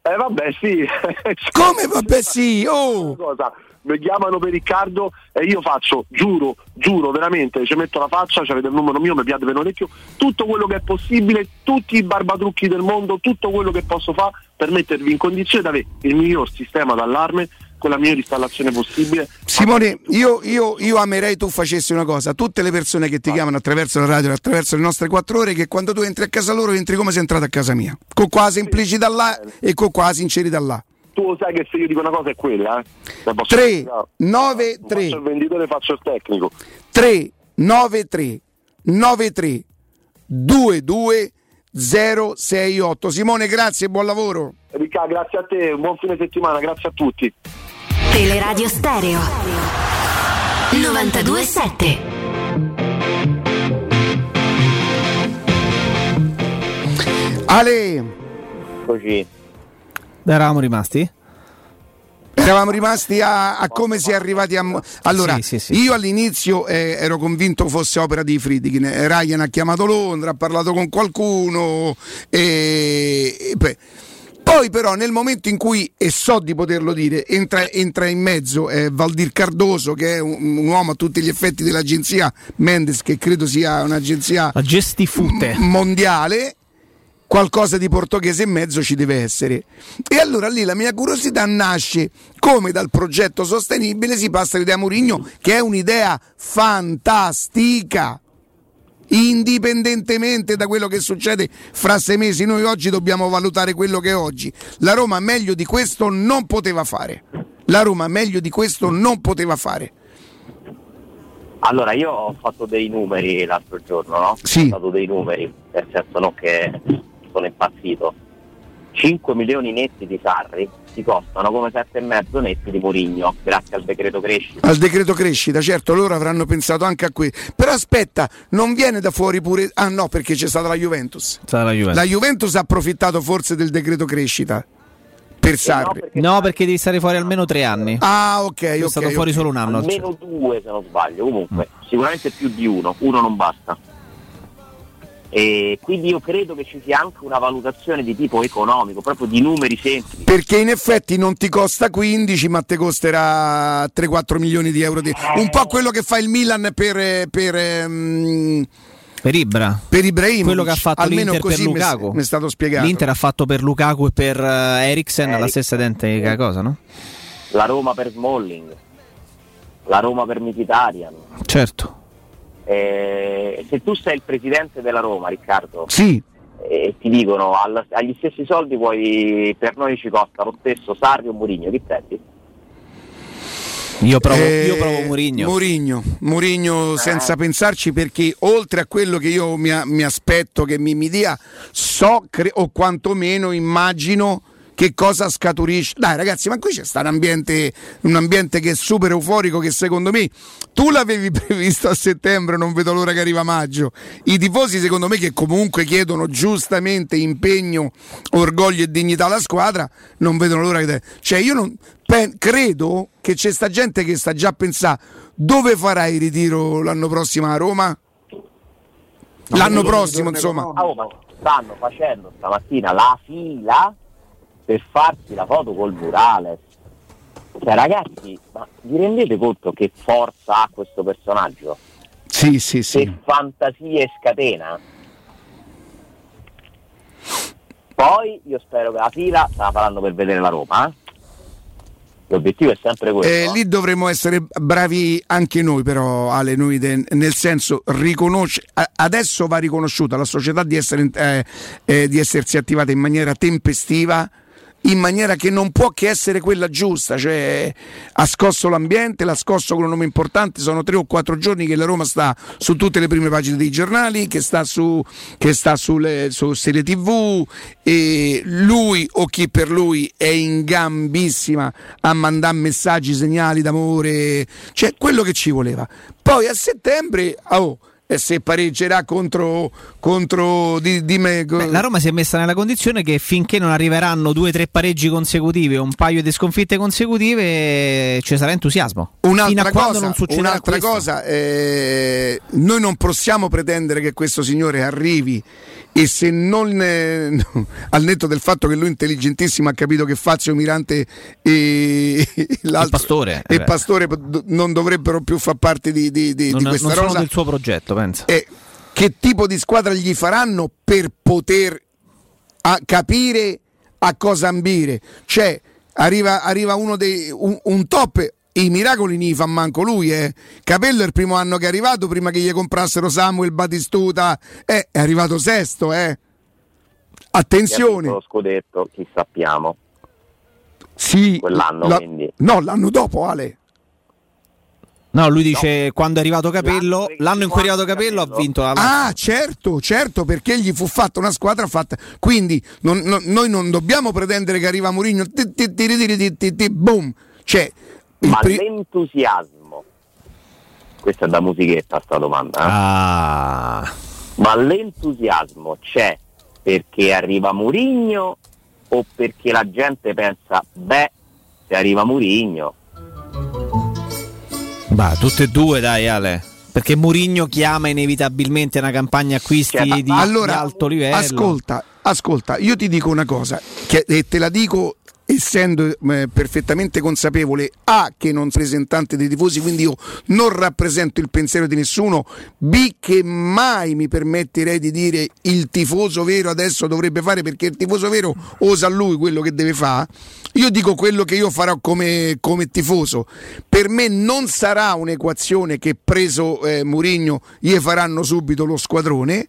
Eh vabbè sì. come vabbè sì oh Cosa? Mi chiamano per Riccardo e io faccio, giuro, giuro veramente, ci metto la faccia, ci avete il numero mio, mi piace per l'orecchio, tutto quello che è possibile, tutti i barbatrucchi del mondo, tutto quello che posso fare per mettervi in condizione di avere il miglior sistema d'allarme con la miglior installazione possibile. Simone io, io, io amerei tu facessi una cosa tutte le persone che ti chiamano attraverso la radio attraverso le nostre quattro ore che quando tu entri a casa loro entri come sei entrato a casa mia con qua semplicità là e con qua sincerità là Tu lo sai che se io dico una cosa è quella, eh? La posso 3 spiegare. 9 3 Faccio il venditore, faccio il tecnico. 3 9 3 9 3 2 2 0 6 8 Simone grazie e buon lavoro Ricca, grazie a te, buon fine settimana, grazie a tutti. Teleradio Stereo 927 Ale Così. Eravamo rimasti? Eravamo rimasti a, a come si è arrivati a. Allora, Sì, sì, sì. io all'inizio eh, ero convinto fosse opera di Friedkin. Eh, Ryan ha chiamato Londra, ha parlato con qualcuno. E, e poi, poi però nel momento in cui, e so di poterlo dire, entra, entra in mezzo eh, Valdir Cardoso, che è un, un uomo a tutti gli effetti dell'agenzia Mendes, che credo sia un'agenzia m- mondiale, qualcosa di portoghese in mezzo ci deve essere. E allora lì la mia curiosità nasce come dal progetto sostenibile si passa all'idea Murigno, che è un'idea fantastica. Indipendentemente da quello che succede fra sei mesi, noi oggi dobbiamo valutare quello che è oggi. La Roma meglio di questo non poteva fare. La Roma meglio di questo non poteva fare. Allora, io ho fatto dei numeri l'altro giorno, no? Sì. Ho fatto dei numeri, nel senso non che sono impazzito. 5 milioni netti di Sarri si costano come 7,5 netti di Murigno, grazie al decreto crescita. Al decreto crescita, certo, loro avranno pensato anche a questo. Però aspetta, non viene da fuori pure. Ah no, perché c'è stata la Juventus. La Juventus. La Juventus ha approfittato forse del decreto crescita per Sarri. No, perché devi stare fuori almeno tre anni. Ah, ok, È ok. stato fuori ok. solo un anno. Almeno due se non sbaglio, comunque, sicuramente più di uno, uno non basta. E quindi io credo che ci sia anche una valutazione di tipo economico, proprio di numeri semplici. Perché in effetti non ti costa 15, ma ti costerà 3-4 milioni di euro. Di... Un po' quello che fa il Milan per. per ehm, Per Ibra. Per Ibrahimovic. Quello che ha fatto Almeno l'Inter per così mi è- Lukaku. mi è stato spiegato. L'Inter ha fatto per Lukaku e per eh, Eriksen la stessa identica cosa, no? La Roma per Smalling, la Roma per Mkhitaryan. Certo. Eh, se tu sei il presidente della Roma, Riccardo, Sì. e ti dicono al- agli stessi soldi puoi, per noi ci costa lo stesso Sarri o Mourinho, chi prendi? Io provo, Eh, io provo Murigno. Mourinho, Mourinho senza pensarci perché oltre a quello che io mi, mi aspetto che mi, mi dia, so cre- o quantomeno immagino che cosa scaturisce. Dai ragazzi, ma qui c'è sta un ambiente, un ambiente che è super euforico che secondo me tu l'avevi previsto a settembre, non vedo l'ora che arriva maggio. I tifosi secondo me che comunque chiedono giustamente impegno, orgoglio e dignità alla squadra, non vedono l'ora che... Cioè io non... credo che c'è sta gente che sta già a pensare dove farai il ritiro l'anno prossimo a Roma? L'anno prossimo, insomma. A Roma stanno facendo stamattina la fila per farsi la foto col murales. Cioè ragazzi, ma vi rendete conto che forza ha questo personaggio? Sì, sì, sì. Che fantasie scatena? Poi io spero che la fila se la faranno per vedere la Roma. eh. L'obiettivo è sempre quello. Eh, lì dovremmo essere bravi anche noi, però, Ale, noi de- nel senso riconosce- adesso va riconosciuta la società di, essere, eh, eh, di essersi attivata in maniera tempestiva. In maniera che non può che essere quella giusta, cioè ha scosso l'ambiente, l'ha scosso con un nome importante. Sono tre o quattro giorni che la Roma sta su tutte le prime pagine dei giornali, che sta su, che sta sulle, su serie tv e lui o chi per lui è in gambissima a mandare messaggi, segnali d'amore, cioè quello che ci voleva. Poi a settembre, oh, e se pareggerà contro, contro di, di me, Beh, la Roma si è messa nella condizione che finché non arriveranno due o tre pareggi consecutivi o un paio di sconfitte consecutive ci sarà entusiasmo. Un'altra cosa, un'altra cosa eh, noi non possiamo pretendere che questo signore arrivi e se non eh, no, al netto del fatto che lui intelligentissimo ha capito che Fazio Mirante e, l'altro- Pastore, eh e beh. Pastore non dovrebbero più far parte di, di- di- non, di questa non sono rosa del suo progetto, pensa. e che tipo di squadra gli faranno per poter a- capire a cosa ambire. Cioè, arriva, arriva uno dei un, un top. I miracoli ne fa manco lui, eh. Capello è il primo anno che è arrivato, prima che gli comprassero Samuel Batistuta, eh, è arrivato sesto, eh. Attenzione. lo scudetto, chi sappiamo. Sì, Quell'anno, la- quindi. no, l'anno dopo, Ale. No, lui dice quando è arrivato Capello, l'anno in cui è arrivato Capello ha vinto la Ah, certo, certo, perché gli fu fatta una squadra fatta. Quindi non- non- noi non dobbiamo pretendere che arriva Mourinho, ti- ti- ti- ti- ti- ti- ti- boom. Cioè, Ma pri- l'entusiasmo, questa è da musichetta sta domanda, eh? Ah. ma l'entusiasmo c'è perché arriva Murigno o perché la gente pensa, beh, se arriva Murigno, Bah, tutte e due, dai, Ale. Perché Mourinho chiama inevitabilmente una campagna acquisti Cioè, di, di allora, alto livello. Ascolta, ascolta, io ti dico una cosa, che, e te la dico essendo eh, perfettamente consapevole A che non sono rappresentante dei tifosi, quindi io non rappresento il pensiero di nessuno, B che mai mi permetterei di dire il tifoso vero adesso dovrebbe fare perché il tifoso vero osa lui quello che deve fare. Io dico quello che io farò come, come tifoso. Per me non sarà un'equazione che preso eh, Murigno gli faranno subito lo squadrone.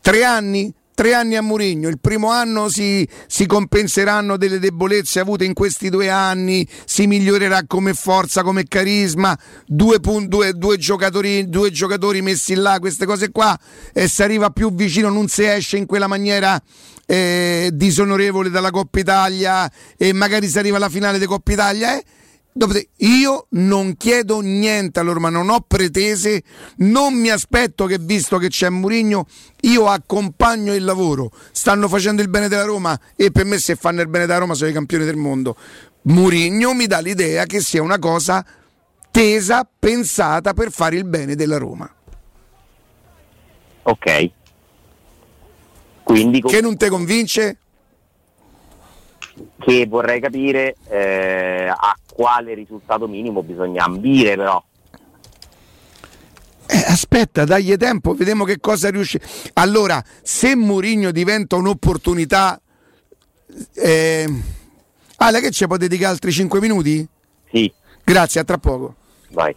Tre anni, tre anni a Murigno, il primo anno si, si compenseranno delle debolezze avute in questi due anni, si migliorerà come forza, come carisma, due, due- due giocatori, due giocatori messi là, queste cose qua, e si arriva più vicino, non si esce in quella maniera eh, disonorevole dalla Coppa Italia e magari si arriva alla finale di Coppa Italia. eh? Dopodiché, io non chiedo niente allora, ma non ho pretese, non mi aspetto che visto che c'è Murigno, io accompagno il lavoro. Stanno facendo il bene della Roma e per me se fanno il bene della Roma sono i campioni del mondo. Murigno mi dà l'idea che sia una cosa tesa, pensata per fare il bene della Roma. ok. Quindi Che non ti convince? che vorrei capire eh, a quale risultato minimo bisogna ambire però. Eh, aspetta, dagli tempo, vediamo che cosa riesce. Allora, se Mourinho diventa un'opportunità, eh... Ale, che ci può dedicare altri 5 minuti? Sì. Grazie, a tra poco. Vai.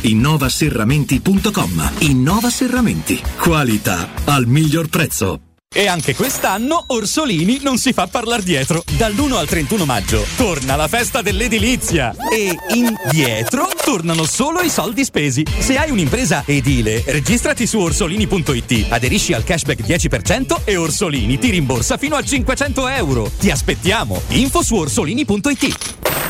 innovaserramenti.com. Innova Serramenti. Qualità al miglior prezzo. E anche quest'anno Orsolini non si fa parlare dietro. Dall'1 al 31 maggio torna la festa dell'edilizia e indietro tornano solo i soldi spesi. Se hai un'impresa edile, registrati su orsolini.it, aderisci al cashback 10% e Orsolini ti rimborsa fino a 500 euro. Ti aspettiamo. Info su orsolini.it.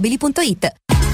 ValentinoAutomobili.it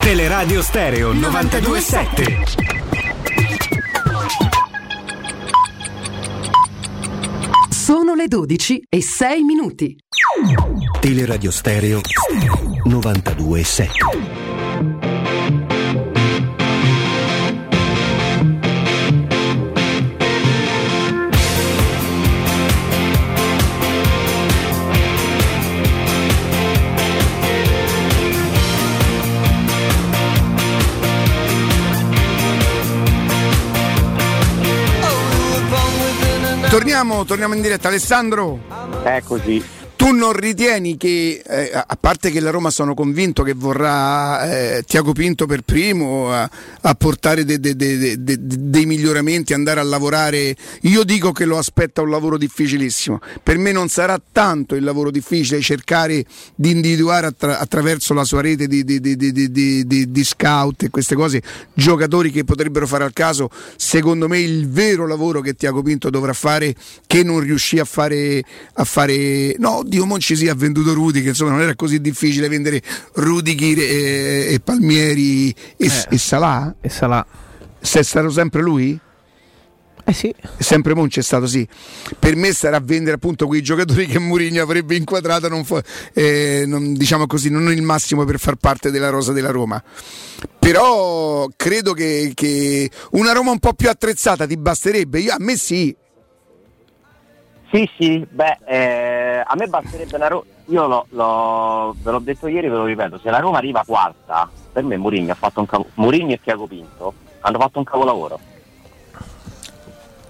Teleradio Stereo 927. Sono le 12 e 6 minuti. Teleradio Stereo 927. Torniamo, torniamo in diretta, Alessandro. Eccoci. Tu non ritieni che, eh, a parte che la Roma sono convinto che vorrà eh, Tiago Pinto per primo a, a portare de- de- de- de- dei miglioramenti, andare a lavorare, io dico che lo aspetta un lavoro difficilissimo. Per me non sarà tanto il lavoro difficile cercare di individuare attra- attraverso la sua rete di- di- di- di scout e queste cose giocatori che potrebbero fare al caso. Secondo me il vero lavoro che Tiago Pinto dovrà fare, che non riuscì a fare, a fare no, Dio Monci si ha venduto Rudi, che insomma non era così difficile vendere Rudichi e, e Palmieri e, e Salà. E Salà. Se è stato sempre lui? Eh sì. Sempre Monci è stato sì. Per me sarà vendere appunto quei giocatori che Mourinho avrebbe inquadrato, non fa- eh, non- diciamo così, non il massimo per far parte della rosa della Roma. Però credo che, che una Roma un po' più attrezzata ti basterebbe. Io, a me sì. Sì, sì, beh, eh, a me basterebbe una Roma. Io l'ho- l'ho- ve l'ho detto ieri, ve lo ripeto, se la Roma arriva quarta, per me Mourinho ha fatto un capo. Mourinho e Tiago Pinto hanno fatto un capolavoro.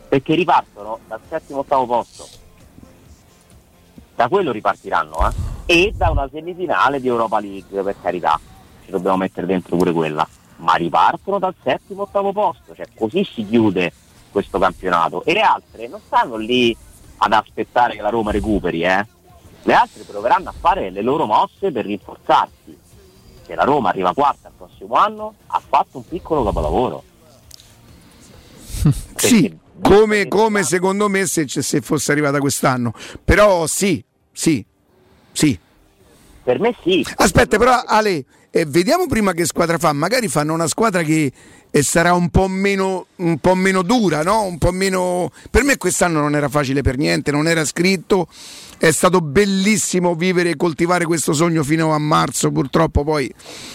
Perché ripartono dal settimo ottavo posto. Da quello ripartiranno, eh? E da una semifinale di Europa League, per carità. Ci dobbiamo mettere dentro pure quella. Ma ripartono dal settimo ottavo posto, cioè così si chiude questo campionato. E le altre non stanno lì ad aspettare che la Roma recuperi, eh. Le altre proveranno a fare le loro mosse per rinforzarsi. Se la Roma arriva quarta il prossimo anno, ha fatto un piccolo capolavoro. Sì, come, come secondo me se, se fosse arrivata quest'anno. Però sì, sì, sì. Per me sì. Aspetta, però Ale, eh, vediamo prima che squadra fa. Magari fanno una squadra che eh, sarà un po' meno, un po' meno dura, no? Po' meno. Per me quest'anno non era facile per niente, non era scritto. È stato bellissimo vivere e coltivare questo sogno fino a marzo. Purtroppo poi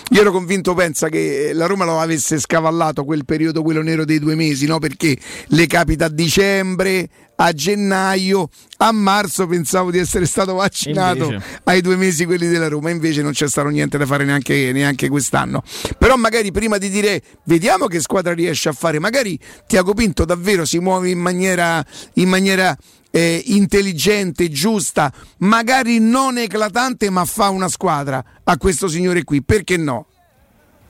io ero convinto, pensa che la Roma lo avesse scavallato quel periodo, quello nero dei due mesi, no? Perché le capita a dicembre, a gennaio, a marzo pensavo di essere stato vaccinato Invece. ai due mesi quelli della Roma, invece non c'è stato niente da fare neanche, neanche quest'anno. Però magari prima di dire vediamo che squadra riesce a fare, magari Tiago Pinto davvero si muove in maniera, in maniera eh, intelligente, giusta, magari non eclatante, ma fa una squadra a questo signore qui, perché no?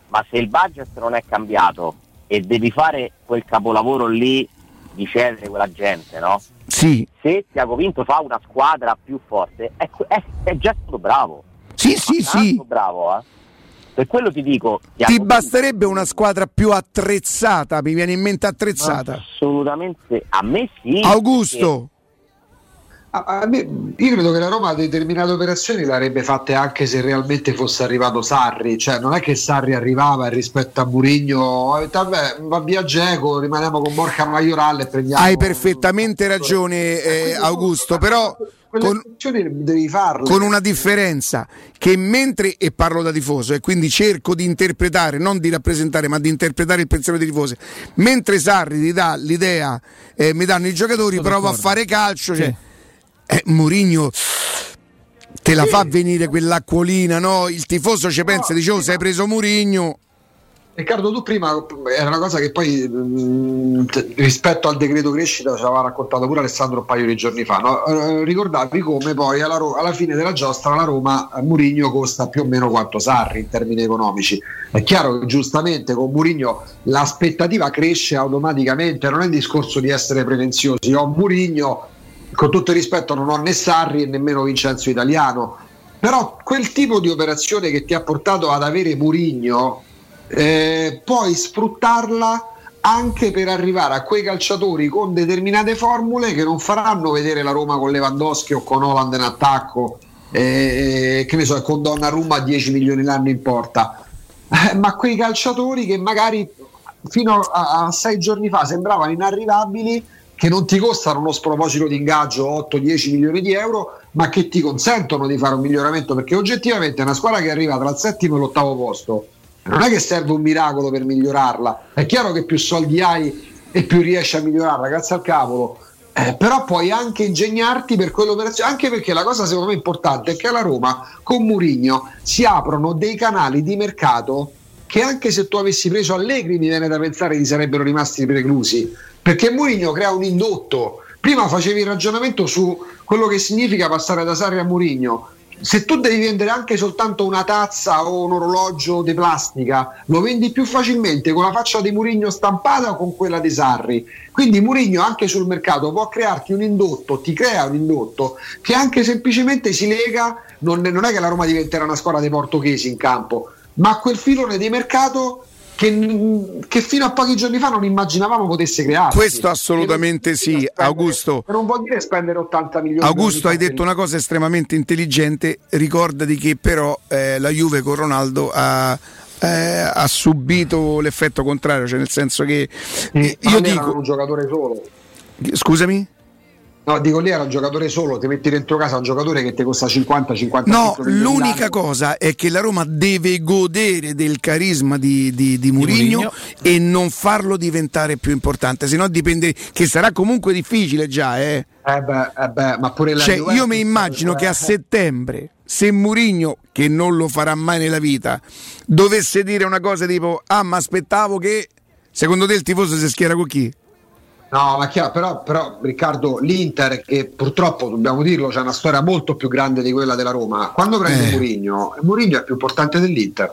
Ma se il budget non è cambiato e devi fare quel capolavoro lì di cedere quella gente, no? Sì. Se Tiago Vinto fa una squadra più forte, è, è- è già stato bravo. Sì, sì, sì. bravo, eh. Per quello ti dico, Tiago Ti basterebbe una squadra più attrezzata, mi viene in mente attrezzata. Assolutamente, a me sì. Augusto. A- a me- io credo che la Roma determinate operazioni le avrebbe fatte anche se realmente fosse arrivato Sarri, cioè non è che Sarri arrivava e rispetto a Murigno vabbè va via Geco, rimaniamo con Borca Maioral e prendiamo Hai perfettamente ragione eh, Augusto, però con, devi farle. con una differenza che mentre, e parlo da tifoso e quindi cerco di interpretare, non di rappresentare ma di interpretare il pensiero dei tifosi, mentre Sarri ti dà l'idea, eh, mi danno i giocatori, Sono provo a fare calcio, cioè, Sì. Eh, Murigno te la fa venire quell'acquolina, no? Il tifoso ci pensa, dice oh sei preso Murigno. Riccardo, tu prima era una cosa che poi mh, t- rispetto al decreto crescita ci aveva raccontato pure Alessandro un paio di giorni fa. no? Eh, ricordavi come poi alla, Ro- alla fine della giostra la Roma a Murigno costa più o meno quanto Sarri in termini economici. È chiaro che giustamente con Murigno l'aspettativa cresce automaticamente, non è il discorso di essere pretenziosi. Ho Murigno, con tutto il rispetto, non ho né Sarri e nemmeno Vincenzo Italiano. Però quel tipo di operazione che ti ha portato ad avere Murigno eh, puoi sfruttarla anche per arrivare a quei calciatori con determinate formule che non faranno vedere la Roma con Lewandowski o con Holland in attacco, eh, che ne so, con Donnarumma a 10 milioni l'anno in porta, Eh, ma quei calciatori che magari fino a, a sei giorni fa sembravano inarrivabili, che non ti costano uno sproposito di ingaggio 8-10 milioni di euro, ma che ti consentono di fare un miglioramento, perché oggettivamente una squadra che arriva tra il settimo e l'ottavo posto non è che serve un miracolo per migliorarla. È chiaro che più soldi hai e più riesci a migliorarla, grazie al cavolo. Eh, però puoi anche ingegnarti per quell'operazione, anche perché la cosa secondo me importante è che alla Roma con Murigno si aprono dei canali di mercato che anche se tu avessi preso Allegri mi viene da pensare che sarebbero rimasti preclusi, perché Murigno crea un indotto prima facevi il ragionamento su quello che significa passare da Sarri a Murigno. Se tu devi vendere anche soltanto una tazza o un orologio di plastica, lo vendi più facilmente con la faccia di Murigno stampata o con quella di Sarri. Quindi Murigno anche sul mercato può crearti un indotto, ti crea un indotto che anche semplicemente si lega, non, non è che la Roma diventerà una squadra dei portoghesi in campo, ma quel filone di mercato che, che fino a pochi giorni fa non immaginavamo potesse crearsi. Questo assolutamente sì, Augusto. Che Non vuol dire spendere 80 milioni. Augusto, hai detto una cosa estremamente intelligente. Ricordati che però eh, la Juve con Ronaldo ha, eh, ha subito l'effetto contrario, cioè nel senso che eh, Ma io dico, un giocatore solo. scusami. No, dico lì era un giocatore solo, ti metti dentro casa un giocatore che ti costa 50-50 No, l'unica cosa è che la Roma deve godere del carisma di, di, di Mourinho Mourinho. e non farlo diventare più importante, se no dipende, che sarà comunque difficile già, eh. Eh beh, eh beh, ma pure la Cioè, Juventus- io mi immagino che a settembre, se Mourinho, che non lo farà mai nella vita, dovesse dire una cosa tipo: Ah, ma aspettavo che. Secondo te il tifoso si schiera con chi? No, ma chiaro, però, però Riccardo, l'Inter, che purtroppo dobbiamo dirlo, c'è una storia molto più grande di quella della Roma. Quando prende Eh. Mourinho, Mourinho è più importante dell'Inter.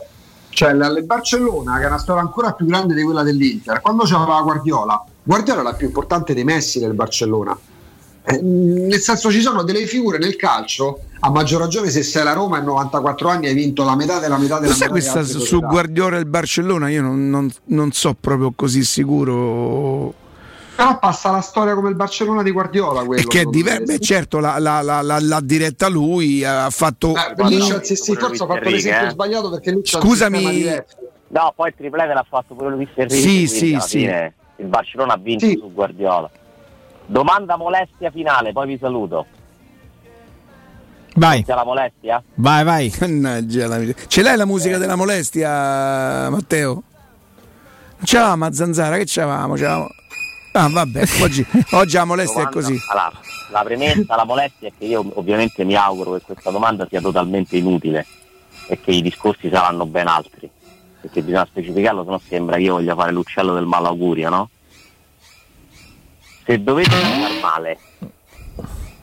Cioè, il Barcellona, che è una storia ancora più grande di quella dell'Inter, quando c'era Guardiola, Guardiola è la più importante dei Messi del Barcellona. Eh, nel senso, ci sono delle figure nel calcio, a maggior ragione se sei la Roma e 94 anni hai vinto la metà della metà della metà questa su. Guardiola e il Barcellona? Io non, non- non so proprio così sicuro. Però passa la storia come il Barcellona di Guardiola. Quello, E che è diverso. Beh, certo, la- la- la- la- l'ha diretta lui, ha fatto. Eh, lì c'è il sistema- forse ho fatto Enrique, l'esempio eh. sbagliato perché lui c'ha Scusami. No, poi il triplete l'ha fatto pure Luis Enrique. Sì, quindi sì, alla sì. fine Il Barcellona ha vinto Sì. su Guardiola. Domanda molestia finale, poi vi saluto. Vai, C'è la molestia? Vai, vai. Ce l'hai la musica della molestia, Matteo? Non c'avevamo a zanzara, che c'avevamo? C'avevamo- Ah, vabbè, oggi, oggi la molestia è Domanda- così. Allora, la premessa, la molestia è che io ovviamente mi auguro che questa domanda sia totalmente inutile e che i discorsi saranno ben altri. Perché bisogna specificarlo, sennò sembra che io voglia fare l'uccello del malaugurio, no? Se dovete andare male,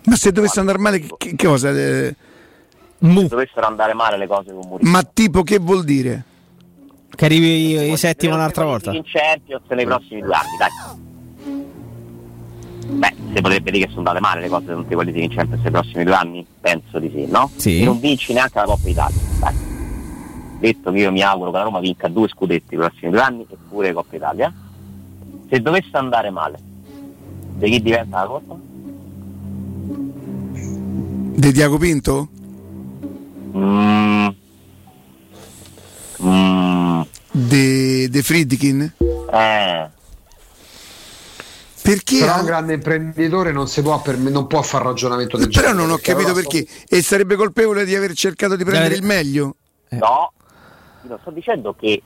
Ma se dovesse andare male, che, che cosa? eh? se dovessero andare male le cose con Mourinho. Ma tipo che vuol dire? che arrivi i settimo un'altra volta. in Champions nei prossimi due anni, dai. Beh, si potrebbe dire che sono andate male le cose con tutti quelli in Champions nei prossimi due anni? Penso di sì, no? Sì. E non vinci neanche la Coppa Italia, dai. Detto che io mi auguro che la Roma vinca due scudetti nei prossimi due anni e pure Coppa Italia. Se dovesse andare male, di chi diventa la Coppa? Di Diaco Pinto? Mm. Mm. De, De Friedkin? Eh. Perché? Però un grande imprenditore non, si può, non può fare ragionamento del Però genere. non ho capito perché. E sarebbe colpevole di aver cercato di prendere il meglio? No, io non sto dicendo che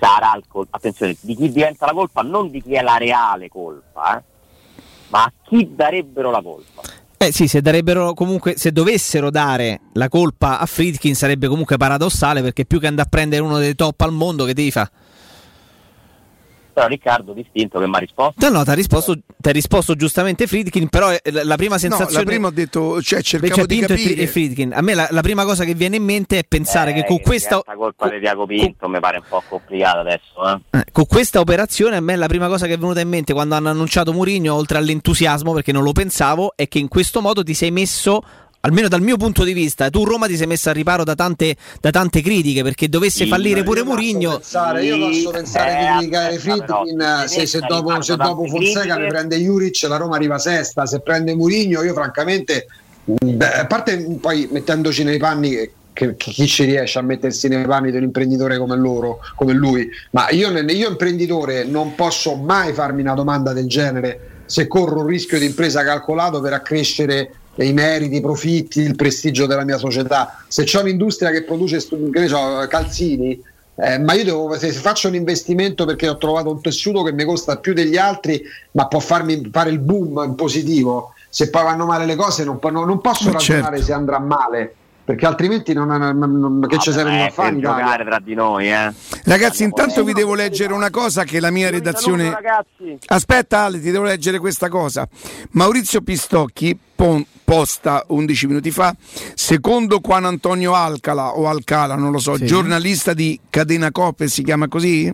sarà il colpa. Attenzione, di chi diventa la colpa, non di chi è la reale colpa, eh, ma a chi darebbero la colpa. Eh sì, se darebbero comunque, se dovessero dare la colpa a Friedkin sarebbe comunque paradossale perché più che andare a prendere uno dei top al mondo che devi fare? Però Riccardo distinto che mi ha risposto. No, no, ti ha risposto, risposto giustamente Friedkin, però eh, la prima No, sensazione... la prima ho detto, cioè cercavo Cioè, di Pinto e capire. e Friedkin. A me la, la prima cosa che viene in mente è pensare che con questa, La colpa di Diaco Pinto mi pare un po' complicata adesso, eh. eh, con questa operazione a me la prima cosa che è venuta in mente quando hanno annunciato Mourinho, oltre all'entusiasmo, perché non lo pensavo, è che in questo modo ti sei messo almeno dal mio punto di vista, tu Roma ti sei messa al riparo da tante, da tante critiche perché dovesse Sì, fallire io pure posso Mourinho. pensare- io posso pensare eh, di criticare Friedkin se, se dopo, se dopo Fonseca ne prende Juric la Roma arriva sesta se prende Murigno io francamente mh, beh, a parte poi mettendoci nei panni che, che- che chi ci riesce a mettersi nei panni di un imprenditore come loro come lui ma io, io imprenditore non posso mai farmi una domanda del genere se corro un rischio di impresa calcolato per accrescere i meriti, i profitti, il prestigio della mia società. Se c'è un'industria che produce che so, calzini, eh, ma io devo, se faccio un investimento perché ho trovato un tessuto che mi costa più degli altri, ma può farmi fare il boom in positivo. Se poi vanno male le cose, non, non- non posso Eh, ragionare certo. se andrà male. Perché altrimenti non, non- non- che ci da eh, fare giocare tra di noi, eh. Ragazzi, intanto vi devo leggere una cosa che la mia redazione. Aspetta, Ale, ti devo leggere questa cosa. Maurizio Pistocchi posta 11 minuti fa, secondo Juan Antonio Alcala o Alcala, non lo so, Sì. giornalista di Catena Coppe, si chiama così?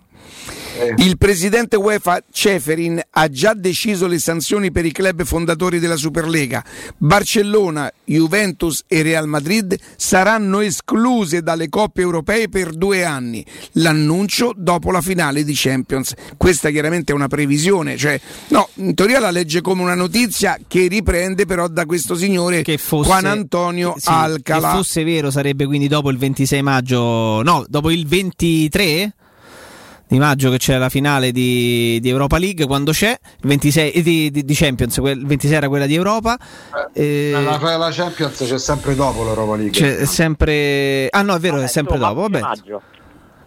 Il presidente UEFA Ceferin ha già deciso le sanzioni per i club fondatori della Superlega. Barcellona, Juventus e Real Madrid saranno escluse dalle coppe europee per due anni. L'annuncio dopo la finale di Champions. Questa chiaramente è una previsione, cioè, no, in teoria la legge come una notizia che riprende però da questo signore Juan Antonio Sì, Alcala. Che fosse vero sarebbe quindi dopo il 26 maggio, no, dopo il 23 di maggio che c'è la finale di, di Europa League, quando c'è, il 26 eh, di, di- di Champions, quel- il 26 era quella di Europa. eh, La, la Champions c'è sempre dopo l'Europa League. c'è sempre... Ah no, è vero, è sempre dopo, vabbè.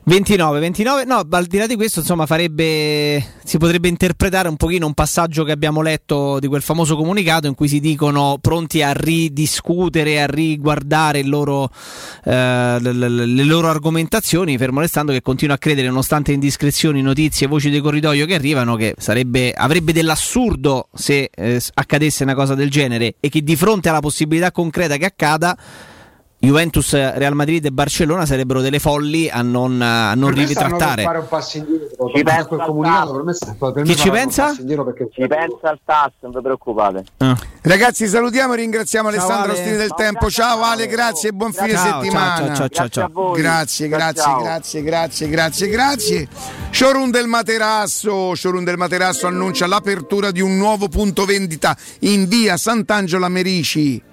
29, 29, no, al di là di questo, insomma, farebbe. Si potrebbe interpretare un pochino un passaggio che abbiamo letto di quel famoso comunicato in cui si dicono pronti a ridiscutere, a riguardare loro, eh, le, loro argomentazioni, fermo restando che continuo a credere, nonostante indiscrezioni, notizie, voci di corridoio che arrivano, che sarebbe, avrebbe dell'assurdo se eh, accadesse una cosa del genere e che di fronte alla possibilità concreta che accada. Juventus, Real Madrid e Barcellona sarebbero delle folli a non, a non ritrattare. fare un passo indietro. Ci pensa comunicato, per me, sta- per me Chi ci pensa? perché Ci pensa al TAS, non vi preoccupate. Ragazzi, salutiamo e ringraziamo Ciao, Alessandro Ale. Ostini del Ciao, Tempo. Ciao Ale, grazie e buon fine Ciao, settimana. ciao, ciao, ciao. Grazie, grazie, ciao. grazie, grazie, grazie, grazie. Showroom del Materasso, Showroom del Materasso annuncia l'apertura di un nuovo punto vendita in via Sant'Angelo a Merici.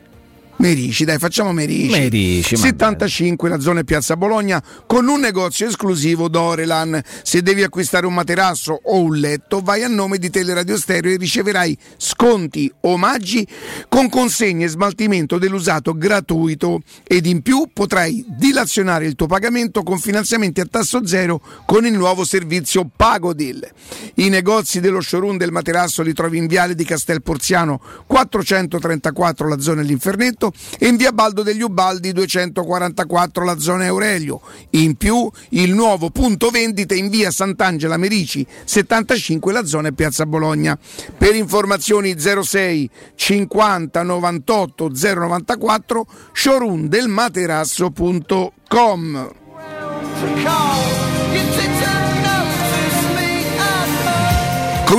Merici, dai, facciamo Merici. Merici, ma 75, la zona è Piazza Bologna, con un negozio esclusivo Dorelan. Se devi acquistare un materasso o un letto, vai a nome di Teleradio Stereo e riceverai sconti, omaggi con consegne e smaltimento dell'usato gratuito ed in più potrai dilazionare il tuo pagamento con finanziamenti a tasso zero con il nuovo servizio Pagodil. I negozi dello showroom del materasso li trovi in Viale di Castel Porziano 434 la zona dell'Infernetto in Via Baldo degli Ubaldi 244 la zona Aurelio. In più il nuovo punto vendita in Via Sant'Angela Merici 75 la zona Piazza Bologna. Per informazioni 06 50 98 094 showroom del materasso.com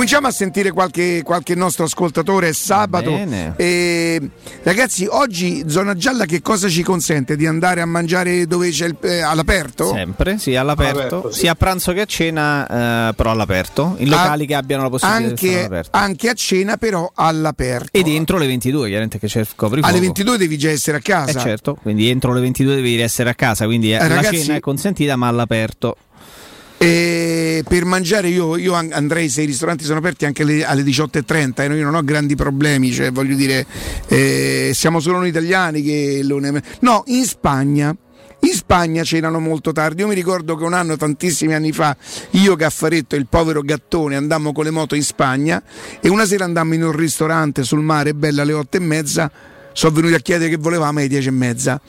Cominciamo a sentire qualche, qualche nostro ascoltatore, è sabato. Bene. E, ragazzi, oggi Zona Gialla che cosa ci consente? Di andare a mangiare dove c'è il, eh, all'aperto? Sempre, sì, all'aperto, All'aperto, sì. sia a pranzo che a cena, eh, però all'aperto, in locali Ah, che abbiano la possibilità di Anche, all'aperto. anche a cena, però all'aperto. E dentro le 22, chiaramente che c'è il coprifuoco. Alle 22 devi già essere a casa. Eh certo, quindi entro le 22 devi essere a casa, quindi eh, Eh, la ragazzi- cena è consentita ma all'aperto. E per mangiare io, io an- andrei se i ristoranti sono aperti anche alle, alle 18.30 eh, io non ho grandi problemi cioè voglio dire eh, siamo solo noi italiani che lo ne- no in Spagna in Spagna cenano molto tardi. Io mi ricordo che un anno, tantissimi anni fa, io, Gaffaretto e il povero Gattone andammo con le moto in Spagna e una sera andammo in un ristorante sul mare, bella alle otto e mezza. Sono venuti a chiedere che volevamo alle dieci e mezza.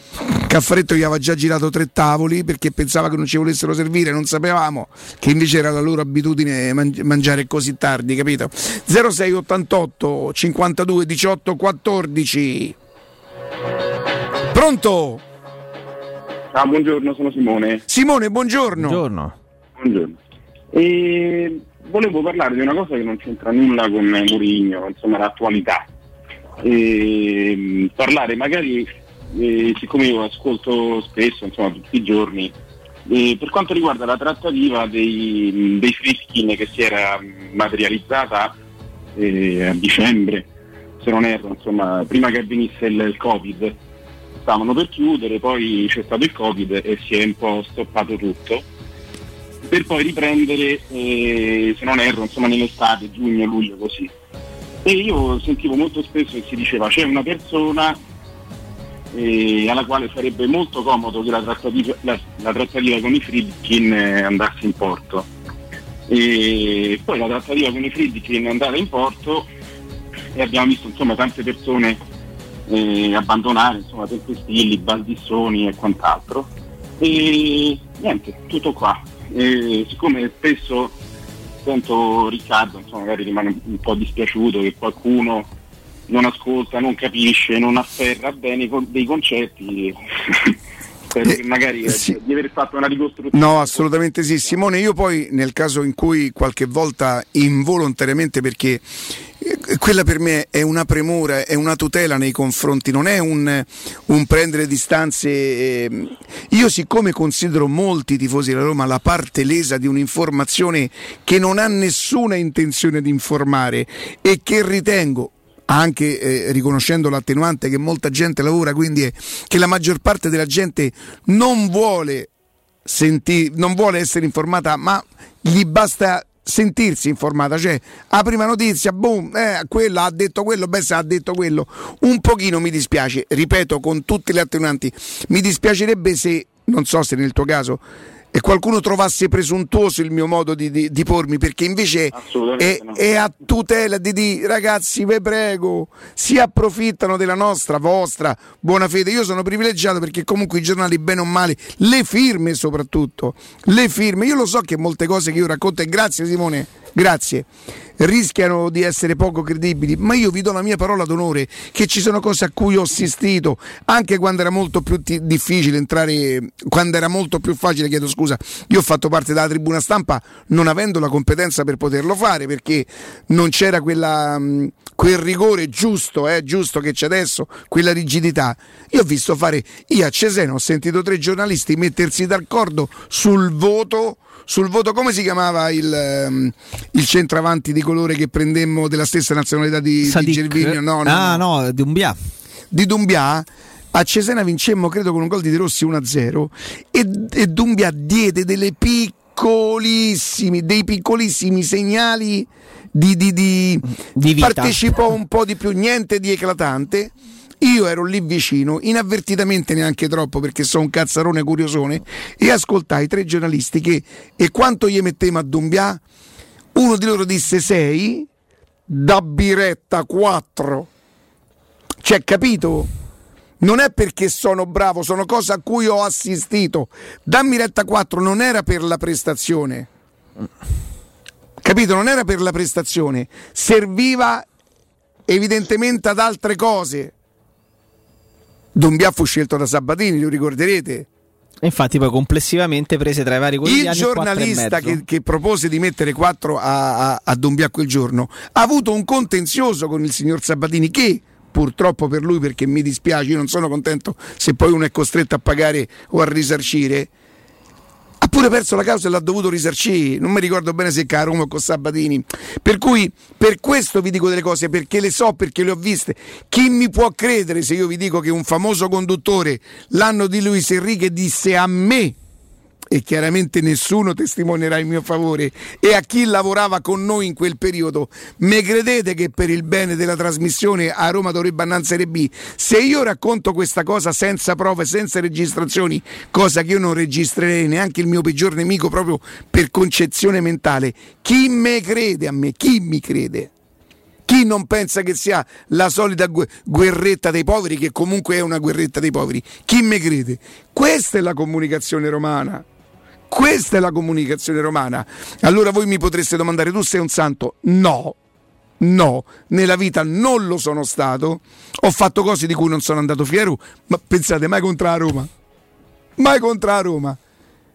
Caffaretto gli aveva già girato tre tavoli perché pensava che non ci volessero servire, non sapevamo che invece era la loro abitudine man- mangiare così tardi, capito? 0688 52 18 14 Pronto? Ciao, buongiorno, sono Simone. Simone, buongiorno. Buongiorno. Buongiorno. E volevo parlare di una cosa che non c'entra nulla con Mourinho, insomma l'attualità. E, mh, parlare magari, eh, siccome io ascolto spesso, insomma tutti i giorni, eh, per quanto riguarda la trattativa dei, dei friskin che si era materializzata eh, a dicembre, se non erro, insomma, prima che avvenisse il, il Covid, stavano per chiudere, poi c'è stato il Covid e si è un po' stoppato tutto per poi riprendere, eh, se non erro, insomma nell'estate, giugno, luglio, così. E io sentivo molto spesso che si diceva c'è una persona eh, alla quale sarebbe molto comodo che la trattativa, la, la trattativa con i Friedkin eh, andasse in porto. E poi la trattativa con i Friedkin è andata in porto e abbiamo visto insomma tante persone eh, abbandonare, insomma tempestilli, baldissoni e quant'altro. E niente, tutto qua. e siccome spesso sento Riccardo, insomma, magari rimane un po' dispiaciuto che qualcuno non ascolta, non capisce, non afferra bene dei concetti. Spero che magari eh, di aver fatto una ricostruzione. No, assolutamente sì. Simone, io poi nel caso in cui qualche volta involontariamente, perché eh, quella per me è una premura, è una tutela nei confronti, non è un, un prendere distanze. eh, Io siccome considero molti tifosi della Roma la parte lesa di un'informazione che non ha nessuna intenzione di informare e che ritengo anche eh, riconoscendo l'attenuante che molta gente lavora, quindi è che la maggior parte della gente non vuole, senti- non vuole essere informata, ma gli basta sentirsi informata, cioè a prima notizia, boom, eh, quella ha detto quello, Bessa ha detto quello, un pochino mi dispiace, ripeto con tutte le attenuanti, mi dispiacerebbe se, non so se nel tuo caso, e qualcuno trovasse presuntuoso il mio modo di, di- di pormi, perché invece è, no. è a tutela di dire ragazzi, vi prego, si approfittano della nostra, vostra buona fede. Io sono privilegiato perché comunque i giornali, bene o male, le firme soprattutto, le firme. Io lo so che molte cose che io racconto, e grazie Simone, grazie, rischiano di essere poco credibili, ma io vi do la mia parola d'onore che ci sono cose a cui ho assistito, anche quando era molto più ti- difficile entrare, quando era molto più facile, chiedo scusa, io ho fatto parte della tribuna stampa non avendo la competenza per poterlo fare perché non c'era quella, mh, quel rigore giusto, eh, giusto che c'è adesso, quella rigidità. Io ho visto fare, io a Cesena ho sentito tre giornalisti mettersi d'accordo sul voto sul voto come si chiamava il, ehm, il centravanti di colore che prendemmo della stessa nazionalità di, di Sadik. Gervinho? No, no, ah, no. no, Dumbia. Di Dumbia a Cesena vincemmo credo con un gol di De Rossi 1-0 e, e Dumbia diede delle piccolissimi, dei piccolissimi segnali di, di- di- Di partecipò un po' di più, niente di eclatante. Io ero lì vicino, inavvertitamente neanche troppo perché sono un cazzarone curiosone, e ascoltai tre giornalisti che, e quanto gli mettemmo a Dumbia? Uno di loro disse 6, da biretta 4. Cioè, capito? Non è perché sono bravo, sono cose a cui ho assistito. Dammi retta 4 non era per la prestazione. Capito? Non era per la prestazione. Serviva evidentemente ad altre cose. Dumbia fu scelto da Sabatini, lo ricorderete. E infatti poi complessivamente prese tra i vari Il quotidiani giornalista e mezzo. che, che propose di mettere 4 a, a, a Dumbia quel giorno ha avuto un contenzioso con il signor Sabatini che purtroppo per lui perché mi dispiace, io non sono contento se poi uno è costretto a pagare o a risarcire. Ha pure perso la causa e l'ha dovuto risarcire. Non mi ricordo bene se Roma o con Sabatini. Per cui per questo vi dico delle cose, perché le so, perché le ho viste. Chi mi può credere se io vi dico che un famoso conduttore l'anno di Luis Enrique disse a me e chiaramente nessuno testimonierà in mio favore e a chi lavorava con noi in quel periodo me credete che per il bene della trasmissione a Roma dovrebbe Serie B se io racconto questa cosa senza prove senza registrazioni cosa che io non registrerei neanche il mio peggior nemico proprio per concezione mentale chi me crede a me chi mi crede chi non pensa che sia la solita gu- guerretta dei poveri, che comunque è una guerretta dei poveri? Chi me crede? Questa è la comunicazione romana. Questa è la comunicazione romana. Allora voi mi potreste domandare, tu sei un santo? No, no, nella vita non lo sono stato. Ho fatto cose di cui non sono andato fiero, ma pensate mai contro la Roma? Mai contro la Roma?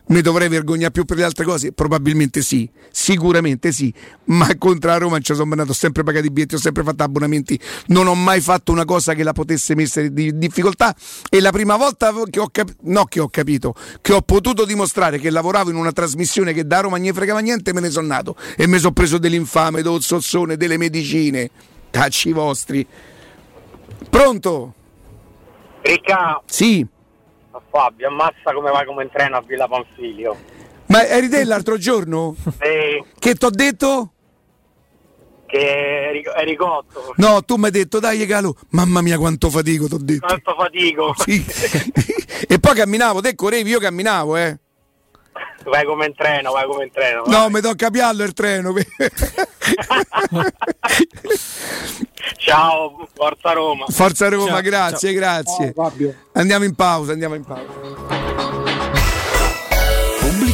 Mi dovrei vergognare più per le altre cose? Probabilmente sì, sicuramente sì, ma contro la Roma ci sono andato, sempre pagato i biglietti, ho sempre fatto abbonamenti, non ho mai fatto una cosa che la potesse mettere di difficoltà. E la prima volta che ho capito, no che ho capito, che ho potuto dimostrare che lavoravo in una trasmissione che da Roma non fregava niente, me ne sono nato. E mi sono preso dell'infame, del sozzone, delle medicine, cacci vostri. Pronto? Ricca, Sì, Fabio, ammazza come vai come in treno a Villa Panfilio. ma eri te l'altro giorno? E Che t'ho detto? che eri, cotto, No, tu mi hai detto dai Galo, mamma mia quanto fatico, t'ho detto. tanto fatico. Sì. e poi camminavo, te correvi, io camminavo, eh. Vai come in treno, vai come in treno. No, mi tocca piarlo il treno. Ciao, Forza Roma. Forza Roma, Ciao, grazie, grazie. Andiamo in pausa, andiamo in pausa.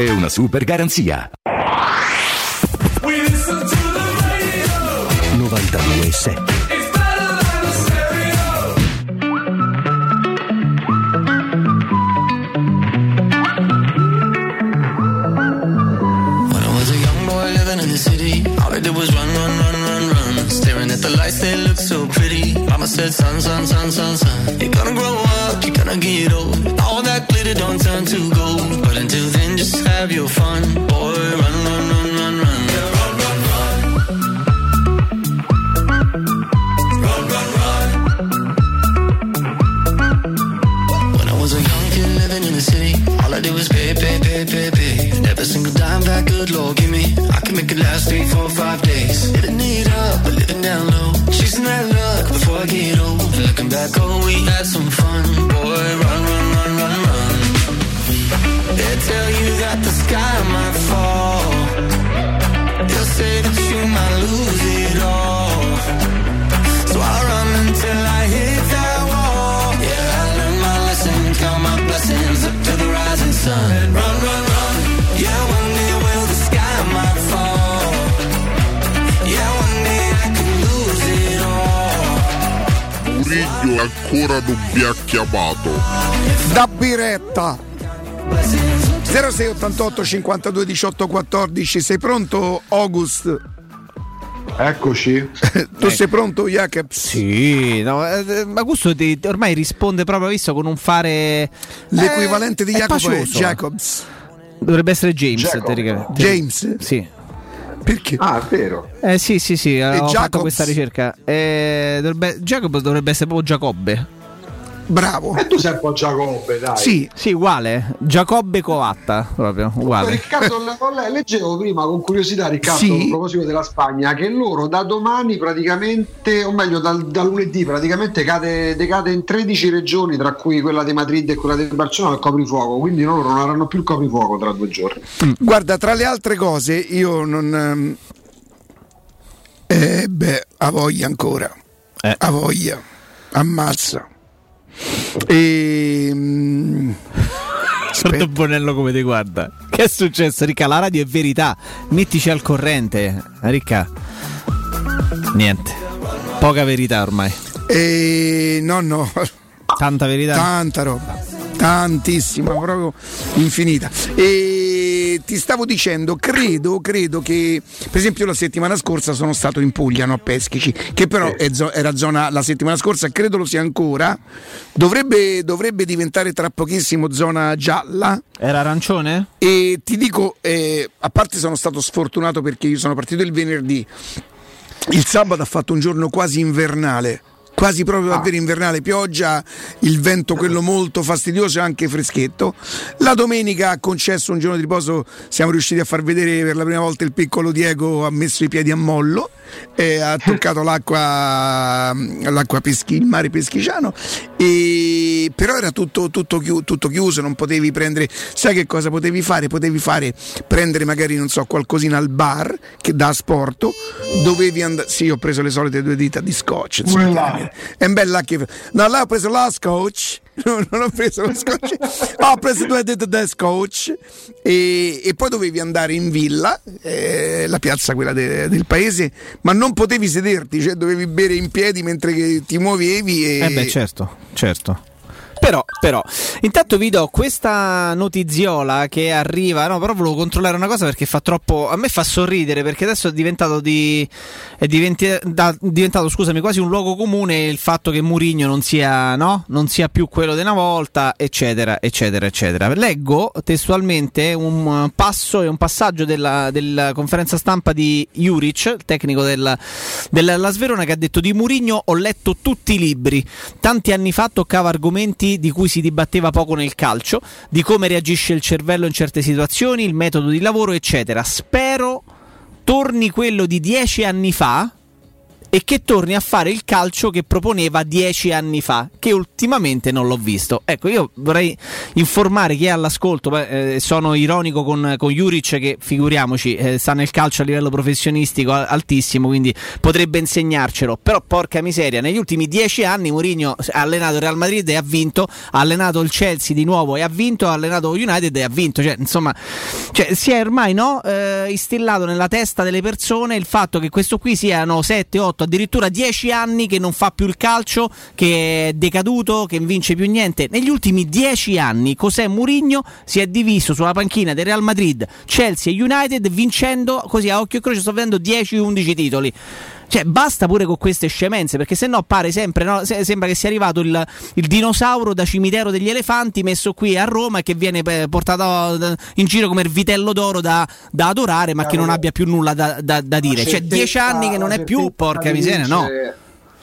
e una super garanzia. 92.7 When I was a young boy living in the city, all I did was run, run, run, run, run. Staring at the lights, they look so pretty. Mama said, son, son, son, son, son. You're gonna grow up, you're gonna get old. All that glitter don't turn to gold. Just have your fun. Boy, run, run, run, run, run. Run, run, run. Run, run, run. When I was a young kid living in the city, all I did was pay, pay, pay, pay, pay. And every single dime that good Lord give me. I can make it last three, four, five days. Living it up, but living down low. Chasing that luck before I get old. Looking back, oh, we had some fun. Boy, run, run, run. Ancora non mi ha chiamato. Da biretta 0688 52 18 14 sei pronto August? Eccoci. tu sei pronto Jacob? Sì, no, eh, ma questo ti- ormai risponde proprio visto con un fare L'equivalente di è Jacopo è pacioso. Jacobs. Dovrebbe essere James. Jacob. James? Sì. Perché? Ah, è vero. Eh sì, sì, sì, ho fatto Jacobs? questa ricerca. Eh, dovrebbe, Jacob dovrebbe essere proprio Giacobbe. Bravo. E tu sei un po' Giacobbe, dai. Sì, sì, uguale. Giacobbe Coatta, proprio, uguale. Riccardo, le- leggevo prima con curiosità, Riccardo, Sì. a proposito della Spagna, che loro da domani praticamente, o meglio dal, da lunedì praticamente cade, decade in 13 regioni, tra cui quella di Madrid e quella di Barcellona, il coprifuoco, quindi loro non avranno più il coprifuoco tra due giorni. Guarda, tra le altre cose, io non. ehm, Eh, beh, ha voglia ancora. Ha voglia. Ammazza. E. mm, Guarda Bonello come ti guarda. Che è successo, Ricca? La radio è verità. Mettici al corrente, Ricca. Niente. Poca verità ormai. E no, no. Tanta verità. Tanta roba. Tantissima, proprio infinita. E ti stavo dicendo, credo, credo che, per esempio, la settimana scorsa sono stato in Puglia, no, a Peschici, che però zo- era zona la settimana scorsa, credo lo sia ancora. Dovrebbe, dovrebbe diventare tra pochissimo zona gialla. Era arancione? E ti dico, eh, a parte sono stato sfortunato perché io sono partito il venerdì, il sabato ha fatto un giorno quasi invernale. Quasi proprio davvero invernale, pioggia, il vento quello molto fastidioso e anche freschetto. La domenica ha concesso un giorno di riposo, siamo riusciti a far vedere per la prima volta il piccolo Diego ha messo i piedi a mollo, e ha toccato l'acqua, l'acqua peschi, il mare peschigiano, e, però era tutto, tutto, chiu- tutto chiuso, non potevi prendere, sai che cosa potevi fare? Potevi fare, prendere magari non so qualcosina al bar che da asporto, dovevi andare, sì ho preso le solite due dita di scotch, insomma, è un bel lucky, no là ho preso la scotch, no, non ho preso lo scotch, ho preso due dita di scotch e, e poi dovevi andare in villa, eh, la piazza quella de- del paese, ma non potevi sederti, cioè dovevi bere in piedi mentre ti muovevi e... Eh beh, certo, certo. Però, però, intanto vi do questa notiziola che arriva. No, però volevo controllare una cosa perché fa troppo. A me fa sorridere perché adesso è diventato di. È diventi- da- diventato, scusami, quasi un luogo comune il fatto che Murigno non sia, no? non sia più quello di una volta, eccetera, eccetera, eccetera. Leggo testualmente un passo e un passaggio della, della conferenza stampa di Juric, il tecnico del, della Sverona, che ha detto di Murigno ho letto tutti i libri. Tanti anni fa toccava argomenti di cui si dibatteva poco nel calcio, di come reagisce il cervello in certe situazioni, il metodo di lavoro, eccetera. Spero torni quello di dieci anni fa e che torni a fare il calcio che proponeva dieci anni fa, che ultimamente non l'ho visto. Ecco, io vorrei informare chi è all'ascolto, eh, sono ironico con, con Juric che figuriamoci, eh, sta nel calcio a livello professionistico altissimo, quindi potrebbe insegnarcelo, però porca miseria, negli ultimi dieci anni Mourinho ha allenato il Real Madrid e ha vinto, ha allenato il Chelsea di nuovo e ha vinto, ha allenato United e ha vinto, cioè, insomma, cioè, si è ormai no, eh, instillato nella testa delle persone il fatto che questo qui siano 7, 8, addirittura 10 anni che non fa più il calcio, che è decaduto, che vince più niente. Negli ultimi 10 anni José Mourinho si è diviso sulla panchina del Real Madrid, Chelsea e United vincendo così a occhio e croce sto vedendo 10-11 titoli. Cioè, basta pure con queste scemenze, perché se no pare sempre, no, se- sembra che sia arrivato il, il dinosauro da cimitero degli elefanti messo qui a Roma e che viene eh, portato eh, in giro come il vitello d'oro da, da adorare, ma che non abbia più nulla da, da- da dire. Cioè, dieci anni che non è più, porca miseria, no.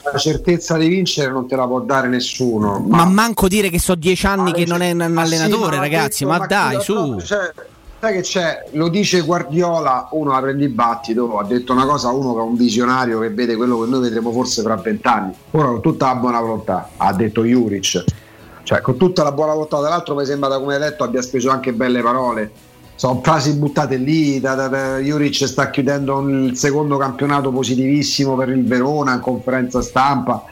La certezza di vincere non te la può dare nessuno. Ma manco dire che so dieci anni che non è un Ma sì, allenatore, ma ragazzi, detto, ma dai, su. cioè, sai che c'è, lo dice Guardiola, uno apre il dibattito, ha detto una cosa uno che è un visionario che vede quello che noi vedremo forse fra vent'anni, ora con tutta la buona volontà, ha detto Juric, cioè con tutta la buona volontà, tra l'altro mi sembra da come hai letto abbia speso anche belle parole, sono frasi buttate lì, da, da- da- Juric sta chiudendo il secondo campionato positivissimo per il Verona in conferenza stampa,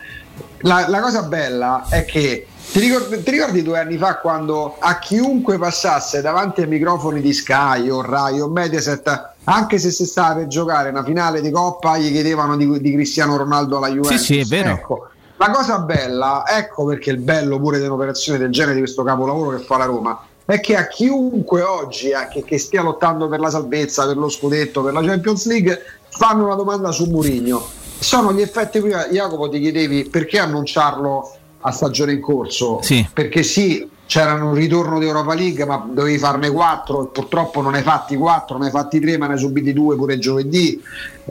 la, la cosa bella è che ti ricordi, ti ricordi due anni fa quando a chiunque passasse davanti ai microfoni di Sky o Rai o Mediaset, anche se si stava per giocare una finale di Coppa, gli chiedevano di, di Cristiano Ronaldo alla Juventus? Sì, sì, è vero. Ecco, la cosa bella, ecco perché il bello pure di un'operazione del genere di questo capolavoro che fa la Roma, è che a chiunque oggi eh, che, che stia lottando per la salvezza, per lo scudetto, per la Champions League, fanno una domanda su Mourinho. Sono gli effetti prima, Jacopo ti chiedevi perché annunciarlo a stagione in corso? Sì. Perché sì, c'era un ritorno di Europa League, ma dovevi farne quattro e purtroppo non hai fatti quattro, ne hai fatti tre, ma ne hai subiti due pure giovedì.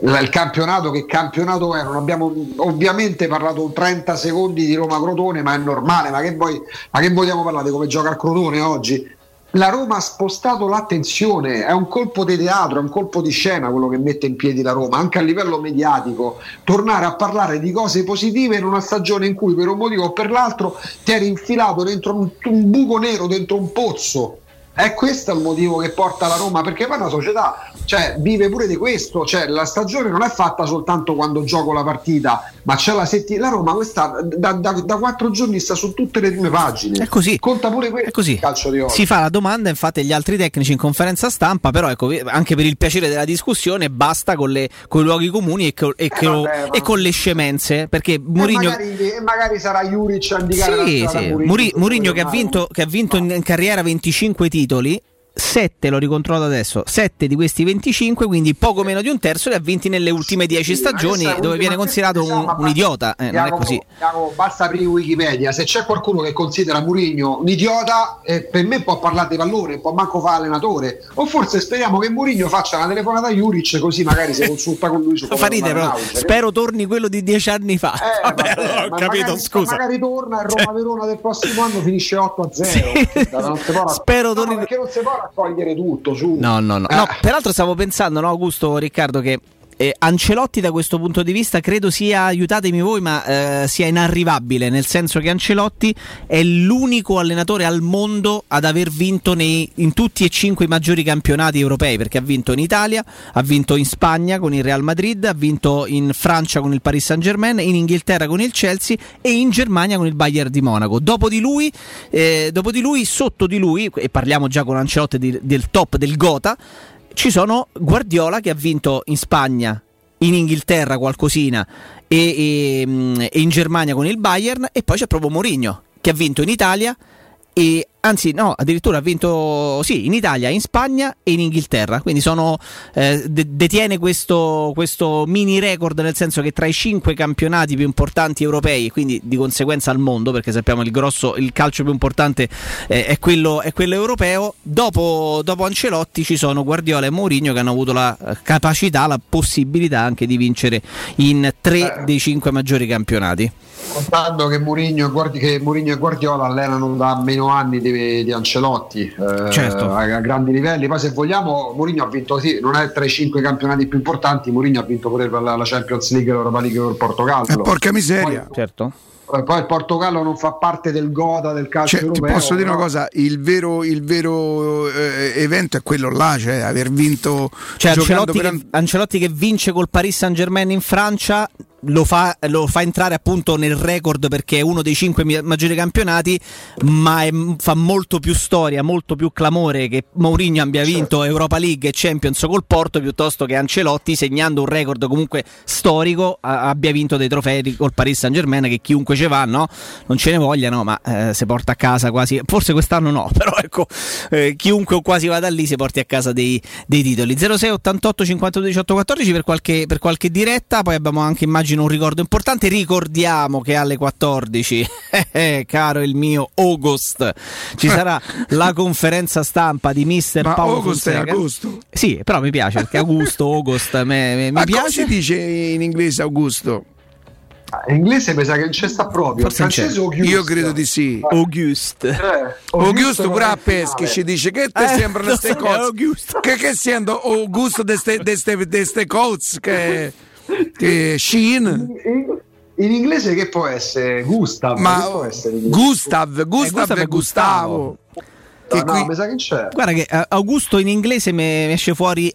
Il campionato, che campionato è? Non abbiamo ovviamente parlato 30 secondi di Roma Crotone, ma è normale. Ma che, vuoi- ma che vogliamo parlare di come gioca il Crotone oggi? La Roma ha spostato l'attenzione, è un colpo di teatro, è un colpo di scena quello che mette in piedi la Roma, anche a livello mediatico. Tornare a parlare di cose positive in una stagione in cui per un motivo o per l'altro ti eri infilato dentro un, un buco nero, dentro un pozzo. È questo il motivo che porta la Roma, perché poi una società cioè, vive pure di questo, cioè, la stagione non è fatta soltanto quando gioco la partita, ma c'è la settimana. La Roma questa, da, da- da quattro giorni sta su tutte le prime pagine. È così. Conta pure questo È così. calcio di oggi. Si fa la domanda, infatti, agli altri tecnici in conferenza stampa, però ecco, anche per il piacere della discussione, basta con, le- con i luoghi comuni e, co- e co- vabbè, e con le scemenze, perché E Mourinho... magari, magari sarà Juric a indicare Sì, la sì. Mourinho, Mourinho che ha vinto, che ha vinto in, in carriera 25 titoli. titoli 7 l'ho ricontrollato adesso, 7 di questi 25, quindi poco meno di un terzo li ha vinti nelle ultime 10 stagioni, questa è dove viene considerato un, un idiota. Eh, non è così. Jacopo, basta aprire Wikipedia. Se c'è qualcuno che considera Mourinho un idiota, eh, per me può parlare di pallone, può manco fare allenatore. O forse speriamo che Mourinho faccia una telefonata a Juric, così magari si consulta con lui su Fa ridere, però. auge. Spero torni quello di 10 anni fa. Eh, Vabbè, vabbè, allora ho ma capito, magari, scusa. magari torna e Roma Verona del prossimo anno finisce 8 a 0. Non si può- Spero no, torni- perché non si può raccogliere tutto su. No, no, no. Eh. No, peraltro stavo pensando, no, Augusto, Riccardo, che eh, Ancelotti da questo punto di vista credo sia, aiutatemi voi, ma eh, sia inarrivabile, nel senso che Ancelotti è l'unico allenatore al mondo ad aver vinto nei- in tutti e cinque i maggiori campionati europei, perché ha vinto in Italia, ha vinto in Spagna con il Real Madrid, ha vinto in Francia con il Paris Saint Germain, in Inghilterra con il Chelsea e in Germania con il Bayern di Monaco. Dopo di lui, eh, dopo di lui sotto di lui, e parliamo già con Ancelotti di- del top del Gotha, ci sono Guardiola che ha vinto in Spagna, in Inghilterra qualcosina e, e, mm, e in Germania con il Bayern e poi c'è proprio Mourinho che ha vinto in Italia e anzi no, addirittura ha vinto sì, in Italia, in Spagna e in Inghilterra, quindi sono, eh, de- detiene questo, questo mini record nel senso che tra i cinque campionati più importanti europei, quindi di conseguenza al mondo, perché sappiamo il grosso, il calcio più importante eh, è, quello, è quello europeo, dopo, dopo Ancelotti ci sono Guardiola e Mourinho che hanno avuto la eh, capacità, la possibilità anche di vincere in tre dei cinque maggiori campionati. contando che Mourinho, e Guardi- che Mourinho e Guardiola allenano da meno anni di, di Ancelotti eh, Certo. a, a grandi livelli poi se vogliamo Mourinho ha vinto sì, non è tra i cinque campionati più importanti Mourinho ha vinto pure la, la Champions League e l'Europa League per il Portogallo Eh, porca miseria. Certo. poi, poi il Portogallo non fa parte del Goda del calcio Cioè, ti europeo posso dire una cosa, il vero, il vero eh, evento è quello là, cioè aver vinto Cioè Ancelotti per che, Ancelotti che vince col Paris Saint Germain in Francia lo fa, lo fa entrare appunto nel record perché è uno dei cinque maggiori campionati, ma è- fa molto più storia, molto più clamore che Mourinho abbia vinto Europa League e Champions col Porto piuttosto che Ancelotti segnando un record comunque storico a- abbia vinto dei trofei col Paris Saint Germain che chiunque ce va, no? Non ce ne voglia, no? Ma eh, si porta a casa quasi, forse quest'anno no, però ecco, eh, chiunque o quasi vada lì si porti a casa dei, dei titoli. 06 88 52 18 14 per qualche, per qualche diretta, poi abbiamo anche immagino un ricordo importante, ricordiamo che alle 14, eh, caro il mio August, ci sarà la conferenza stampa di Mister Ma Paolo August è Fonseca. agosto? Sì, però mi piace perché Augusto, August, me- me- mi Ma come piace. si dice in inglese Augusto? In inglese mi sa che non c'è sta proprio. Francese Auguste. Io credo di sì. Auguste. Eh, Augusto pure a è peschi ci dice che te Eh, sembrano lo ste so, cose. Che, che siendo Augusto de ste, de ste, de ste cose che, che Sheen. In, in inglese che può essere? Gustav. Ma può essere? Gustav, Gustav Gustav e e Gustavo. Che No, no, qui mi sa che c'è. Guarda che eh, Augusto in inglese mi esce fuori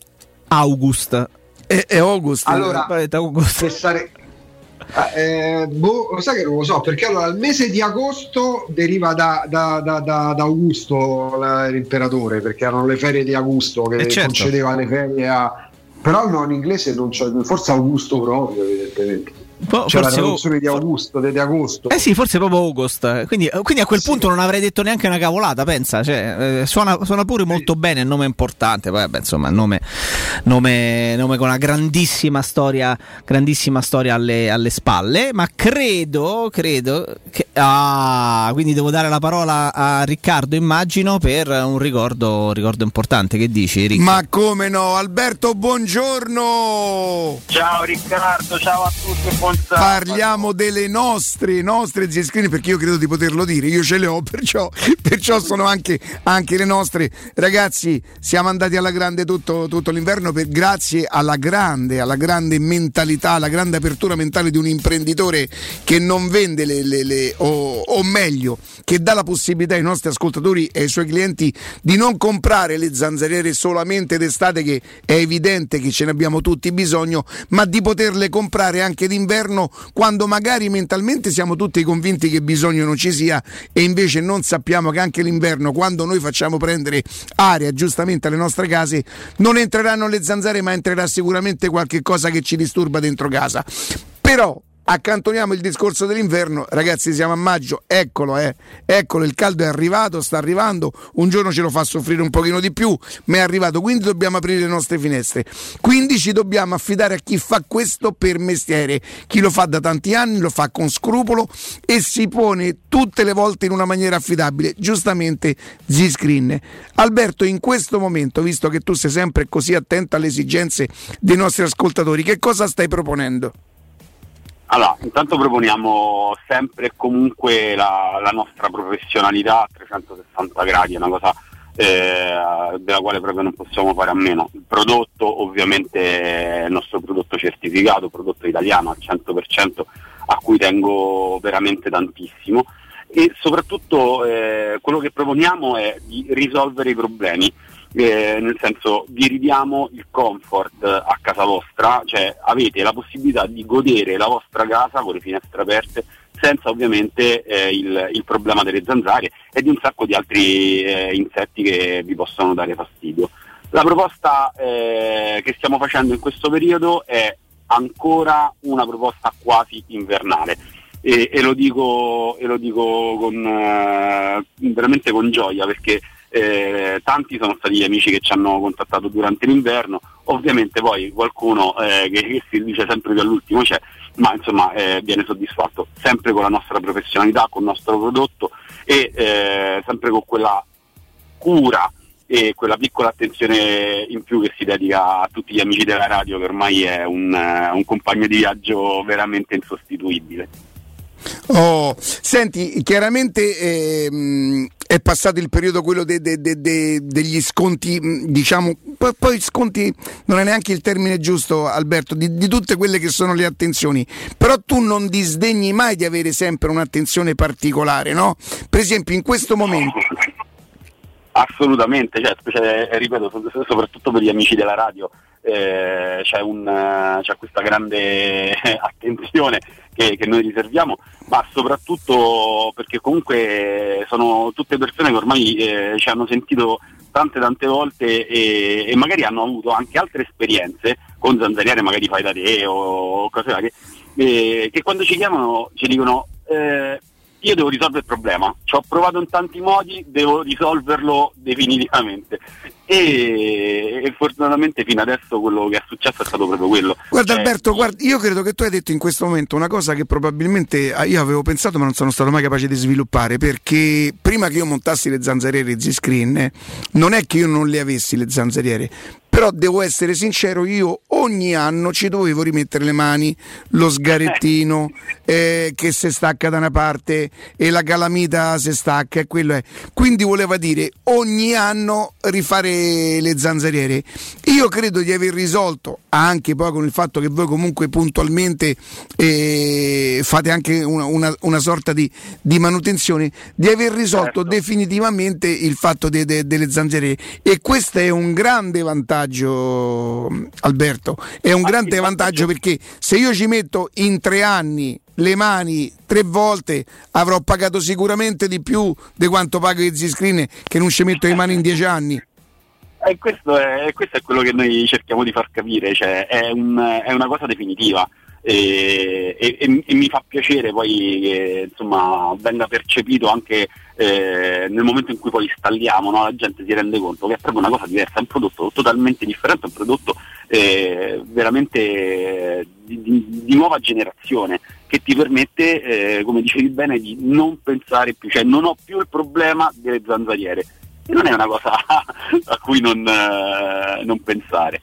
August. è, è August. Allora, detto Augusto. per stare- Ah, eh, boh, lo sai che non lo so perché allora il mese di agosto deriva da, da- da- da- da Augusto l'imperatore perché erano le ferie di Augusto che Eh, certo. concedeva le ferie a però no in inglese non c'è forse Augusto proprio evidentemente Po- c'è la forse traduzione di Augusto di di agosto Eh sì, forse proprio August. Quindi, eh, quindi a quel punto non avrei detto neanche una cavolata, pensa. Cioè, eh, suona, suona pure molto bene, il nome è importante. Poi, vabbè, insomma, nome, nome, nome con una grandissima storia, grandissima storia alle, alle spalle. Ma credo, credo che. Ah, quindi devo dare la parola a Riccardo, immagino, per un ricordo, ricordo importante. Che dici, Riccardo? Ma come no, Alberto, buongiorno! Ciao Riccardo, ciao a tutti e sabato. Parliamo delle nostre, nostre zie screen perché io credo di poterlo dire, io ce le ho, perciò, perciò sono anche, anche le nostre. Ragazzi, siamo andati alla grande tutto, tutto l'inverno per, grazie alla grande, alla grande mentalità, alla grande apertura mentale di un imprenditore che non vende le, le- le- o, o meglio, che dà la possibilità ai nostri ascoltatori e ai suoi clienti di non comprare le zanzariere solamente d'estate che è evidente che ce ne abbiamo tutti bisogno, ma di poterle comprare anche d'inverno quando magari mentalmente siamo tutti convinti che bisogno non ci sia e invece non sappiamo che anche l'inverno quando noi facciamo prendere aria giustamente alle nostre case non entreranno le zanzare ma entrerà sicuramente qualche cosa che ci disturba dentro casa. Però accantoniamo il discorso dell'inverno, ragazzi siamo a maggio, eccolo eh, eccolo il caldo è arrivato, sta arrivando, un giorno ce lo fa soffrire un pochino di più, ma è arrivato, quindi dobbiamo aprire le nostre finestre, quindi ci dobbiamo affidare a chi fa questo per mestiere, chi lo fa da tanti anni, lo fa con scrupolo e si pone tutte le volte in una maniera affidabile, giustamente Z-Screen. Alberto, in questo momento, visto che tu sei sempre così attento alle esigenze dei nostri ascoltatori, che cosa stai proponendo? Allora, intanto proponiamo sempre e comunque la, la nostra professionalità a 360 gradi, è una cosa eh, della quale proprio non possiamo fare a meno. Il prodotto ovviamente è il nostro prodotto certificato, prodotto italiano al 100% a cui tengo veramente tantissimo e soprattutto eh, quello che proponiamo è di risolvere i problemi. Eh, nel senso vi ridiamo il comfort a casa vostra, cioè avete la possibilità di godere la vostra casa con le finestre aperte senza ovviamente eh, il, il problema delle zanzare e di un sacco di altri eh, insetti che vi possono dare fastidio. La proposta eh, che stiamo facendo in questo periodo è ancora una proposta quasi invernale e, e lo dico, e lo dico con, eh, veramente con gioia perché eh, tanti sono stati gli amici che ci hanno contattato durante l'inverno, ovviamente poi qualcuno eh, che, che si dice sempre che all'ultimo c'è, ma insomma eh, viene soddisfatto sempre con la nostra professionalità, con il nostro prodotto e eh, sempre con quella cura e quella piccola attenzione in più che si dedica a tutti gli amici della radio che ormai è un, eh, un compagno di viaggio veramente insostituibile. Oh, senti, chiaramente ehm, è passato il periodo quello de- de- de- de- degli sconti, mh, diciamo, poi, poi sconti non è neanche il termine giusto, Alberto, di, di tutte quelle che sono le attenzioni, però tu non disdegni mai di avere sempre un'attenzione particolare, no? Per esempio, in questo momento. Assolutamente, cioè, specie- eh, ripeto, so- soprattutto per gli amici della radio eh, c'è, un, eh, c'è questa grande attenzione che, che noi riserviamo, ma soprattutto perché comunque sono tutte persone che ormai eh, ci hanno sentito tante tante volte e, e magari hanno avuto anche altre esperienze con zanzariere magari fai da te o cose varie, eh, che quando ci chiamano ci dicono eh, io devo risolvere il problema, ci ho provato in tanti modi, devo risolverlo definitivamente. E, e fortunatamente fino adesso quello che è successo è stato proprio quello. Guarda Eh, Alberto, guarda, io credo che tu hai detto in questo momento una cosa che probabilmente ah, io avevo pensato ma non sono stato mai capace di sviluppare perché prima che io montassi le zanzariere Z-Screen non è che io non le avessi le zanzariere, però devo essere sincero, io ogni anno ci dovevo rimettere le mani, lo sgarettino eh, che si stacca da una parte e la calamita si stacca e quello è. Quindi voleva dire ogni anno rifare le zanzariere. Io credo di aver risolto anche poi con il fatto che voi comunque puntualmente eh, fate anche una, una- una sorta di, di manutenzione, di aver risolto definitivamente il fatto de- de- delle zanzariere. E questo è un grande vantaggio Alberto, è un grande vantaggio perché se io ci metto in tre anni le mani tre volte avrò pagato sicuramente di più di quanto pago i screen che non ci metto le mani in dieci anni. E questo è, questo è quello che noi cerchiamo di far capire, cioè è, un- è una cosa definitiva e, e- e- e mi fa piacere poi che insomma, venga percepito anche eh, nel momento in cui poi installiamo, no? la gente si rende conto che è proprio una cosa diversa, è un prodotto totalmente differente, è un prodotto eh, veramente di, di- di nuova generazione che ti permette, eh, come dicevi bene, di non pensare più, cioè non ho più il problema delle zanzariere e non è una cosa a cui non, eh, non pensare.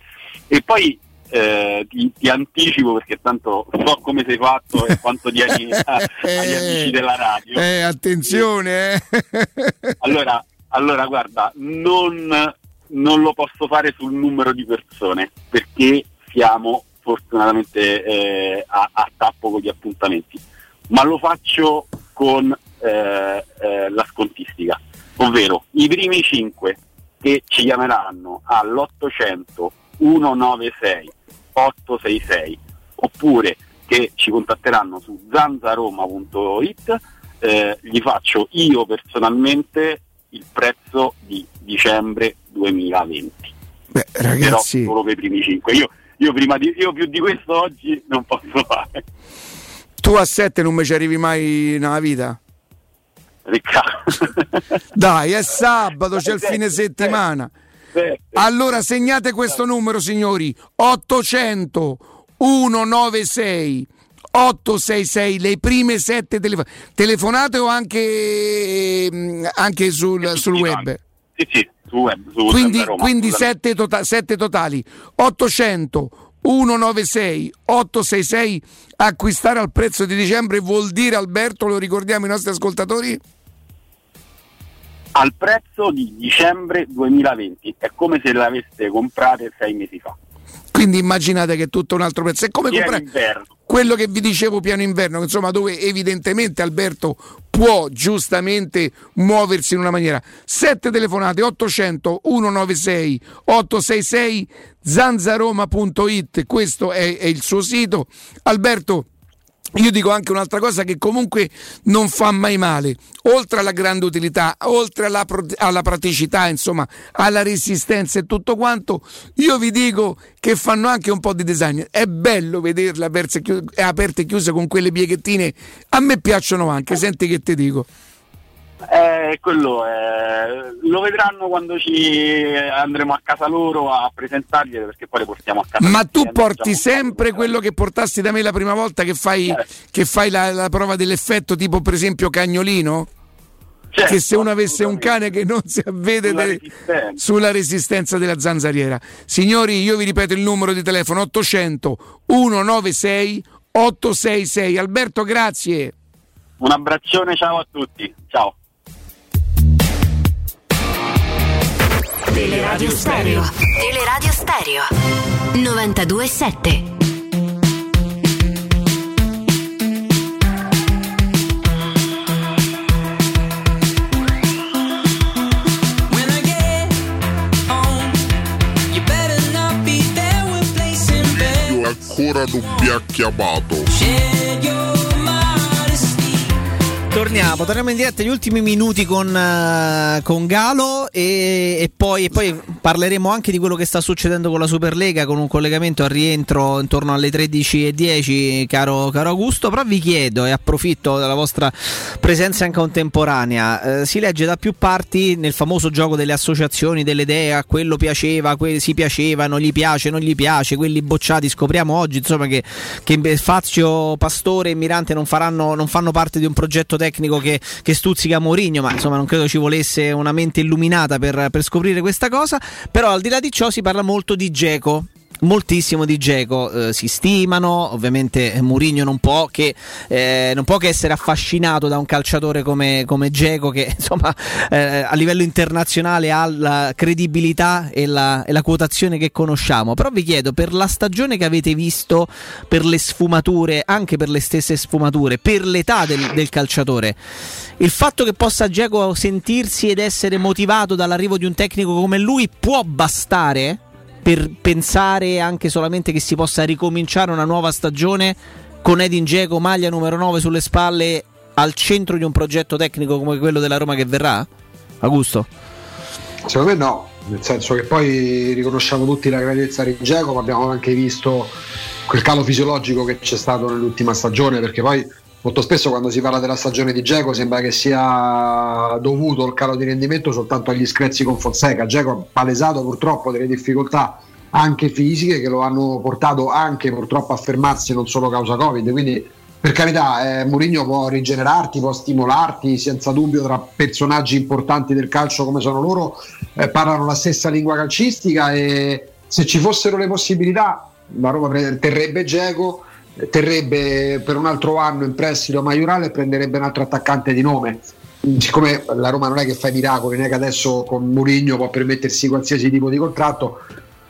E poi eh, ti, ti anticipo perché tanto so come sei fatto e quanto tieni a- agli amici della radio. Eh, attenzione, eh. Allora, allora guarda, non, non lo posso fare sul numero di persone perché siamo fortunatamente eh, a, a tappo con gli appuntamenti, ma lo faccio con eh, eh, la scontistica, ovvero i primi 5 che ci chiameranno all'800 196 866 oppure che ci contatteranno su zanzaroma.it eh, gli faccio io personalmente il prezzo di dicembre 2020 Beh, ragazzi, però solo per i primi 5 io, io, prima di, io più di questo oggi non posso fare. Tu a 7 non mi ci arrivi mai nella vita? Riccardo Dai, è sabato, c'è il fine settimana. Allora segnate questo numero, signori: 800 196 866, le prime sette telefo- telefonate o anche, mm, anche sul, sul web? sì sì su web su Quindi, Zanzaroma, quindi sette, tota- sette totali. 800 196 866 acquistare al prezzo di dicembre vuol dire Alberto lo ricordiamo ai nostri ascoltatori al prezzo di dicembre 2020 è come se le aveste comprate sei mesi fa. Quindi immaginate che è tutto un altro prezzo. È come comprare quello che vi dicevo piano inverno insomma dove evidentemente Alberto può giustamente muoversi in una maniera. Sette telefonate 800 196 866 zanzaroma.it questo è, è il suo sito. Alberto io dico anche un'altra cosa che comunque non fa mai male, oltre alla grande utilità, oltre alla, alla praticità, insomma, alla resistenza e tutto quanto, io vi dico che fanno anche un po' di design. È bello vederle aperte e chiuse con quelle pieghettine, a me piacciono anche, senti che ti dico. Eh, quello è- lo vedranno quando ci andremo a casa loro a presentargliele perché poi le portiamo a casa Ma tu insieme, porti diciamo. sempre quello che portasti da me la prima volta che fai, che fai la, la prova dell'effetto, tipo per esempio cagnolino? Certo, che se uno avesse un cane che non si avvede Sulla delle- resistenza. sulla resistenza della zanzariera. Signori, io vi ripeto il numero di telefono 800 196 866. Alberto, grazie. Un abbraccione, ciao a tutti. Ciao. Teleradio Stereo. Teleradio Stereo. 92.7. When I get home, you better not be there with place in bed. Io ancora non mi ha chiamato. Torniamo, torniamo in diretta gli ultimi minuti con, eh, con Galo e, e poi, e poi parleremo anche di quello che sta succedendo con la Superlega con un collegamento a rientro intorno alle 13.10 caro, caro Augusto, però vi chiedo e approfitto della vostra presenza in contemporanea, eh, si legge da più parti nel famoso gioco delle associazioni, delle idee, a quello piaceva, quelli si piaceva, non gli piace, non gli piace, quelli bocciati, scopriamo oggi insomma che, che Fazio, Pastore e Mirante non, faranno, non fanno parte di un progetto tecnico tecnico che, che stuzzica Mourinho, ma insomma non credo ci volesse una mente illuminata per, per scoprire questa cosa. Però al di là di ciò si parla molto di Geco moltissimo di Geco eh, si stimano ovviamente Mourinho non può che, eh, non può che essere affascinato da un calciatore come, come Geco che insomma eh, a livello internazionale ha la credibilità e la, e la quotazione che conosciamo. Però vi chiedo per la stagione che avete visto per le sfumature anche per le stesse sfumature per l'età del, del calciatore il fatto che possa Geco sentirsi ed essere motivato dall'arrivo di un tecnico come lui può bastare per pensare anche solamente che si possa ricominciare una nuova stagione con Edin Dzeko, maglia numero 9 sulle spalle, al centro di un progetto tecnico come quello della Roma che verrà? Augusto? Secondo me no, nel senso che poi riconosciamo tutti la grandezza di Dzeko, ma abbiamo anche visto quel calo fisiologico che c'è stato nell'ultima stagione, perché poi molto spesso quando si parla della stagione di Geco sembra che sia dovuto il calo di rendimento soltanto agli screzi con Fonseca. Geco ha palesato purtroppo delle difficoltà anche fisiche che lo hanno portato anche purtroppo a fermarsi non solo causa Covid. Quindi per carità, eh, Mourinho può rigenerarti, può stimolarti senza dubbio tra personaggi importanti del calcio come sono loro, eh, parlano la stessa lingua calcistica e se ci fossero le possibilità la Roma terrebbe Geco terrebbe per un altro anno in prestito Maiorale e prenderebbe un altro attaccante di nome. Siccome la Roma non è che fa i miracoli, non è che adesso con Mourinho può permettersi qualsiasi tipo di contratto,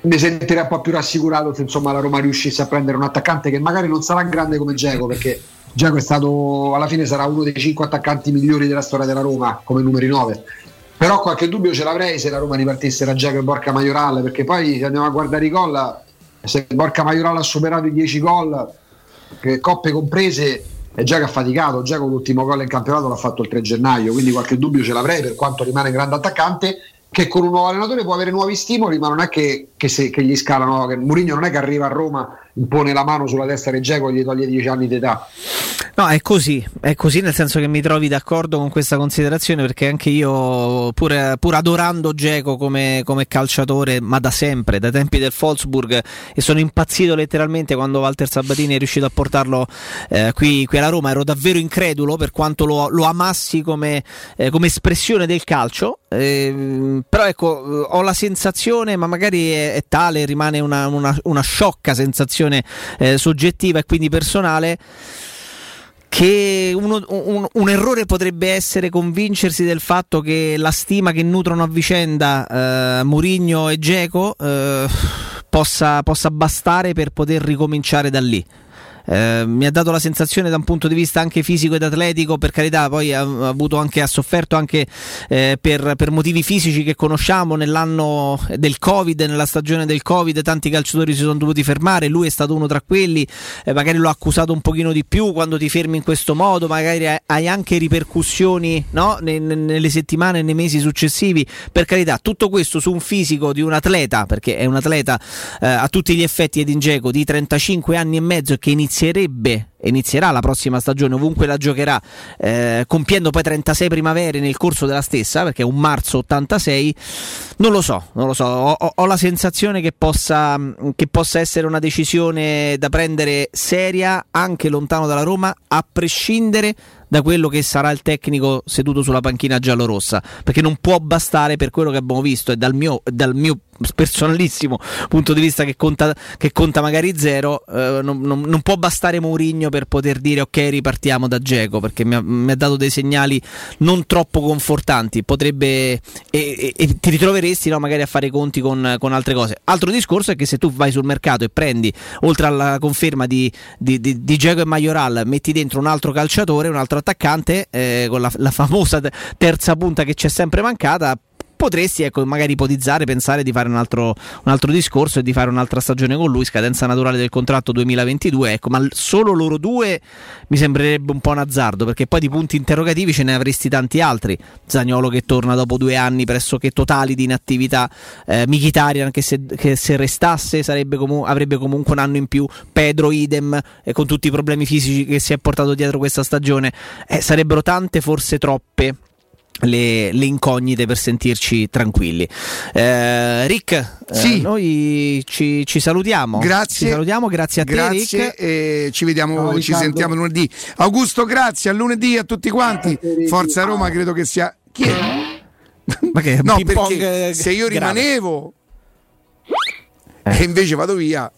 mi sentirei un po' più rassicurato se insomma la Roma riuscisse a prendere un attaccante che magari non sarà grande come Geco, perché Geco è stato alla fine sarà uno dei cinque attaccanti migliori della storia della Roma come numeri 9. Però qualche dubbio ce l'avrei se la Roma ripartisse da Geco e Borca Maiorale, perché poi se andiamo a guardare i gol, se Borca Maiorale ha superato i 10 gol, coppe comprese è già che ha faticato, già con l'ultimo gol in campionato l'ha fatto il 3 gennaio, quindi qualche dubbio ce l'avrei per quanto rimane grande attaccante che con un nuovo allenatore può avere nuovi stimoli, ma non è che, che, se, che gli scalano, Mourinho non è che arriva a Roma, impone la mano sulla testa di Geco e gli toglie 10 anni d'età. No, è così, è così nel senso che mi trovi d'accordo con questa considerazione perché anche io, pur, pur adorando Geco come, come, calciatore, ma da sempre, dai tempi del Wolfsburg, e sono impazzito letteralmente quando Walter Sabatini è riuscito a portarlo eh, qui, qui, alla Roma, ero davvero incredulo per quanto lo, lo amassi come, eh, come, espressione del calcio, eh, però ecco, ho la sensazione, ma magari è, è tale, rimane una, una, una sciocca sensazione eh, soggettiva e quindi personale che uno, un, un, errore potrebbe essere convincersi del fatto che la stima che nutrono a vicenda eh, Murigno e Geco eh, possa, possa bastare per poter ricominciare da lì. Eh, mi ha dato la sensazione da un punto di vista anche fisico ed atletico, per carità, poi ha, ha, anche, ha sofferto anche eh, per, per, motivi fisici che conosciamo nell'anno del Covid, nella stagione del Covid, tanti calciatori si sono dovuti fermare, lui è stato uno tra quelli, eh, magari l'ho accusato un pochino di più quando ti fermi in questo modo, magari hai anche ripercussioni no? nelle settimane e nei mesi successivi, per carità, tutto questo su un fisico di un atleta, perché è un atleta eh, a tutti gli effetti Edin Dzeko di 35 anni e mezzo che inizia inizierebbe inizierà la prossima stagione ovunque la giocherà eh, compiendo poi 36 primavere nel corso della stessa perché è un marzo 86 non lo so, non lo so ho, ho la sensazione che possa, che possa essere una decisione da prendere seria anche lontano dalla Roma a prescindere da quello che sarà il tecnico seduto sulla panchina giallorossa perché non può bastare per quello che abbiamo visto e dal mio, dal mio personalissimo punto di vista che conta, che conta magari zero eh, non, non, non, può bastare Mourinho per poter dire ok ripartiamo da Geco perché mi ha, mi ha, dato dei segnali non troppo confortanti. Potrebbe e, e, e ti ritroveresti no, magari a fare i conti con, con, altre cose. Altro discorso è che se tu vai sul mercato e prendi oltre alla conferma di, di, Geco e Majoral metti dentro un altro calciatore un altro attaccante eh, con la, la famosa terza punta che ci è sempre mancata potresti ecco, magari ipotizzare, pensare di fare un altro, un altro, discorso e di fare un'altra stagione con lui, scadenza naturale del contratto 2022, ecco, ma solo loro due mi sembrerebbe un po' un azzardo, perché poi di punti interrogativi ce ne avresti tanti altri. Zagnolo che torna dopo due anni pressoché totali di inattività, eh, Mkhitaryan che se, che se restasse comu- avrebbe comunque un anno in più, Pedro idem, eh, con tutti i problemi fisici che si è portato dietro questa stagione, eh, sarebbero tante, forse troppe le, le incognite per sentirci tranquilli. Eh, Rick, eh, Sì. noi ci, ci salutiamo. Grazie. Ci salutiamo, grazie a te Grazie Rick. e ci vediamo, Ciao, ci Riccardo. sentiamo lunedì. Augusto, grazie, a lunedì a tutti quanti. Forza Roma credo che sia... Chi è? Ma che No, perché eh, se io grave. rimanevo e invece vado via...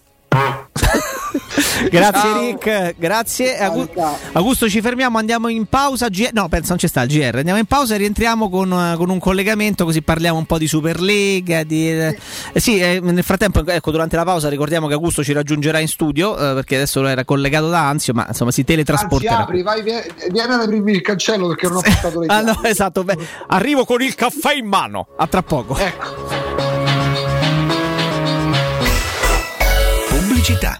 Grazie Ciao. Rick, grazie. Agu- Augusto, ci fermiamo, andiamo in pausa. G- no, penso non c'è sta il GR. Andiamo in pausa e rientriamo con, eh, con un collegamento così parliamo un po' di Superlega. Di, eh, sì, eh, nel frattempo, ecco, durante la pausa ricordiamo che Augusto ci raggiungerà in studio eh, perché adesso era collegato da Anzio, ma insomma si Anzi, teletrasporterà. apri, vai, vieni, vieni ad aprirmi il cancello perché non ho portato le Ah, chiavi. no, esatto. beh, arrivo con il caffè in mano. A tra poco. Pubblicità.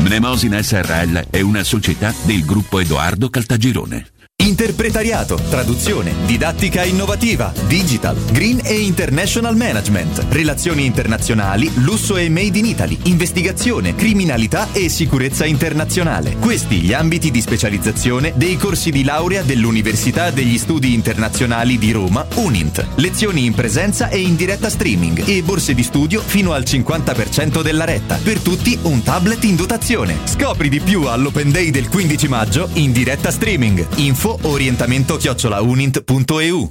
Mnemosina SRL è una società del gruppo Edoardo Caltagirone. Interpretariato, traduzione, didattica innovativa, digital, green e international management, relazioni internazionali, lusso e made in Italy, investigazione, criminalità e sicurezza internazionale. Questi gli ambiti di specializzazione dei corsi di laurea dell'Università degli Studi Internazionali di Roma, UNINT. Lezioni in presenza e in diretta streaming e borse di studio fino al 50% della retta. Per tutti un tablet in dotazione. Scopri di più all'Open Day del 15 maggio in diretta streaming. Info orientamento chiocciolaunint.eu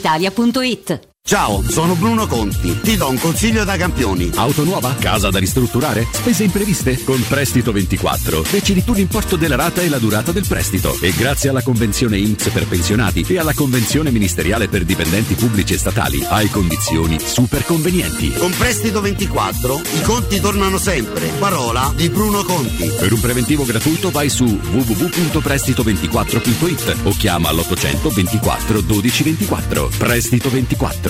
brispalitalia.it. Ciao, sono Bruno Conti. Ti do un consiglio da campioni. Auto nuova? Casa da ristrutturare? Spese impreviste? Con Prestito 24 decidi tu l'importo della rata e la durata del prestito. E grazie alla convenzione INPS per pensionati e alla convenzione ministeriale per dipendenti pubblici e statali hai condizioni super convenienti. Con Prestito 24 i conti tornano sempre. Parola di Bruno Conti. Per un preventivo gratuito vai su www.prestito24.it o chiama l'800 24 12 24. Prestito 24,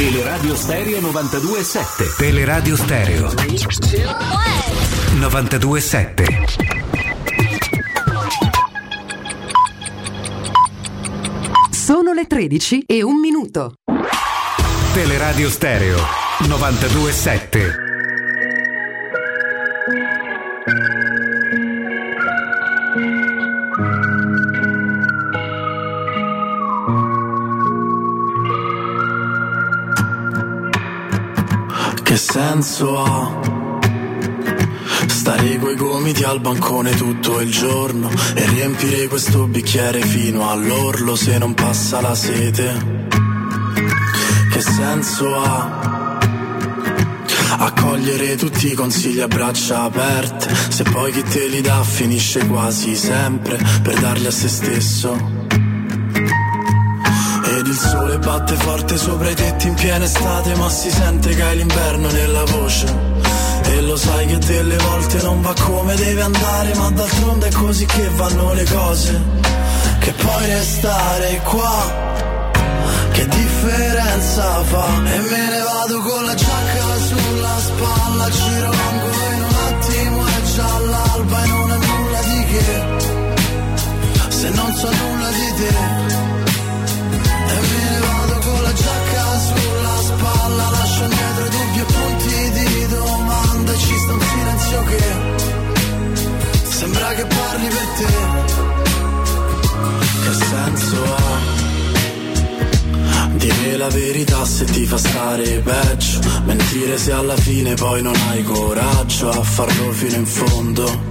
Teleradio Stereo 92.7 Teleradio Stereo 92.7 Sono le 13 e un minuto. Teleradio Stereo 927. Che senso ha? Stare coi gomiti al bancone tutto il giorno e riempire questo bicchiere fino all'orlo se non passa la sete. Che senso ha? Accogliere tutti i consigli a braccia aperte, se poi chi te li dà finisce quasi sempre per darli a se stesso. Ed il sole batte forte sopra i tetti in piena estate, ma si sente che hai l'inverno nella voce. E lo sai che delle volte non va come deve andare, ma d'altronde è così che vanno le cose. Che puoi restare qua, che differenza fa? E me ne vado con la giacca sulla spalla, ci rimango in un attimo è già l'alba e non è nulla di che, se non so nulla di te. Silenzio che Sembra che parli per te Che senso ha? Dire la verità se ti fa stare peggio Mentire se alla fine poi non hai coraggio A farlo fino in fondo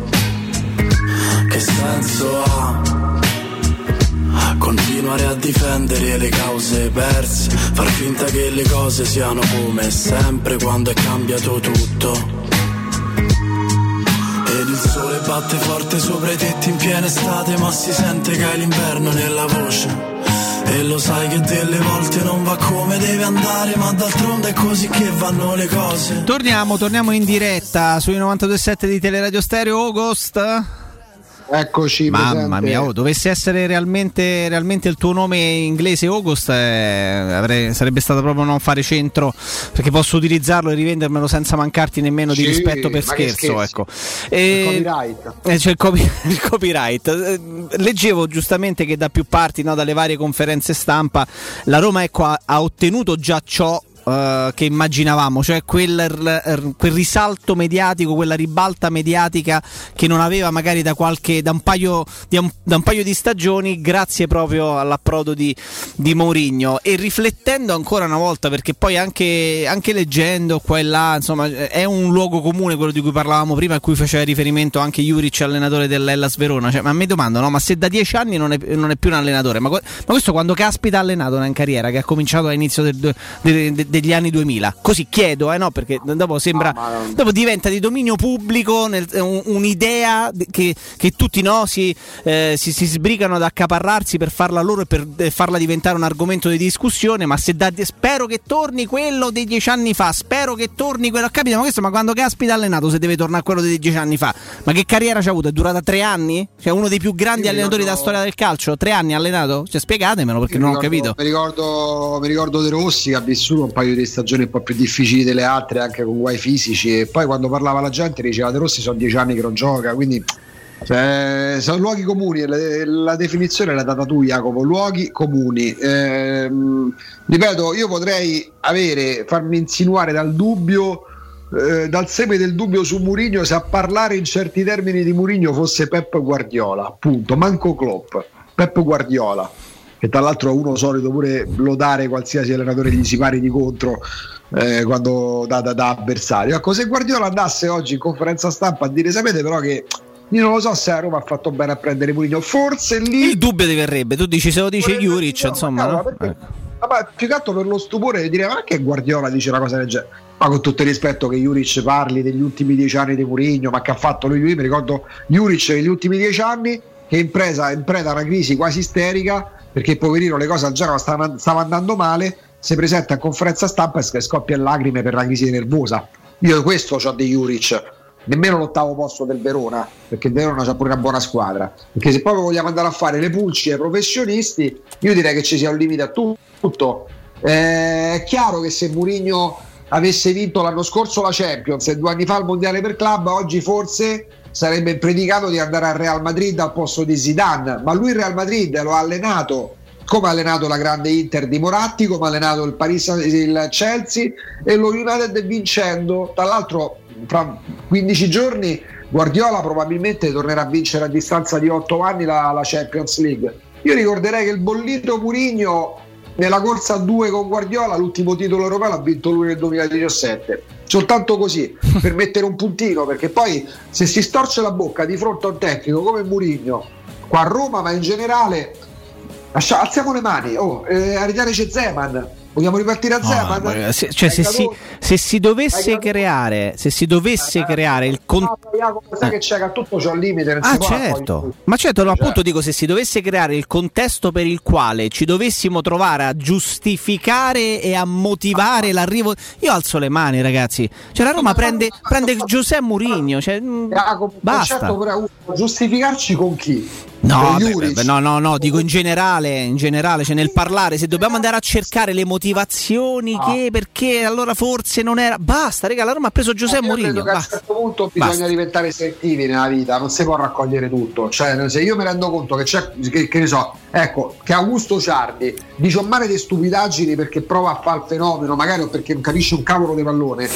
Che senso ha? Continuare a difendere le cause perse, far finta che le cose siano come sempre quando è cambiato tutto. Il sole batte forte sopra i tetti in piena estate, ma si sente che hai l'inverno nella voce. E lo sai che delle volte non va come deve andare, ma d'altronde è così che vanno le cose. Torniamo, torniamo in diretta sui 92.7 di Teleradio Stereo August. Eccoci, Mamma presente. mia, oh, dovesse essere realmente, realmente il tuo nome inglese August, eh, avrei- sarebbe stato proprio non fare centro perché posso utilizzarlo e rivendermelo senza mancarti nemmeno di Sì, rispetto per scherzo. Ecco. Il E- copyright. eh, c'è il, copy- il copyright. Eh, Leggevo giustamente che da più parti, no, dalle varie conferenze stampa, la Roma ecco, ha, ha ottenuto già ciò. Eh, che immaginavamo, cioè quel, quel risalto mediatico, quella ribalta mediatica che non aveva magari da qualche da un paio di, un, da un paio di stagioni, grazie proprio all'approdo di, di Mourinho. E riflettendo ancora una volta, perché poi anche, anche leggendo qua e là, insomma, è un luogo comune quello di cui parlavamo prima, a cui faceva riferimento anche Juric, allenatore dell'Ellas Verona. Cioè, ma mi domando, no? Ma se da dieci anni non è, non è più un allenatore, ma, ma questo quando caspita ha allenato in carriera, che ha cominciato all'inizio del due- de- de- degli anni 2000? Così chiedo, eh, no? Perché dopo sembra. dopo diventa di dominio pubblico nel- un- un'idea che, che tutti no, si, eh, si, si sbrigano ad accaparrarsi per farla loro e per eh, farla diventare un argomento di discussione. Ma se da, spero che torni quello dei dieci anni fa, spero che torni quello. Capito? Ma questo, ma quando caspita ha allenato se deve tornare a quello dei dieci anni fa? Ma che carriera c'ha avuto? È durata tre anni? Cioè, uno dei più grandi Io allenatori ricordo- della storia del calcio? Tre anni ha allenato? Cioè, spiegatemelo perché non ho capito. Mi ricordo, mi ricordo De Rossi che ha vissuto un paio di stagioni un po' più difficili delle altre, anche con guai fisici. E poi quando parlava la gente diceva De Rossi sono dieci anni che non gioca, quindi cioè, sono luoghi comuni. La, la definizione l'ha data tu, Jacopo. Luoghi comuni. Ehm, ripeto, io potrei avere, farmi insinuare dal dubbio. eh, dal seme del dubbio su Murigno se a parlare in certi termini di Murigno fosse Pep Guardiola appunto, manco Klopp Pep Guardiola che tra l'altro è uno solito pure lodare qualsiasi allenatore gli si pari di contro eh, quando da, da- da avversario. Ecco, se Guardiola andasse oggi in conferenza stampa a dire sapete però che io non lo so se a Roma ha fatto bene a prendere Mourinho, forse lì... Il dubbio ti verrebbe, tu dici se lo dice Juric, insomma, no? cavolo, perché- Ah, ma più che altro per lo stupore di dire ma che Guardiola dice una cosa del genere ma con tutto il rispetto che Juric parli degli ultimi dieci anni di Mourinho ma che ha fatto lui, lui mi ricordo Juric negli ultimi dieci anni che in presa in preda a una crisi quasi isterica perché poverino le cose al Genova stavano, stavano andando male si presenta a conferenza stampa e scoppia in lacrime per la crisi nervosa. Io questo ho di Juric nemmeno l'ottavo posto del Verona perché il Verona c'ha pure una buona squadra. Perché se proprio vogliamo andare a fare le pulci ai professionisti io direi che ci sia un limite a tu- tutto. Eh, è chiaro che se Mourinho avesse vinto l'anno scorso la Champions e due anni fa il mondiale per club oggi forse sarebbe predicato di andare al Real Madrid al posto di Zidane ma lui il Real Madrid lo ha allenato come ha allenato la grande Inter di Moratti, come ha allenato il, Paris, il Chelsea e lo United vincendo. Tra l'altro, fra 15 giorni Guardiola probabilmente tornerà a vincere a distanza di 8 anni la, la Champions League. Io ricorderei che il bollito Murigno nella corsa a due con Guardiola l'ultimo titolo europeo l'ha vinto lui nel 2017 soltanto così per mettere un puntino perché poi se si storce la bocca di fronte a un tecnico come Murigno qua a Roma ma in generale alziamo le mani. Oh, eh, c'è Zeman vogliamo ripartire a No, Zeman? ma se, cioè, se, si, se si dovesse creare, se si dovesse creare il con- No, Jacopo, sai che c'è che tutto c'è un limite Ah certo, ma certo, no, appunto dico se si dovesse creare il contesto per il quale ci dovessimo trovare a giustificare e a motivare l'arrivo, io alzo le mani ragazzi, cioè la Roma prende, prende Giuseppe Mourinho, cioè, mm, Jacopo, basta. certo, però, giustificarci con chi? No, beh, beh, no, no, no, dico in generale, in generale, cioè nel parlare, se dobbiamo andare a cercare le motivazioni che perché allora forse non era, basta, raga, la Roma ha preso Giuseppe Io credo Mourinho, che a un certo punto bisogna Basta. diventare selettivi nella vita, non si può raccogliere tutto. Cioè, se io mi rendo conto che c'è, che, che ne so, ecco, che Augusto Ciardi dice un mare di stupidaggini perché prova a fare il fenomeno, magari o perché non capisce un cavolo di pallone.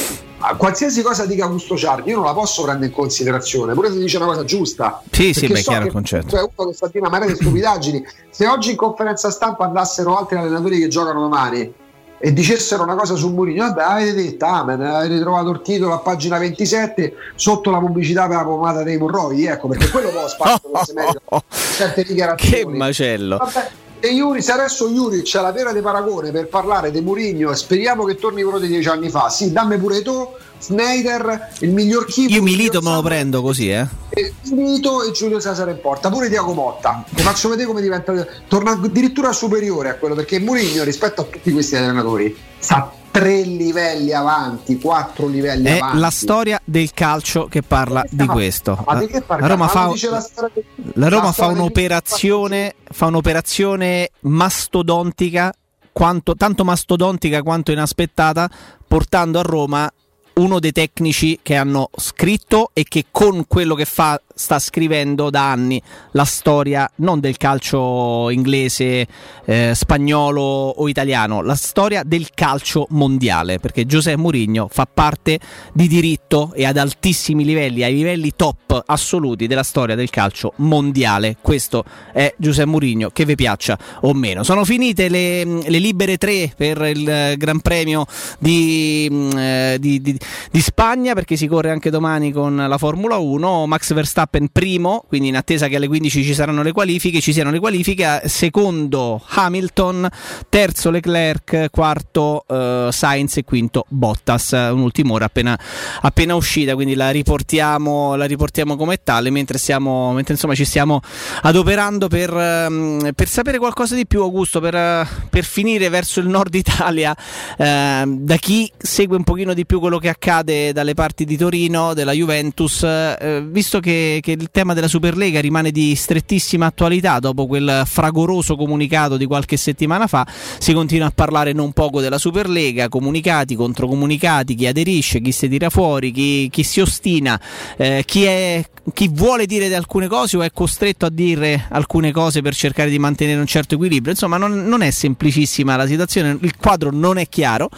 Qualsiasi cosa dica Augusto Ciardi, io non la posso prendere in considerazione, pure se dice una cosa giusta. Sì, sì, beh, so chiaro il concetto. È uno che sta a dire una marea di stupidaggini. Se oggi in conferenza stampa andassero altri allenatori che giocano domani e dicessero una cosa su Mourinho, vabbè, avete detto, amen, avete trovato il titolo a pagina 27 sotto la pubblicità per la pomata dei morroi, ecco, perché quello poi spazio non si merita certe dichiarazioni. Che macello. Vabbè, e Iuri, se adesso Iuri c'è la vera di paragone per parlare di Mourinho speriamo che torni quello di dieci anni fa, sì, dammi pure tu, Snyder, il miglior keeper. Io Milito me lo prendo così, eh. e Milito e Giulio Cesare in porta, pure Diaco Motta. Ti faccio vedere come diventa. Torna addirittura superiore a quello perché Mourinho rispetto a tutti questi allenatori sta tre livelli avanti, quattro livelli È avanti. la storia del calcio che parla di questo. Ma di che La parliamo? Roma Ma fa, dice la storia la Roma la fa un'operazione, fa un'operazione mastodontica, quanto, tanto mastodontica quanto inaspettata, portando a Roma uno dei tecnici che hanno scritto e che con quello che fa sta scrivendo da anni la storia non del calcio inglese, eh, spagnolo o italiano, la storia del calcio mondiale, perché Giuseppe Mourinho fa parte di diritto e ad altissimi livelli, ai livelli top assoluti della storia del calcio mondiale. Questo è Giuseppe Mourinho, che vi piaccia o meno. Sono finite le, le libere tre per il Gran Premio di, mm, eh, di- di- di Spagna, perché si corre anche domani con la Formula 1. Max Verstappen primo, quindi in attesa che alle 15 ci saranno le qualifiche, ci siano le qualifiche. Secondo Hamilton, terzo Leclerc, quarto eh, Sainz e quinto Bottas. Un'ultima ora appena, appena uscita, quindi la riportiamo, la riportiamo come tale mentre, stiamo, mentre insomma ci stiamo adoperando per, ehm, per sapere qualcosa di più, Augusto, per, eh, per finire verso il nord Italia, ehm, da chi segue un pochino di più quello che accade dalle parti di Torino, della Juventus, eh, visto che, che il tema della Superlega rimane di strettissima attualità dopo quel fragoroso comunicato di qualche settimana fa, si continua a parlare non poco della Superlega, comunicati, controcomunicati, chi aderisce, chi si tira fuori, chi, chi si ostina, eh, chi, è, chi vuole dire di alcune cose o è costretto a dire alcune cose per cercare di mantenere un certo equilibrio. Insomma, non, non è semplicissima la situazione, il quadro non è chiaro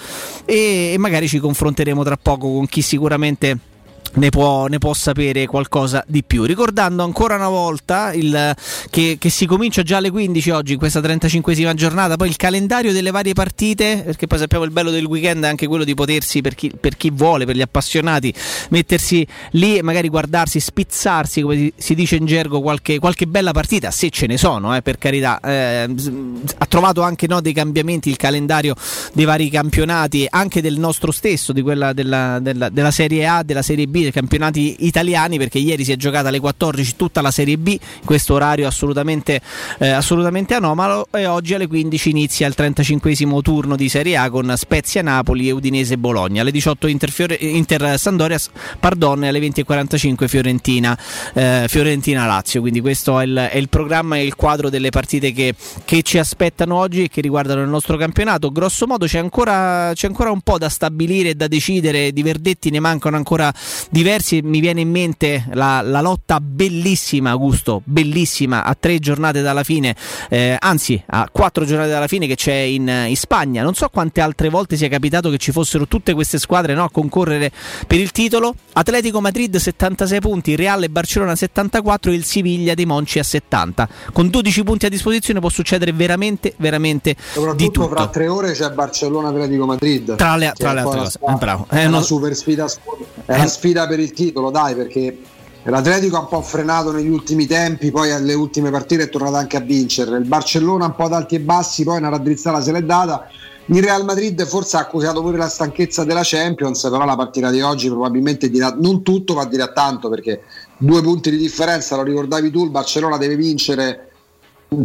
e, e magari ci confronteremo tra poco con chi sicuramente ne può, ne può sapere qualcosa di più. Ricordando ancora una volta il, che, che si comincia già alle 15 oggi, in questa 35esima giornata, poi il calendario delle varie partite, perché poi sappiamo il bello del weekend è anche quello di potersi, per chi, per chi vuole, per gli appassionati, mettersi lì e magari guardarsi, spizzarsi, come si- dice in gergo, qualche, qualche bella partita, se ce ne sono, eh, per carità. Eh, ha trovato anche no, dei cambiamenti il calendario dei vari campionati, anche del nostro stesso, di quella della, della- della Serie A, della Serie B, campionati italiani, perché ieri si è giocata alle 14 tutta la Serie B, questo orario assolutamente, eh, assolutamente anomalo, e oggi alle 15 inizia il 35 turno di Serie A con Spezia Napoli e Udinese Bologna, alle 18 Inter, Fiore- Inter Sandoria, pardon, alle 20.45 Fiorentina, eh, Fiorentina Lazio, quindi questo è il, è il programma e il quadro delle partite che, che ci aspettano oggi e che riguardano il nostro campionato. Grosso modo c'è ancora, c'è ancora un po' da stabilire e da decidere, di verdetti ne mancano ancora diversi. Mi viene in mente la, la lotta bellissima, Augusto, bellissima a tre giornate dalla fine, eh, anzi a quattro giornate dalla fine che c'è in, in Spagna. Non so quante altre volte sia capitato che ci fossero tutte queste squadre no, a concorrere per il titolo. Atletico Madrid 76 punti, Real e Barcellona 74 e il Siviglia dei Monci a 70. Con 12 punti a disposizione può succedere veramente, veramente di tutto. fra tre ore c'è Barcellona Atletico Madrid. Tra le- tra le altre cose. Eh, bravo. Eh, è una non- super sfida, è una sfida per il titolo, dai, perché l'Atletico ha un po' frenato negli ultimi tempi, poi alle ultime partite è tornato anche a vincere. Il Barcellona un po' ad alti e bassi, poi una raddrizzata se l'è data. Il Real Madrid forse ha accusato pure la stanchezza della Champions, però la partita di oggi probabilmente dirà non tutto, ma dirà tanto perché due punti di differenza, lo ricordavi tu, il Barcellona deve vincere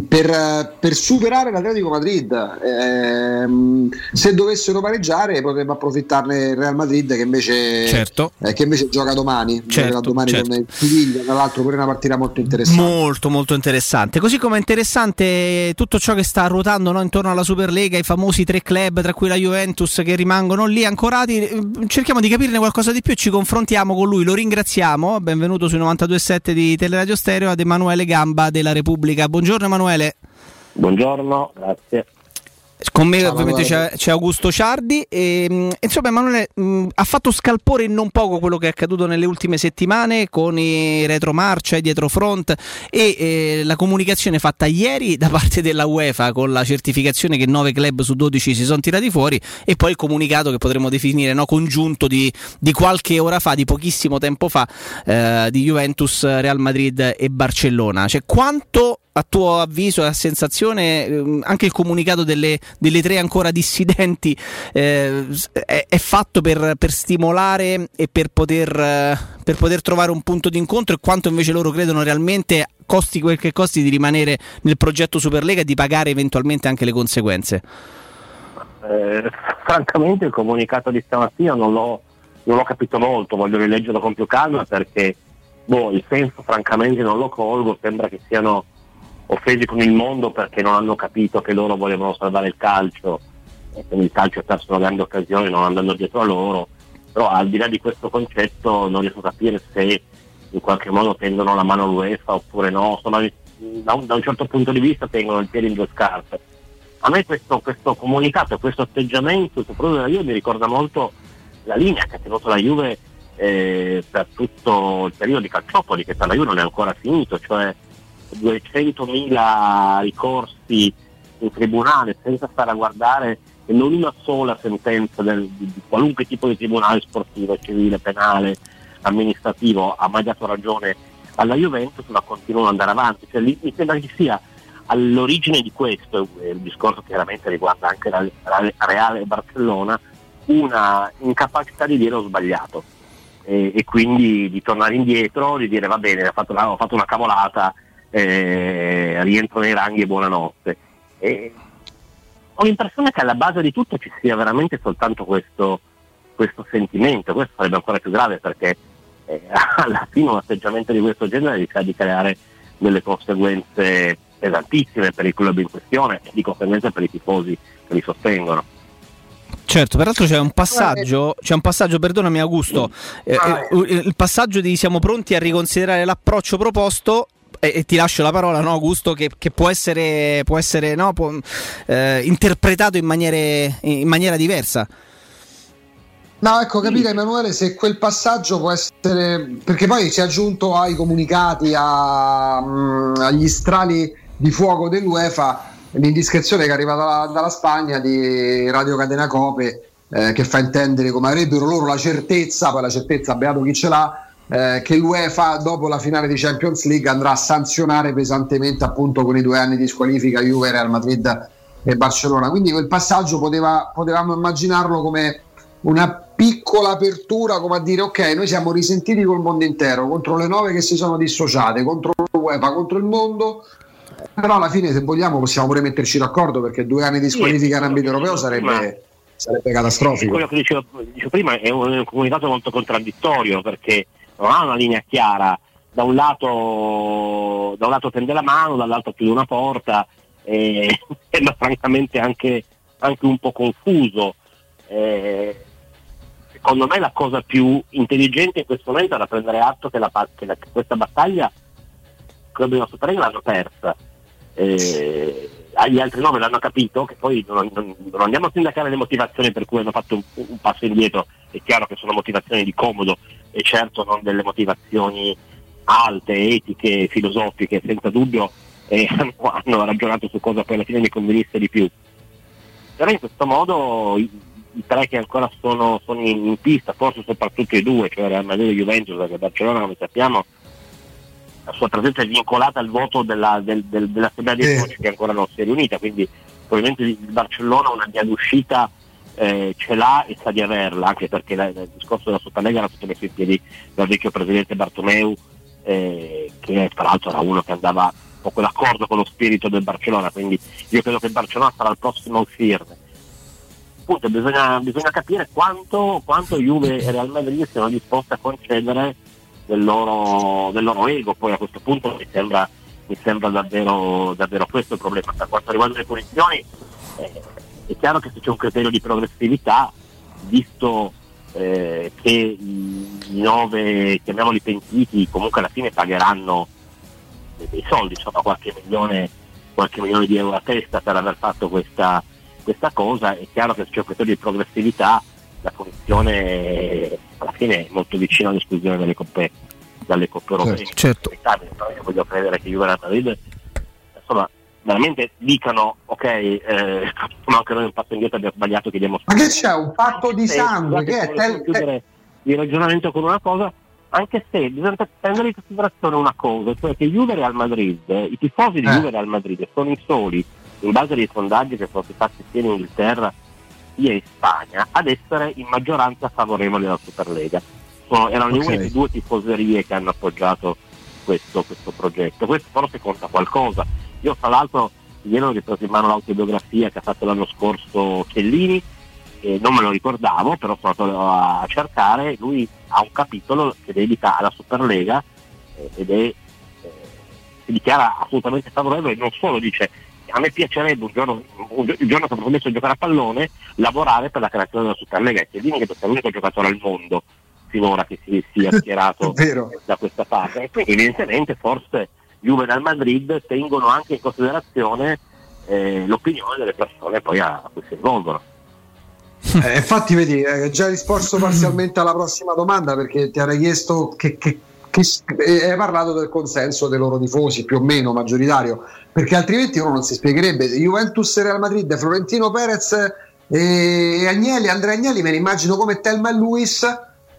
per, per superare l'Atletico Madrid. Ehm, se dovessero pareggiare potrebbe approfittarne il Real Madrid che invece, Certo. eh, che invece gioca domani. Certo, domani certo. con il Siviglia, tra l'altro pure una partita molto interessante. Molto molto interessante. Così come è interessante tutto ciò che sta ruotando no, intorno alla Superlega, i famosi tre club, tra cui la Juventus, che rimangono lì ancorati. Eh, Cerchiamo di capirne qualcosa di più e ci confrontiamo con lui. Lo ringraziamo. Benvenuto sui 92.7 di Teleradio Stereo ad Emanuele Gamba della Repubblica. Buongiorno Emanuele. Buongiorno, grazie. Con me Ciao, ovviamente c'è, c'è Augusto Ciardi e mh, insomma Emanuele mh, ha fatto scalpore non poco quello che è accaduto nelle ultime settimane con i retromarcia e dietro front e eh, la comunicazione fatta ieri da parte della UEFA con la certificazione che 9 club su 12 si sono tirati fuori e poi il comunicato che potremmo definire no, congiunto di, di qualche ora fa, di pochissimo tempo fa eh, di Juventus, Real Madrid e Barcellona. Cioè quanto a tuo avviso e a sensazione ehm, anche il comunicato delle, delle tre ancora dissidenti eh, è, è fatto per, per stimolare e per poter, eh, per poter trovare un punto di incontro e quanto invece loro credono realmente costi quel che costi di rimanere nel progetto Superlega e di pagare eventualmente anche le conseguenze? Eh, francamente il comunicato di stamattina non l'ho, non l'ho capito molto, voglio rileggerlo con più calma perché boh, il senso francamente non lo colgo, sembra che siano offesi con il mondo perché non hanno capito che loro volevano salvare il calcio. E quindi il calcio ha perso una grande occasione non andando dietro a loro, però al di là di questo concetto non riesco a capire se in qualche modo tendono la mano all'UEFA oppure no, insomma da un, da un certo punto di vista tengono il piede in due scarpe. A me questo, questo comunicato questo atteggiamento soprattutto della Juve mi ricorda molto la linea che ha tenuto la Juve eh, per tutto il periodo di Calciopoli, che per la Juve non è ancora finito, cioè 200.000 ricorsi in tribunale senza stare a guardare che non una sola sentenza del- di, qualunque tipo di tribunale sportivo, civile, penale, amministrativo ha mai dato ragione alla Juventus, ma continuano ad andare avanti. Cioè, lì mi sembra che sia all'origine di questo, e il discorso chiaramente riguarda anche la, la Reale e Barcellona, una incapacità di dire ho sbagliato e, e quindi di tornare indietro, di dire va bene, ho fatto ho fatto una cavolata, eh, rientro nei ranghi e buonanotte. E ho l'impressione che alla base di tutto ci sia veramente soltanto questo, questo sentimento, questo sarebbe ancora più grave perché eh, alla fine un atteggiamento di questo genere rischia di creare delle conseguenze pesantissime per il club in questione e di conseguenza per i tifosi che li sostengono. Certo, peraltro c'è un passaggio, c'è un passaggio, perdonami Augusto, eh, eh, il passaggio di siamo pronti a riconsiderare l'approccio proposto e, e ti lascio la parola, no, Augusto, che, che può essere, può essere no, può, eh, interpretato in, maniere, in maniera diversa. No, ecco, capire Emanuele se quel passaggio può essere perché poi si è aggiunto ai comunicati, a, mm, agli strali di fuoco dell'UEFA l'indiscrezione che è arrivata dalla, dalla Spagna di Radio Catena Cope eh, che fa intendere come avrebbero loro la certezza, poi la certezza beato chi ce l'ha, eh, che l'UEFA dopo la finale di Champions League andrà a sanzionare pesantemente appunto con i due anni di squalifica Juve, Real Madrid e Barcellona. Quindi quel passaggio poteva, potevamo immaginarlo come una piccola apertura come a dire ok noi siamo risentiti col mondo intero contro le nove che si sono dissociate contro l'UEFA contro il mondo però alla fine se vogliamo possiamo pure metterci d'accordo perché due anni di squalifica in ambito europeo sarebbe, sarebbe catastrofico Quello che dicevo, dicevo prima è un, è un comunicato molto contraddittorio perché non ha una linea chiara, da un lato, da un lato tende la mano, dall'altro chiude una porta, e sembra francamente anche, anche un po' confuso. Eh, secondo me la cosa più intelligente in questo momento era prendere atto che, la, che la- che questa battaglia club della Superlega l'hanno persa. Eh, gli altri nove l'hanno capito, che poi non, non- non andiamo a sindacare le motivazioni per cui hanno fatto un, un passo indietro, è chiaro che sono motivazioni di comodo e certo non delle motivazioni alte, etiche, filosofiche, senza dubbio eh, hanno, ragionato su cosa poi alla fine mi convenisse di più. Però in questo modo i, i tre che ancora sono, sono in, in pista, forse soprattutto i due, cioè Real Madrid e Juventus, perché Barcellona come sappiamo la sua presenza è vincolata al voto della, del- del- dell'Assemblea dei Eh. che ancora non si è riunita, quindi probabilmente il Barcellona una via d'uscita eh, ce l'ha e sa di averla, anche perché la- il discorso della Superlega era stato messo in piedi dal vecchio presidente Bartomeu, eh, che peraltro era uno che andava un po' d'accordo con lo spirito del Barcellona, quindi io credo che il Barcellona sarà il prossimo a uscirne. Appunto, bisogna, bisogna capire quanto, quanto Juve e Real Madrid siano disposti a concedere del loro, del loro ego, poi a questo punto mi sembra, mi sembra davvero, davvero questo il problema. Per quanto riguarda le punizioni, eh, è chiaro che se c'è un criterio di progressività, visto eh, che i, nove, chiamiamoli pentiti, comunque alla fine pagheranno dei, soldi, insomma qualche milione, qualche milione di euro a testa per aver fatto questa, questa cosa, è chiaro che se c'è un criterio di progressività la punizione eh, alla fine è molto vicina all'esclusione dalle coppe, dalle coppe europee. Certo. Inevitabile, Però io voglio credere che Juve Real Madrid insomma veramente dicano ok, eh, ma anche noi un passo indietro abbiamo sbagliato, chiediamo Ma che c'è? Un patto di se- sangue? Che è? chiudere il ragionamento con una cosa, anche se bisogna prendere in considerazione una cosa, cioè che Juve e Real Madrid, eh, i tifosi di Eh. Juve e Real Madrid sono i soli, in base ai sondaggi che sono stati fatti sia in Inghilterra sia in Spagna, ad essere in maggioranza favorevoli alla Superlega. Sono, erano Ok. le uniche due tifoserie che hanno appoggiato questo, questo progetto. Questo forse conta qualcosa. Io fra l'altro ieri ho ripreso in mano l'autobiografia che ha fatto l'anno scorso Chiellini, e non me lo ricordavo, però sono andato a cercare, lui ha un capitolo che dedica alla Superlega eh, ed è, eh, si dichiara assolutamente favorevole, non solo dice a me piacerebbe un giorno, un giorno che ho promesso di giocare a pallone, lavorare per la creazione della Superlega e Chiellini che è l'unico giocatore al mondo finora che si sia schierato da questa parte. E quindi evidentemente forse Juve e Madrid tengono anche in considerazione eh, l'opinione delle persone poi a, cui si rivolgono. Eh, infatti, vedi, hai già risposto parzialmente alla prossima domanda perché ti avrei chiesto che, che- che- eh, hai parlato del consenso dei loro tifosi, più o meno maggioritario, perché altrimenti uno non si spiegherebbe. Juventus Real Madrid, Florentino Perez e Agnelli, Andrea Agnelli, me ne immagino come Telma e Luis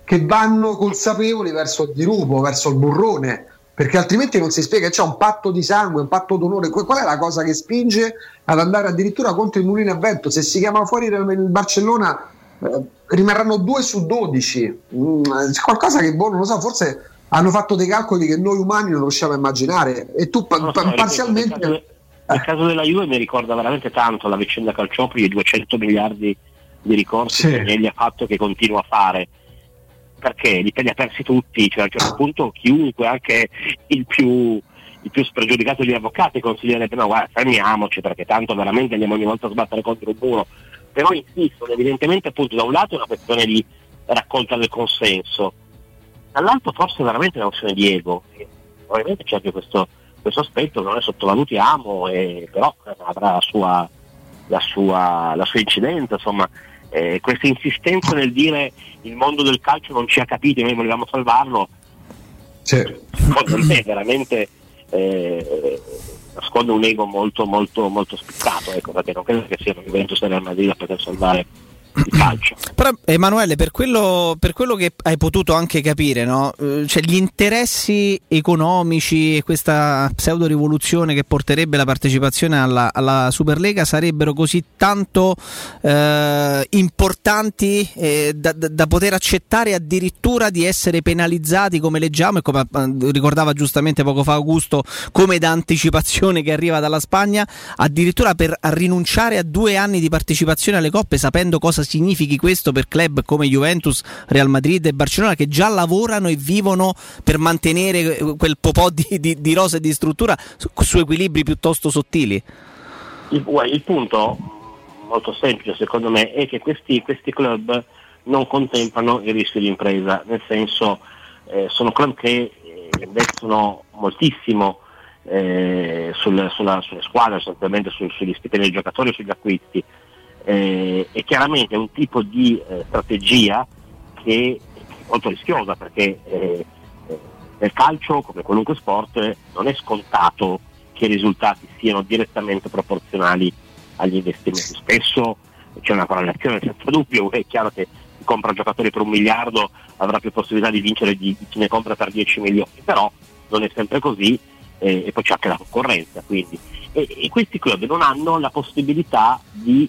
che vanno consapevoli verso il dirupo, verso il burrone. Perché altrimenti non si spiega, c'è un patto di sangue, un patto d'onore. Qual è la cosa che spinge ad andare addirittura contro il mulino a vento? Se si chiama fuori il il Barcellona, eh, rimarranno 2 su 12. Mm, c'è qualcosa che, boh, non lo so, forse hanno fatto dei calcoli che noi umani non riusciamo a immaginare. E tu pa- pa- ripeto, parzialmente. Nel caso, nel caso della Juve mi ricorda veramente tanto la vicenda Calciopoli e i 200 miliardi di ricorsi Sì. che Agnelli ha fatto e che continua a fare. Perché li li ha persi tutti, cioè a un certo punto chiunque, anche il più, il più spregiudicato degli avvocati, consiglierebbe no, guarda, fermiamoci perché tanto veramente andiamo ogni volta a sbattere contro un muro. Però insistono, evidentemente appunto da un lato è una questione di raccolta del consenso, dall'altro forse è veramente una questione di ego. E Probabilmente c'è anche questo, questo aspetto, non ne sottovalutiamo, e, però avrà la sua, la sua, la sua incidenza, insomma, eh, questa insistenza nel dire il mondo del calcio non ci ha capito e noi volevamo salvarlo, secondo me veramente eh, nasconde un ego molto molto molto spiccato, ecco, perché non credo che sia Juventus e Real Madrid a poter salvare calcio. Però Emanuele, per quello, per quello che hai potuto anche capire, no? Eh, cioè, gli interessi economici e questa pseudo rivoluzione che porterebbe la partecipazione alla, alla Superlega sarebbero così tanto eh, importanti eh, da, da- poter accettare addirittura di essere penalizzati come leggiamo e come eh, ricordava giustamente poco fa Augusto, come da anticipazione che arriva dalla Spagna, addirittura per rinunciare a due anni di partecipazione alle coppe sapendo cosa significhi questo per club come Juventus, Real Madrid e Barcellona che già lavorano e vivono per mantenere eh, quel po' di, di, di rosa e di struttura su, su equilibri piuttosto sottili. Il, il punto molto semplice secondo me è che questi, questi club non contemplano il rischio di impresa, nel senso eh, sono club che eh, investono moltissimo eh, sul- sulla- sulle squadre, su- sugli stipendi dei giocatori e sugli acquisti. Eh, e chiaramente è un tipo di eh, strategia che è molto rischiosa perché eh, nel calcio, come qualunque sport, non è scontato che i risultati siano direttamente proporzionali agli investimenti. Spesso c'è una correlazione senza dubbio, è chiaro che chi compra giocatori per un miliardo avrà più possibilità di vincere di chi ne compra per 10 milioni, però non è sempre così eh, e poi c'è anche la concorrenza. E, e questi club non hanno la possibilità di,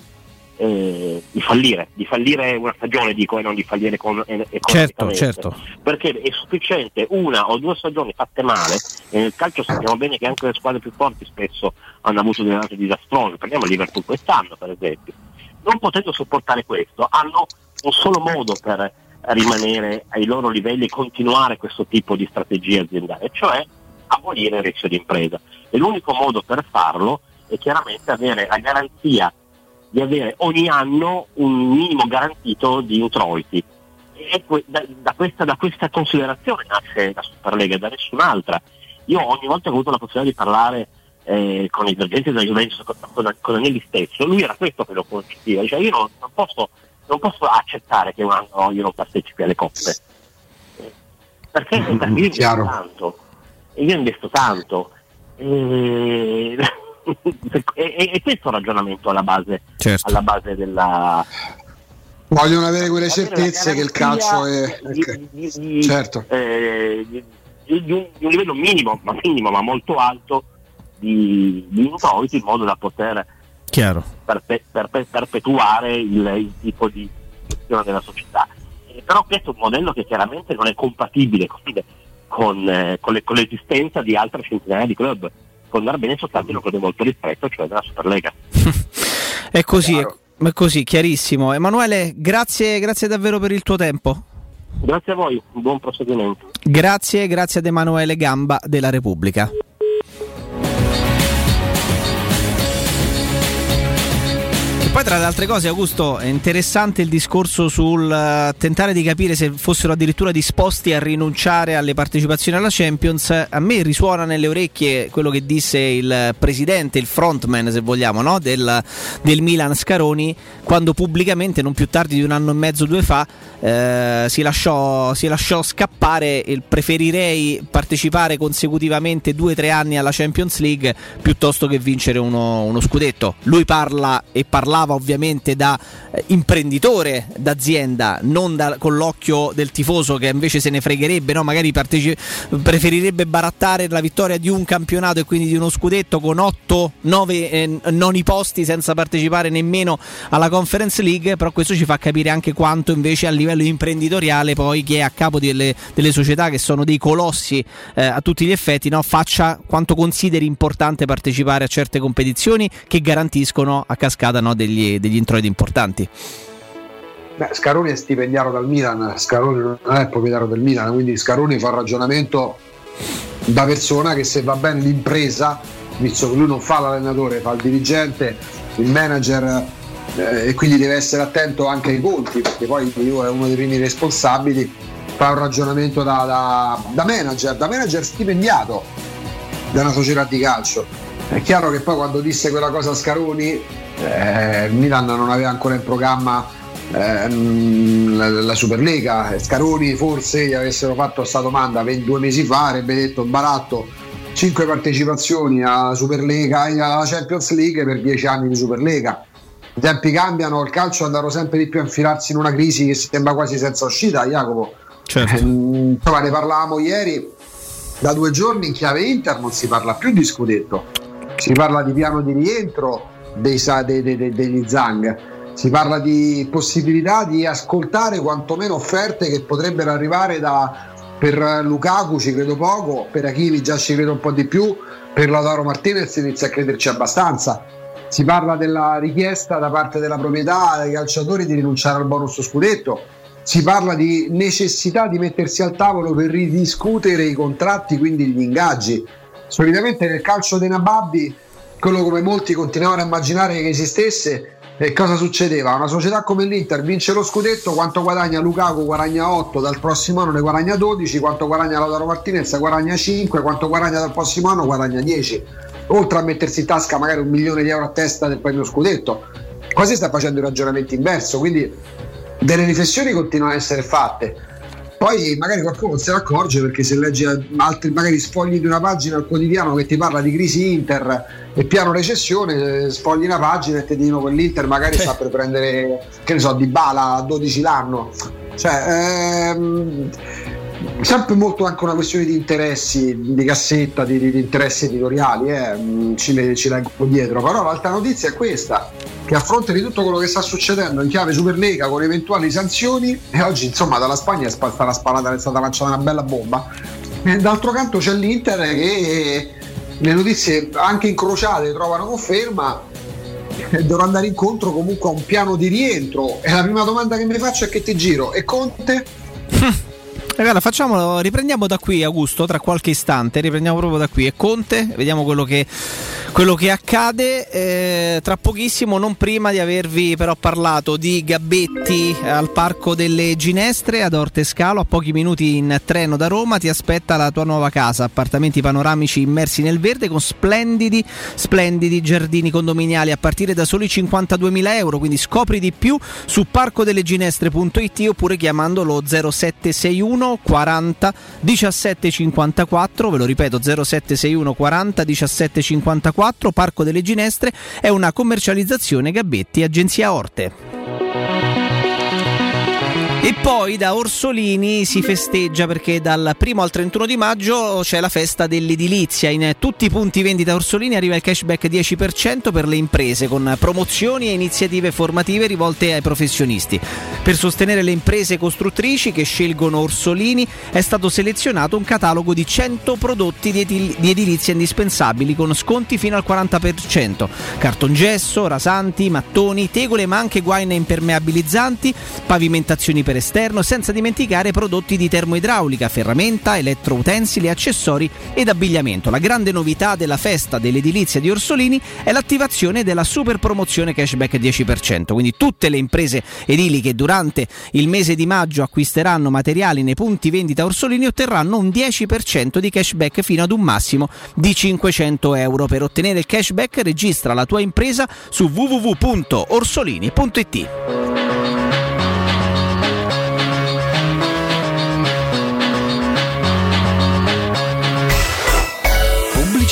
eh, di fallire, di fallire una stagione dico e non di fallire con, eh, Certo, certo. perché è sufficiente una o due stagioni fatte male e nel calcio sappiamo bene che anche le squadre più forti spesso hanno avuto delle annate disastrose prendiamo Liverpool quest'anno per esempio. Non potendo sopportare questo hanno un solo modo per rimanere ai loro livelli e continuare questo tipo di strategia aziendale cioè abolire il rischio di impresa e l'unico modo per farlo è chiaramente avere la garanzia di avere ogni anno un minimo garantito di introiti. E que- da, da questa, da questa considerazione nasce la Superlega, da nessun'altra. Io ogni volta che ho avuto la possibilità di parlare eh, con i dirigenti della Juventus, con, con, Agnelli stesso, lui era questo che lo concepiva, diceva io non, non posso, non posso accettare che un anno io non partecipi alle coppe, perché, perché io investo tanto, e io investo tanto, e, e, questo è il ragionamento alla base, Certo. alla base della, Vogliono avere quelle certezze che il calcio è. di, di- di- Certo. eh, di- di- un, di un livello minimo, ma minimo, ma molto alto di, di introiti in modo da poter Chiaro. perpe- perpe- perpetuare il, il tipo di gestione della società. Eh, però questo è un modello che chiaramente non è compatibile con, con, eh, con le- con l'esistenza di altre centinaia di club. Può andare bene soltanto in un club molto rispetto, cioè della Superlega. È così, è, è così, chiarissimo. Emanuele, grazie, grazie davvero per il tuo tempo. Grazie a voi, buon proseguimento. Grazie, grazie ad Emanuele Gamba della Repubblica. Poi tra le altre cose, Augusto, è interessante il discorso sul eh, tentare di capire se fossero addirittura disposti a rinunciare alle partecipazioni alla Champions. A me risuona nelle orecchie quello che disse il presidente, il frontman se vogliamo, no? del, del Milan Scaroni, quando pubblicamente, non più tardi di un anno e mezzo, due fa, eh, si, lasciò, si lasciò scappare il preferirei partecipare consecutivamente due o tre anni alla Champions League piuttosto che vincere uno, uno scudetto. Lui parla e parlava ovviamente da eh, imprenditore d'azienda, non da- con l'occhio del tifoso che invece se ne fregherebbe, no? magari parteci- preferirebbe barattare la vittoria di un campionato e quindi di uno scudetto con 8-9 noni posti senza partecipare nemmeno alla Conference League, però questo ci fa capire anche quanto invece a livello imprenditoriale poi chi è a capo delle, delle società che sono dei colossi eh, a tutti gli effetti, no? faccia quanto consideri importante partecipare a certe competizioni che garantiscono a cascata no, degli, degli introiti importanti. Beh, Scaroni è stipendiato dal Milan, Scaroni non è proprietario del Milan, quindi Scaroni fa un ragionamento da persona che se va bene l'impresa, visto che lui non fa l'allenatore, fa il dirigente, il manager eh, e quindi deve essere attento anche ai conti, perché poi lui è uno dei primi responsabili, fa un ragionamento da, da- da manager, da manager stipendiato da una società di calcio. È chiaro che poi quando disse quella cosa a Scaroni, eh, il Milan non aveva ancora in programma ehm, la, la Superlega. Scaroni forse gli avessero fatto questa domanda 22 mesi fa, avrebbe detto baratto 5 partecipazioni alla Superlega e alla Champions League per 10 anni di Superlega. I tempi cambiano, il calcio andrà sempre di più a infilarsi in una crisi che sembra quasi senza uscita, Jacopo. Ehm, insomma, ne parlavamo ieri, da due giorni in chiave Inter non si parla più di scudetto, si parla di piano di rientro dei, dei- dei- degli Zang, si parla di possibilità di ascoltare quantomeno offerte che potrebbero arrivare da, per Lukaku ci credo poco, per Achili già ci credo un po' di più, per Lautaro Martinez inizia a crederci abbastanza. Si parla della richiesta da parte della proprietà dei calciatori di rinunciare al bonus scudetto, si parla di necessità di mettersi al tavolo per ridiscutere i contratti, quindi gli ingaggi. Solitamente nel calcio dei Nababbi, quello come molti continuavano a immaginare che esistesse, E cosa succedeva? Una società come l'Inter vince lo scudetto, quanto guadagna Lukaku guadagna 8, dal prossimo anno ne guadagna 12, quanto guadagna Lautaro Martinez guadagna 5, quanto guadagna dal prossimo anno guadagna 10. Oltre a mettersi in tasca magari un milione di euro a testa del premio scudetto. Quasi sta facendo il ragionamento inverso, quindi delle riflessioni continuano a essere fatte. Poi magari qualcuno non se ne accorge perché se legge altri magari sfogli di una pagina al quotidiano che ti parla di crisi Inter e piano recessione, sfogli una pagina e ti dicono che l'Inter magari sta per prendere, che ne so, di bala a 12 l'anno. Cioè, ehm, sempre molto anche una questione di interessi, di cassetta, di, di- interessi editoriali, eh, mm, ci, ci leggo dietro. Però l'altra notizia è questa, che a fronte di tutto quello che sta succedendo in chiave Superlega con eventuali sanzioni, e oggi insomma dalla Spagna è stata sparata, è stata lanciata una bella bomba, e d'altro canto c'è l'Inter che le notizie anche incrociate trovano conferma e dovrà andare incontro comunque a un piano di rientro. E la prima domanda che mi faccio è che ti giro, e Conte? Guarda, facciamolo, riprendiamo da qui Augusto, tra qualche istante, riprendiamo proprio da qui. E Conte, vediamo quello che, quello che accade. Eh, tra pochissimo, non prima di avervi però parlato di Gabetti al Parco delle Ginestre ad Orte Scalo, a pochi minuti in treno da Roma, ti aspetta la tua nuova casa, appartamenti panoramici immersi nel verde con splendidi, splendidi giardini condominiali. A partire da soli 52.000 euro, quindi scopri di più su parcodelleginestre.it oppure chiamandolo 0761 061 40 17 54, ve lo ripeto 0761 40 17 54, Parco delle Ginestre, è una commercializzazione Gabetti, agenzia Orte. E poi da Orsolini si festeggia perché dal 1 al 31 di maggio c'è la festa dell'edilizia. In tutti i punti vendita Orsolini arriva il cashback 10% per le imprese con promozioni e iniziative formative rivolte ai professionisti. Per sostenere le imprese costruttrici che scelgono Orsolini è stato selezionato un catalogo di 100 prodotti di, di edilizia indispensabili con sconti fino al 40%. Cartongesso, rasanti, mattoni, tegole ma anche guaine impermeabilizzanti, pavimentazioni per esterno, senza dimenticare prodotti di termoidraulica, ferramenta, elettroutensili, accessori ed abbigliamento. La grande novità della festa dell'edilizia di Orsolini è l'attivazione della super promozione cashback 10%, quindi tutte le imprese edili che durante il mese di maggio acquisteranno materiali nei punti vendita Orsolini otterranno un 10% di cashback fino ad un massimo di 500 euro. Per ottenere il cashback registra la tua impresa su www.orsolini.it.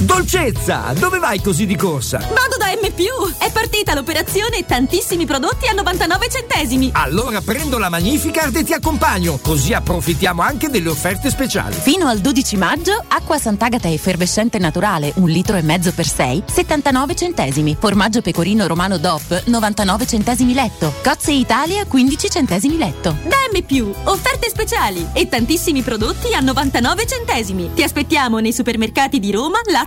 Dolcezza, dove vai così di corsa? Vado da M+, è partita l'operazione tantissimi prodotti a 99 centesimi. Allora prendo la Magnificard e ti accompagno, così approfittiamo anche delle offerte speciali. Fino al 12 maggio, acqua Sant'Agata effervescente naturale, un litro e mezzo per 6, 79 centesimi. Formaggio pecorino romano DOP, 99 centesimi letto. Cozze Italia, 15 centesimi letto. Da M+, offerte speciali e tantissimi prodotti a 99 centesimi. Ti aspettiamo nei supermercati di Roma, Lazio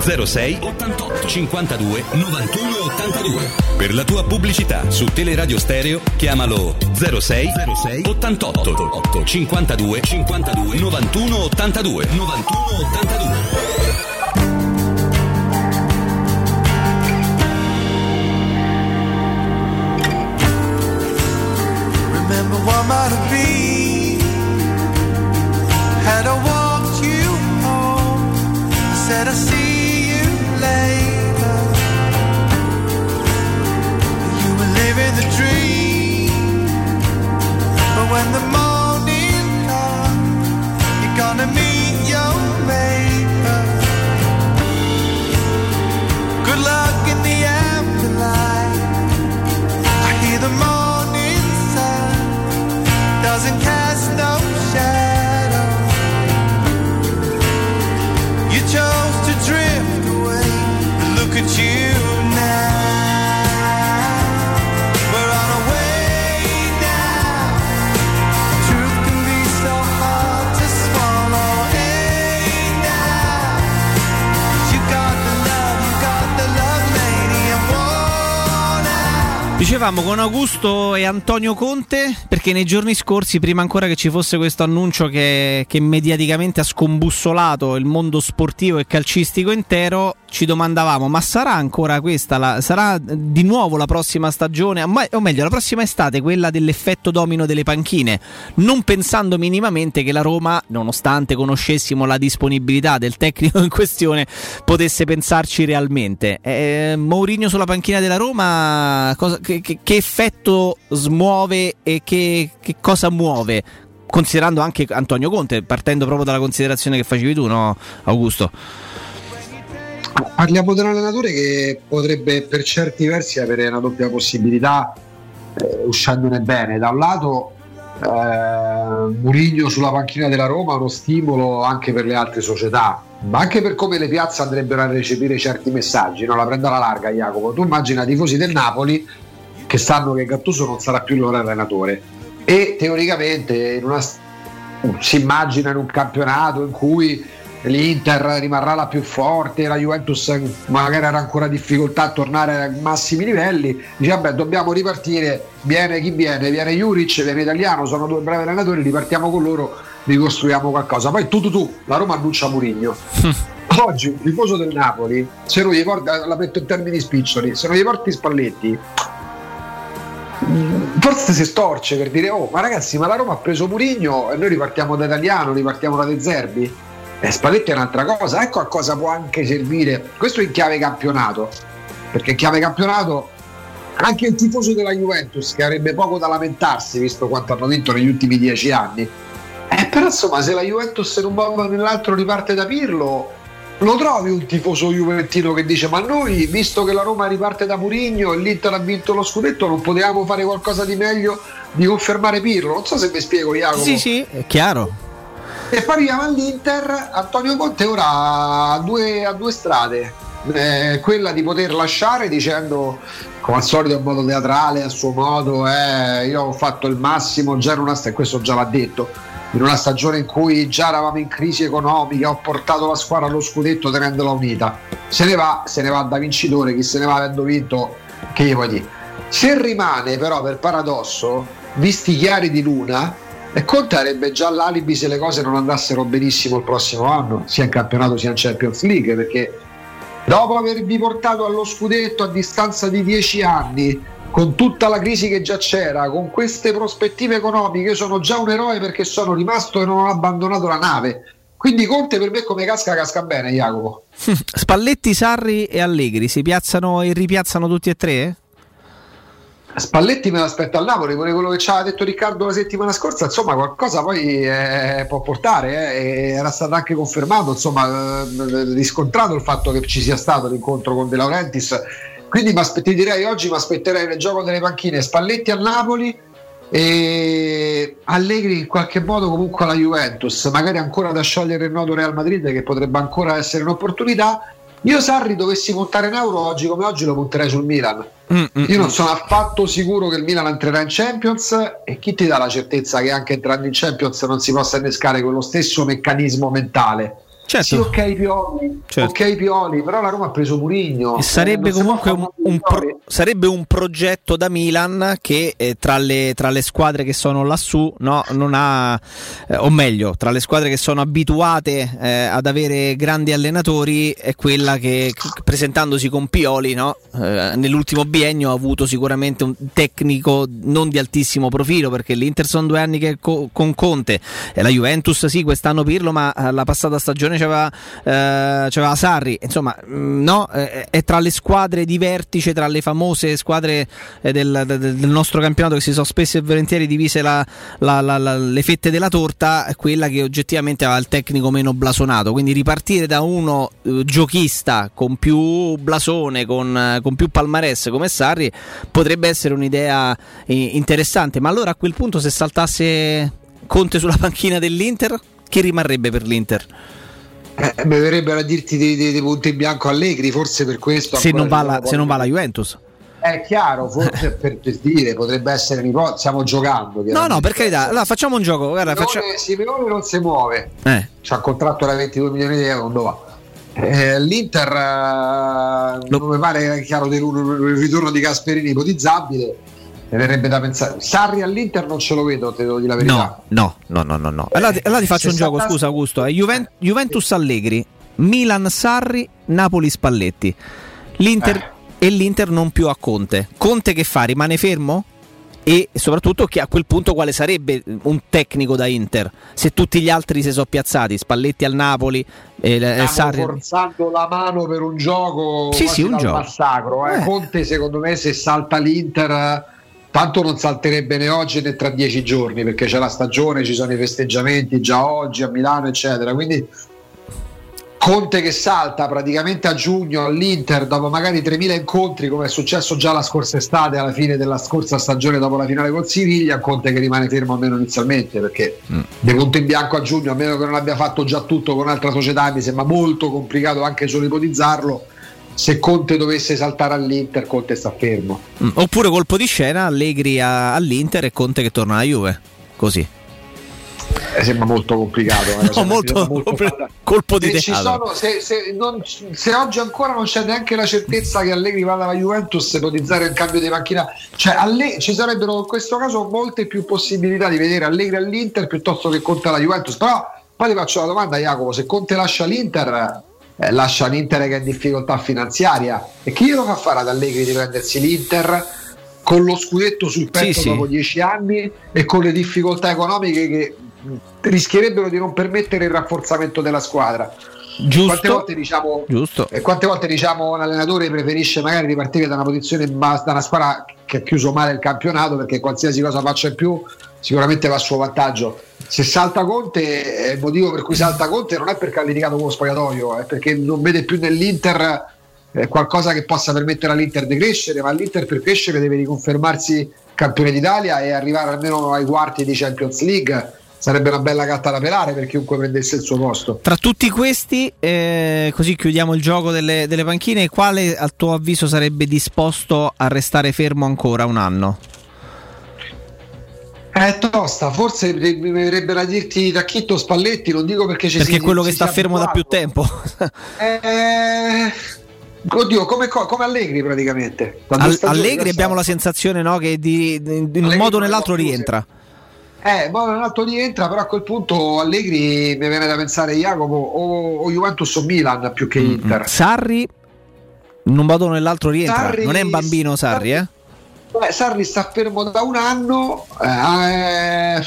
06 88 52 91 82. Per la tua pubblicità su Teleradio Stereo chiamalo 06 06 88 8 52 52 91 82 91 82. Remember what might have been Had I walked you home said I see when the Dicevamo con Augusto e Antonio Conte perché nei giorni scorsi, prima ancora che ci fosse questo annuncio che, che mediaticamente ha scombussolato il mondo sportivo e calcistico intero, ci domandavamo ma sarà ancora questa, la, sarà di nuovo la prossima stagione, o meglio la prossima estate, quella dell'effetto domino delle panchine, non pensando minimamente che la Roma, nonostante conoscessimo la disponibilità del tecnico in questione, potesse pensarci realmente. Eh, Mourinho sulla panchina della Roma, cosa- che, che- che effetto smuove e che, che cosa muove? Considerando anche Antonio Conte, partendo proprio dalla considerazione che facevi tu, no, Augusto? Parliamo di un allenatore che potrebbe per certi versi avere una doppia possibilità eh, uscendone bene. Da un lato eh, Murigno sulla panchina della Roma è uno stimolo anche per le altre società, ma anche per come le piazze andrebbero a recepire certi messaggi. No? La prendo alla larga Jacopo. Tu immagina tifosi del Napoli che sanno che Gattuso non sarà più il loro allenatore e teoricamente una, si immagina in un campionato in cui l'Inter rimarrà la più forte, la Juventus magari avrà ancora difficoltà a tornare ai massimi livelli, dice vabbè dobbiamo ripartire, viene chi viene, viene Juric, viene Italiano, sono due bravi allenatori, ripartiamo con loro, ricostruiamo qualcosa. Poi tu tu tu, la Roma annuncia Murigno. Oggi un tifoso del Napoli, se non gli porti, la metto in termini spiccioli, se non gli porti Spalletti, forse si storce per dire oh ma ragazzi ma la Roma ha preso Murigno e noi ripartiamo da Italiano, ripartiamo da De Zerbi e Spalletti è un'altra cosa ecco a cosa può anche servire. Questo in chiave campionato perché in chiave campionato anche il tifoso della Juventus che avrebbe poco da lamentarsi visto quanto hanno vinto negli ultimi dieci anni. Eh, però insomma se la Juventus in un modo o nell'altro riparte da Pirlo lo trovi un tifoso juventino che dice ma noi visto che la Roma riparte da Murigno e l'Inter ha vinto lo scudetto non potevamo fare qualcosa di meglio di confermare Pirlo? Non so se mi spiego Jacopo Sì, sì, è chiaro. E poi arriviamo all'Inter Antonio Conte ora ha due, ha due strade. Eh, quella di poter lasciare dicendo come al solito in modo teatrale a suo modo eh, io ho fatto il massimo già in una sta- e questo già l'ha detto in una stagione in cui già eravamo in crisi economica ho portato la squadra allo scudetto tenendola unita. Se ne va, se ne va da vincitore chi se ne va avendo vinto che gli puoi dire? Se rimane però per paradosso visti chiari di luna e Conte avrebbe già l'alibi se le cose non andassero benissimo il prossimo anno, sia in campionato sia in Champions League, perché dopo avervi portato allo scudetto a distanza di dieci anni, con tutta la crisi che già c'era, con queste prospettive economiche, sono già un eroe perché sono rimasto e non ho abbandonato la nave. Quindi Conte per me come casca casca bene, Jacopo. Spalletti, Sarri e Allegri si piazzano e ripiazzano tutti e tre? Spalletti me l'aspetta al Napoli, pure quello che ci aveva detto Riccardo la settimana scorsa, insomma qualcosa poi eh, può portare, eh, era stato anche confermato, insomma eh, riscontrato il fatto che ci sia stato l'incontro con De Laurentiis, quindi ti direi oggi mi aspetterei nel gioco delle panchine Spalletti al Napoli e Allegri in qualche modo comunque alla Juventus, magari ancora da sciogliere il nodo Real Madrid che potrebbe ancora essere un'opportunità. Io Sarri dovessi puntare in euro oggi come oggi lo punterei sul Milan. Mm, Io non sono affatto sicuro che il Milan entrerà in Champions e chi ti dà la certezza che anche entrando in Champions non si possa innescare quello stesso meccanismo mentale? Certo. Sì, ok Pioli, Certo. ok Pioli, però la Roma ha preso Murigno. Sarebbe Eh, comunque un, un pro- sarebbe un progetto da Milan che eh, tra, le, tra le squadre che sono lassù, no, non ha, eh, o meglio, tra le squadre che sono abituate eh, ad avere grandi allenatori, è quella che presentandosi con Pioli, no, eh, nell'ultimo biennio ha avuto sicuramente un tecnico non di altissimo profilo, perché l'Inter sono due anni che co- con Conte, e la Juventus sì, quest'anno Pirlo, ma eh, la passata stagione c'aveva, eh, c'aveva Sarri, insomma, mh, no, eh, è tra le squadre di vertice, tra le famose squadre eh, del, del- nostro campionato che si sono spesso e volentieri divise la- la- la- le fette della torta, quella che oggettivamente aveva il tecnico meno blasonato, quindi ripartire da uno eh, giochista con più blasone, con, eh, con più palmarès come Sarri, potrebbe essere un'idea eh, interessante, ma allora a quel punto se saltasse Conte sulla panchina dell'Inter, chi rimarrebbe per l'Inter? Eh, mi verrebbero a dirti dei, dei- dei punti in bianco Allegri, forse per questo. Se non, va la, se non va la Juventus. È chiaro, forse per, per dire, potrebbe essere un'ipotesi, stiamo giocando. No, no, per carità, allora facciamo un gioco. Guarda, Simeone, faccia- Simeone non si muove, eh. c'ha contratto da 22 milioni di euro, non va. Eh, L'Inter eh, non mi pare chiaro del il ritorno di Gasperini ipotizzabile, mi verrebbe da pensare. Sarri all'Inter non ce lo vedo, te devo dire la verità. No, no, no, no, no. no. Allora, ti- allora ti faccio un gioco, 60 scusa Augusto. eh. Juven- Juventus Allegri, Milan Sarri, Napoli Spalletti. L'Inter e l'Inter non più a Conte. Conte che fa? Rimane fermo? E soprattutto che a quel punto quale sarebbe un tecnico da Inter? Se tutti gli altri si sono piazzati, Spalletti al Napoli, e, e Stiamo Sarri. forzando la mano per un gioco Sì, sì, un gioco. massacro. eh. Eh. Conte, secondo me, se salta l'Inter, eh, tanto non salterebbe né oggi né tra dieci giorni perché c'è la stagione, ci sono i festeggiamenti già oggi a Milano, eccetera. Quindi Conte che salta praticamente a giugno all'Inter dopo magari 3.000 incontri come è successo già la scorsa estate alla fine della scorsa stagione dopo la finale con Siviglia Conte che rimane fermo almeno inizialmente perché di punto in bianco a giugno a meno che non abbia fatto già tutto con un'altra società mi sembra molto complicato anche solo ipotizzarlo se Conte dovesse saltare all'Inter Conte sta fermo Mm, Oppure colpo di scena, Allegri a- all'Inter e Conte che torna alla Juve. Così. Eh, sembra molto complicato eh, No, molto, colpo di se, sono- se- se non- se oggi ancora non c'è neanche la certezza che Allegri vada alla Juventus ipotizzare il cambio di macchina cioè Alle- ci sarebbero in questo caso molte più possibilità di vedere Allegri all'Inter piuttosto che Conte alla Juventus però poi ti faccio la domanda Jacopo se Conte lascia l'Inter eh, lascia l'Inter che è in difficoltà finanziaria e chi glielo fa fare ad Allegri di prendersi l'Inter con lo scudetto sul petto Sì, sì. dopo dieci anni e con le difficoltà economiche che rischierebbero di non permettere il rafforzamento della squadra. Giusto. Quante volte diciamo Giusto. e quante volte diciamo un allenatore preferisce magari ripartire da una posizione da una squadra che ha chiuso male il campionato perché qualsiasi cosa faccia in più sicuramente va a suo vantaggio. Se salta Conte, il motivo per cui salta Conte non è perché ha litigato con lo spogliatoio, è perché non vede più nell'Inter eh, qualcosa che possa permettere all'Inter di crescere, ma l'Inter per crescere deve riconfermarsi campione d'Italia e arrivare almeno ai quarti di Champions League. Sarebbe una bella gatta da pelare per chiunque prendesse il suo posto. Tra tutti questi, eh, così chiudiamo il gioco delle, delle panchine, quale a tuo avviso sarebbe disposto a restare fermo ancora un anno? È tosta, forse mi verrebbe da dirti Tacchitto Spalletti, non dico perché ci Perché è quello che sta fermo da più tempo. Eh, oddio, come, co- come Allegri praticamente. Da due Al- stagioni Allegri abbiamo la sensazione no, che di, di- in un modo o nell'altro rientra. Eh, poi un altro rientra, però a quel punto Allegri mi viene da pensare Jacopo o, o Juventus o Milan più che Inter. Sarri, in un modo o nell'altro rientra. Sarri- non è un bambino Sarri, eh? Beh, Sarri sta fermo da un anno, eh,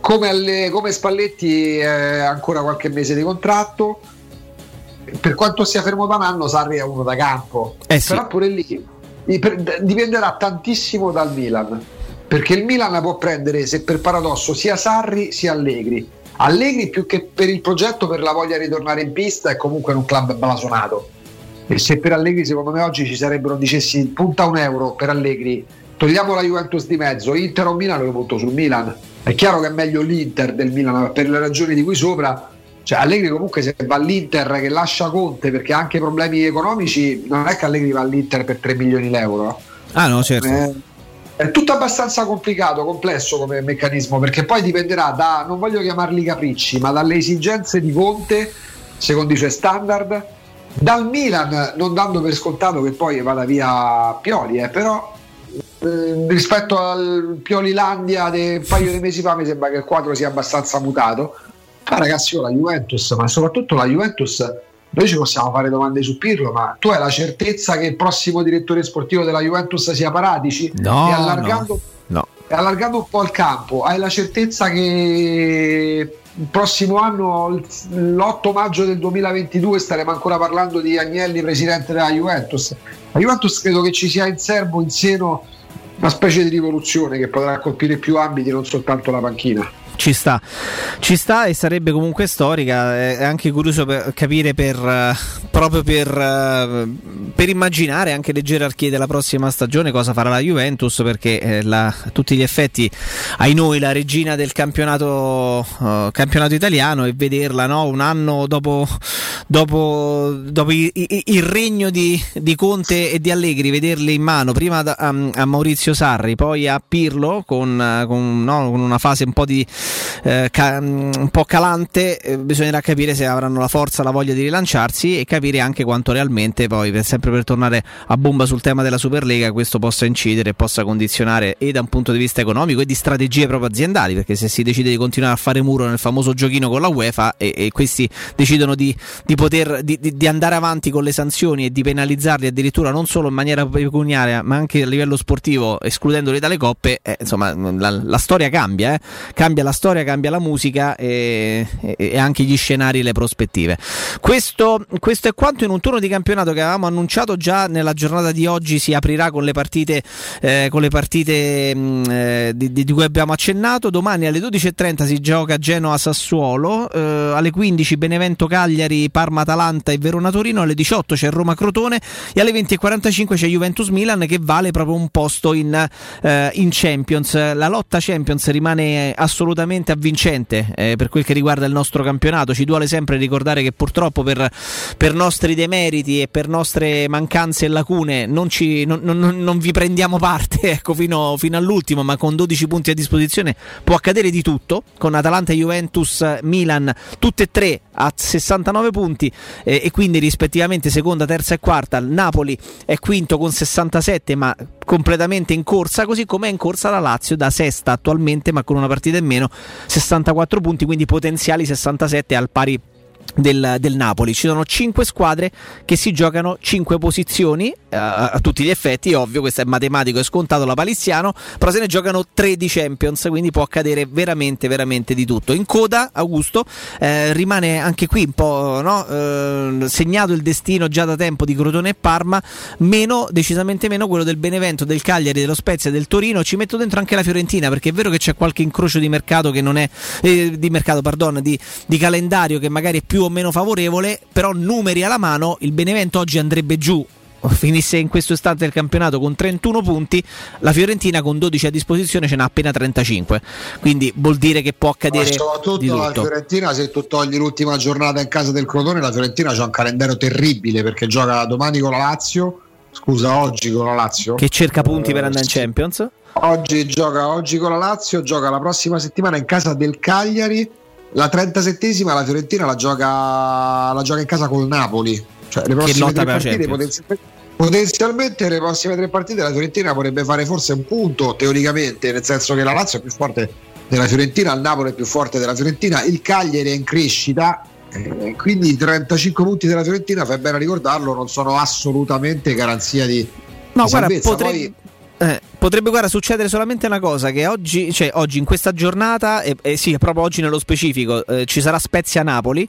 come, alle- come Spalletti eh, ancora qualche mese di contratto. Per quanto sia fermo da un anno, Sarri è uno da campo. Eh sì. Però pure lì dip- dipenderà tantissimo dal Milan. Perché il Milan può prendere, se per paradosso, sia Sarri sia Allegri. Allegri più che per il progetto, per la voglia di ritornare in pista, è comunque in un club blasonato. E se per Allegri secondo me oggi ci sarebbero, dicessi punta un euro per Allegri, togliamo la Juventus di mezzo, Inter o Milan lo punto sul Milan. È chiaro che è meglio l'Inter del Milan per le ragioni di cui sopra. Cioè Allegri comunque se va all'Inter che lascia Conte perché ha anche problemi economici, non è che Allegri va all'Inter per 3 milioni di euro. Ah no, certo. Eh, è tutto abbastanza complicato, complesso come meccanismo, perché poi dipenderà da, non voglio chiamarli capricci, ma dalle esigenze di Conte, secondo i suoi standard, dal Milan, non dando per scontato che poi vada via Pioli, eh, però eh, rispetto al Piolilandia di un paio di mesi fa mi sembra che il quadro sia abbastanza mutato. Ma ragazzi, io la Juventus, ma soprattutto la Juventus, noi ci possiamo fare domande su Pirlo, ma tu hai la certezza che il prossimo direttore sportivo della Juventus sia Paratici? No, e allargando, no, no. e allargando un po' il campo, hai la certezza che il prossimo anno, il- l'8 maggio del 2022, staremo ancora parlando di Agnelli, presidente della Juventus. La Juventus credo che ci sia in serbo, in seno, una specie di rivoluzione che potrà colpire più ambiti, non soltanto la panchina. Ci sta, ci sta e sarebbe comunque storica. È anche curioso per capire per eh, proprio per, eh, per immaginare anche le gerarchie della prossima stagione cosa farà la Juventus perché eh, la- a tutti gli effetti ai noi la regina del campionato, eh, campionato italiano e vederla no, un anno dopo, dopo, dopo i- i- il regno di, di Conte e di Allegri, vederli in mano prima da- a, a Maurizio Sarri, poi a Pirlo con, con, no, con una fase un po' di eh, ca- un po' calante, eh, bisognerà capire se avranno la forza, la voglia di rilanciarsi e capire anche quanto realmente poi, per, sempre per tornare a bomba sul tema della Superlega, questo possa incidere e possa condizionare e da un punto di vista economico e di strategie proprio aziendali, perché se si decide di continuare a fare muro nel famoso giochino con la UEFA e, e questi decidono di, di poter di, di- andare avanti con le sanzioni e di penalizzarli addirittura non solo in maniera pecuniaria ma anche a livello sportivo escludendoli dalle coppe, eh, insomma la, la storia cambia, eh. cambia la storia, cambia la musica e, e- anche gli scenari e le prospettive. Questo, questo è quanto in un turno di campionato che avevamo annunciato già nella giornata di oggi si aprirà con le partite, eh, con le partite mh, eh, di, di- cui abbiamo accennato. Domani alle 12.30 si gioca Genoa-Sassuolo, eh, alle 15 Benevento-Cagliari, Parma-Atalanta e Verona-Torino, alle 18 c'è Roma-Crotone e alle 20.45 c'è Juventus-Milan che vale proprio un posto in, eh, in Champions. La lotta Champions rimane assolutamente avvincente eh, per quel che riguarda il nostro campionato. Ci duole sempre ricordare che purtroppo per, per nostri demeriti e per nostre mancanze e lacune non, ci, non, non- non vi prendiamo parte ecco, fino, fino all'ultimo, ma con 12 punti a disposizione può accadere di tutto. Con Atalanta, Juventus, Milan, tutte e tre a 69 punti eh, e quindi rispettivamente seconda, terza e quarta. Il Napoli è quinto con 67, ma completamente in corsa, così come è in corsa la Lazio da sesta attualmente, ma con una partita in meno, 64 punti, quindi potenziali 67 al pari del, del Napoli. Ci sono 5 squadre che si giocano 5 posizioni. A, tutti gli effetti, ovvio, questo è matematico, è scontato la paliziano, però se ne giocano tre di Champions, quindi può accadere veramente, veramente di tutto. In coda, Augusto, eh, rimane anche qui un po' no? eh, segnato il destino già da tempo di Crotone e Parma, meno, decisamente meno quello del Benevento, del Cagliari, dello Spezia, del Torino. Ci metto dentro anche la Fiorentina perché è vero che c'è qualche incrocio di mercato che non è eh, di mercato, pardon, di, di calendario che magari è più o meno favorevole, però numeri alla mano, il Benevento oggi andrebbe giù finisse in questo istante del campionato con 31 punti, la Fiorentina con 12 a disposizione ce n'ha appena 35. Quindi vuol dire che può accadere. Ma soprattutto la Fiorentina, se tu togli l'ultima giornata in casa del Crotone, la Fiorentina c'ha un calendario terribile perché gioca domani con la Lazio. Scusa, oggi con la Lazio. Che cerca punti per andare in. Champions. Oggi gioca oggi con la Lazio, gioca la prossima settimana in casa del Cagliari. La 37esima la Fiorentina la gioca, la gioca in casa col Napoli. Cioè, le prossime partite potenzialmente, potenzialmente le prossime tre partite la Fiorentina potrebbe fare forse un punto teoricamente, nel senso che la Lazio è più forte della Fiorentina, il Napoli è più forte della Fiorentina, il Cagliari è in crescita. eh, Quindi i 35 punti della Fiorentina, fai bene a ricordarlo, non sono assolutamente garanzia di, No, di guarda, salvezza. potrebbe, Poi- eh, potrebbe guarda, succedere solamente una cosa: che oggi, cioè, oggi in questa giornata, e eh, sì, proprio oggi nello specifico, eh, ci sarà Spezia Napoli.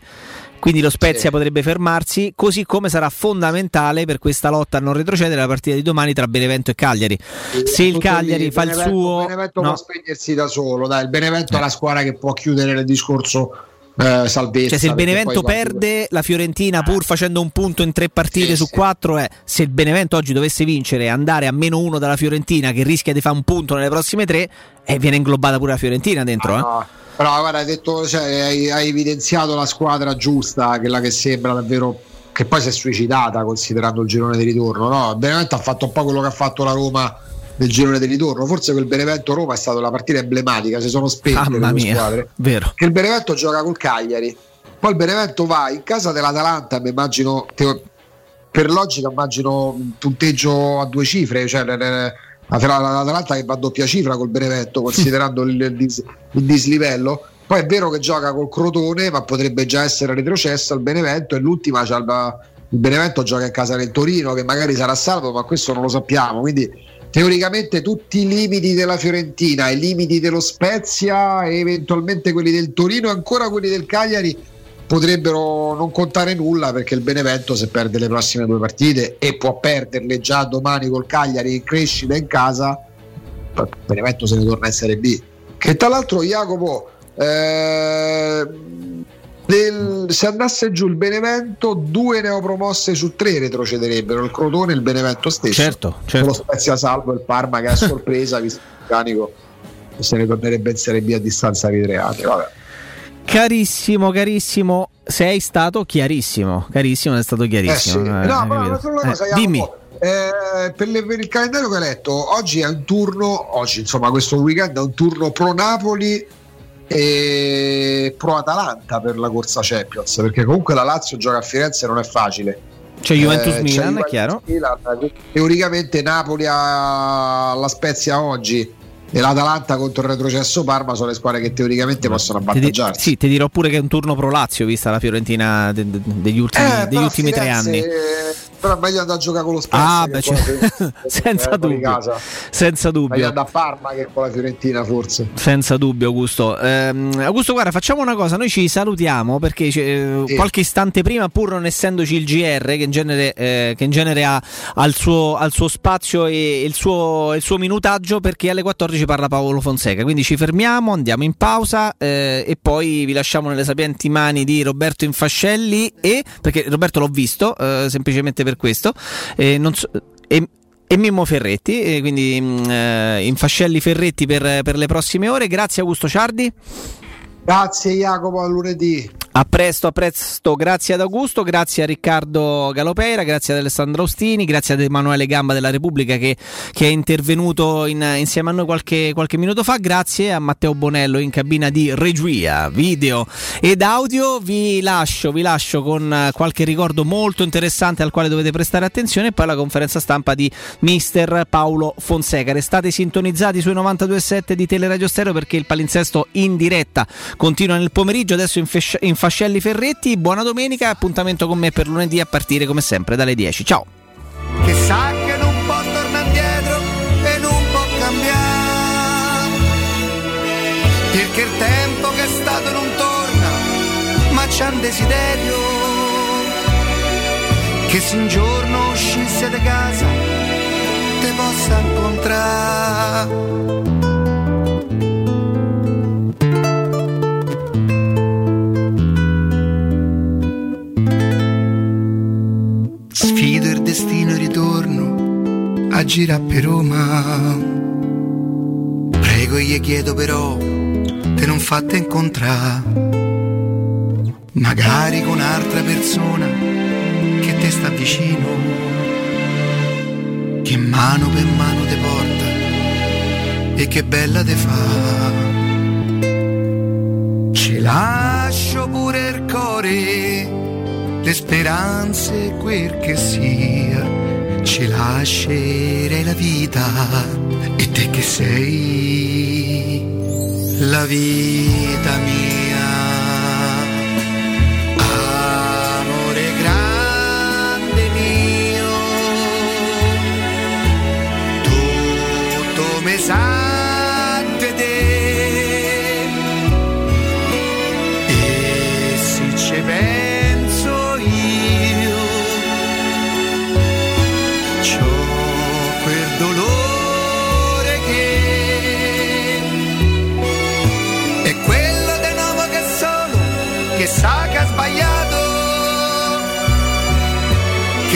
Quindi lo Spezia potrebbe fermarsi, così come sarà fondamentale per questa lotta a non retrocedere la partita di domani tra Benevento e Cagliari. Se il Cagliari lì, fa il suo, Benevento no. può spegnersi da solo, dai, il Benevento è la squadra che può chiudere il discorso eh, salvezza. Cioè, se il Benevento perde, la Fiorentina, pur facendo un punto in tre partite su quattro, è se il Benevento oggi dovesse vincere e andare a meno uno dalla Fiorentina, che rischia di fare un punto nelle prossime tre, e viene inglobata pure la Fiorentina dentro. eh. Però guarda, hai, detto, cioè, hai, hai evidenziato la squadra giusta, quella che sembra davvero che poi si è suicidata considerando il girone di ritorno. No? Il Benevento ha fatto un po' quello che ha fatto la Roma nel girone di ritorno. Forse quel Benevento Roma è stata la partita emblematica, si sono spente Mamma le due mia, squadre. vero. Che il Benevento gioca col Cagliari. Poi il Benevento va in casa dell'Atalanta, mi immagino per logica immagino un punteggio a due cifre, cioè l'Atalanta che va a doppia cifra col Benevento considerando il, il dis- il dislivello. Poi è vero che gioca col Crotone, ma potrebbe già essere retrocesso al Benevento e l'ultima il, il Benevento gioca in casa del Torino che magari sarà salvo, ma questo non lo sappiamo. Quindi teoricamente tutti i limiti della Fiorentina, i limiti dello Spezia e eventualmente quelli del Torino e ancora quelli del Cagliari potrebbero non contare nulla perché il Benevento se perde le prossime due partite e può perderle già domani col Cagliari in crescita in casa il Benevento se ne torna in Serie B. Che tra l'altro Jacopo eh, del- se andasse giù il Benevento due neopromosse su tre retrocederebbero il Crotone e il Benevento stesso. Certo, con lo Spezia salvo il Parma che a sorpresa visto il meccanico che se ne tornerebbe in Serie B a distanza di tre anni. Vabbè Carissimo, carissimo, sei stato chiarissimo. Carissimo, è stato Eh sì. chiarissimo. No, Eh, capito? solo una cosa, Eh, dimmi. eh, per, le- per il calendario che hai letto, oggi è un turno, oggi insomma questo weekend è un turno pro Napoli e pro Atalanta per la corsa Champions, perché comunque la Lazio gioca a Firenze non è facile. C'è Juventus c'è Milan, è Juventus chiaro. Milan, teoricamente Napoli ha la Spezia oggi e l'Atalanta contro il retrocesso Parma sono le squadre che teoricamente possono Ti, avvantaggiarsi. sì, ti dirò pure che è un turno pro Lazio, vista la Fiorentina de- de- degli ultimi, Eh, degli ultimi tre Firenze, anni. Però è meglio andare a giocare con lo Spezia. Ah, beh, cioè, senza eh, dubbio. Senza Meglio dubbio. andare a Parma che con la Fiorentina, forse. Senza dubbio, Augusto. Ehm, Augusto, guarda, facciamo una cosa: noi ci salutiamo perché eh, Sì. qualche istante prima, pur non essendoci il GR, che in genere, eh, che in genere ha, ha il, suo, ha il suo spazio e il suo, il suo minutaggio, perché alle 14 parla Paolo Fonseca. Quindi ci fermiamo, andiamo in pausa eh, e poi vi lasciamo nelle sapienti mani di Roberto Infascelli. E perché Roberto l'ho visto, eh, semplicemente per questo. Eh, so- e- e Mimmo Ferretti, e quindi mh, eh, Infascelli Ferretti per, per le prossime ore. Grazie Augusto Ciardi. Grazie Jacopo, a lunedì. A presto, a presto, grazie ad Augusto, grazie a Riccardo Galopeira, grazie ad Alessandro Austini, grazie ad Emanuele Gamba della Repubblica che, che è intervenuto in- insieme a noi qualche, qualche minuto fa, grazie a Matteo Bonello in cabina di regia, video ed audio. Vi lascio, vi lascio con qualche ricordo molto interessante al quale dovete prestare attenzione e poi la conferenza stampa di mister Paolo Fonseca. Restate sintonizzati sui 92.7 di Teleradio Stereo perché il palinsesto in diretta continua nel pomeriggio, adesso in, Fesci- in Fascelli Ferretti. Buona domenica, appuntamento con me per lunedì a partire come sempre dalle 10. Ciao! Che sa che non può tornare indietro e non può cambiare, perché il tempo che è stato non torna, ma c'è un desiderio che se un giorno uscisse da casa te possa incontrare. Sfido il destino e ritorno a girare per Roma. Prego e gli chiedo però te non fatte incontrare. Magari con un'altra persona che te sta vicino. Che mano per mano te porta e che bella te fa. Ci lascio pure il cuore le speranze quel che sia, ci lascerei la vita e te che sei la vita mia.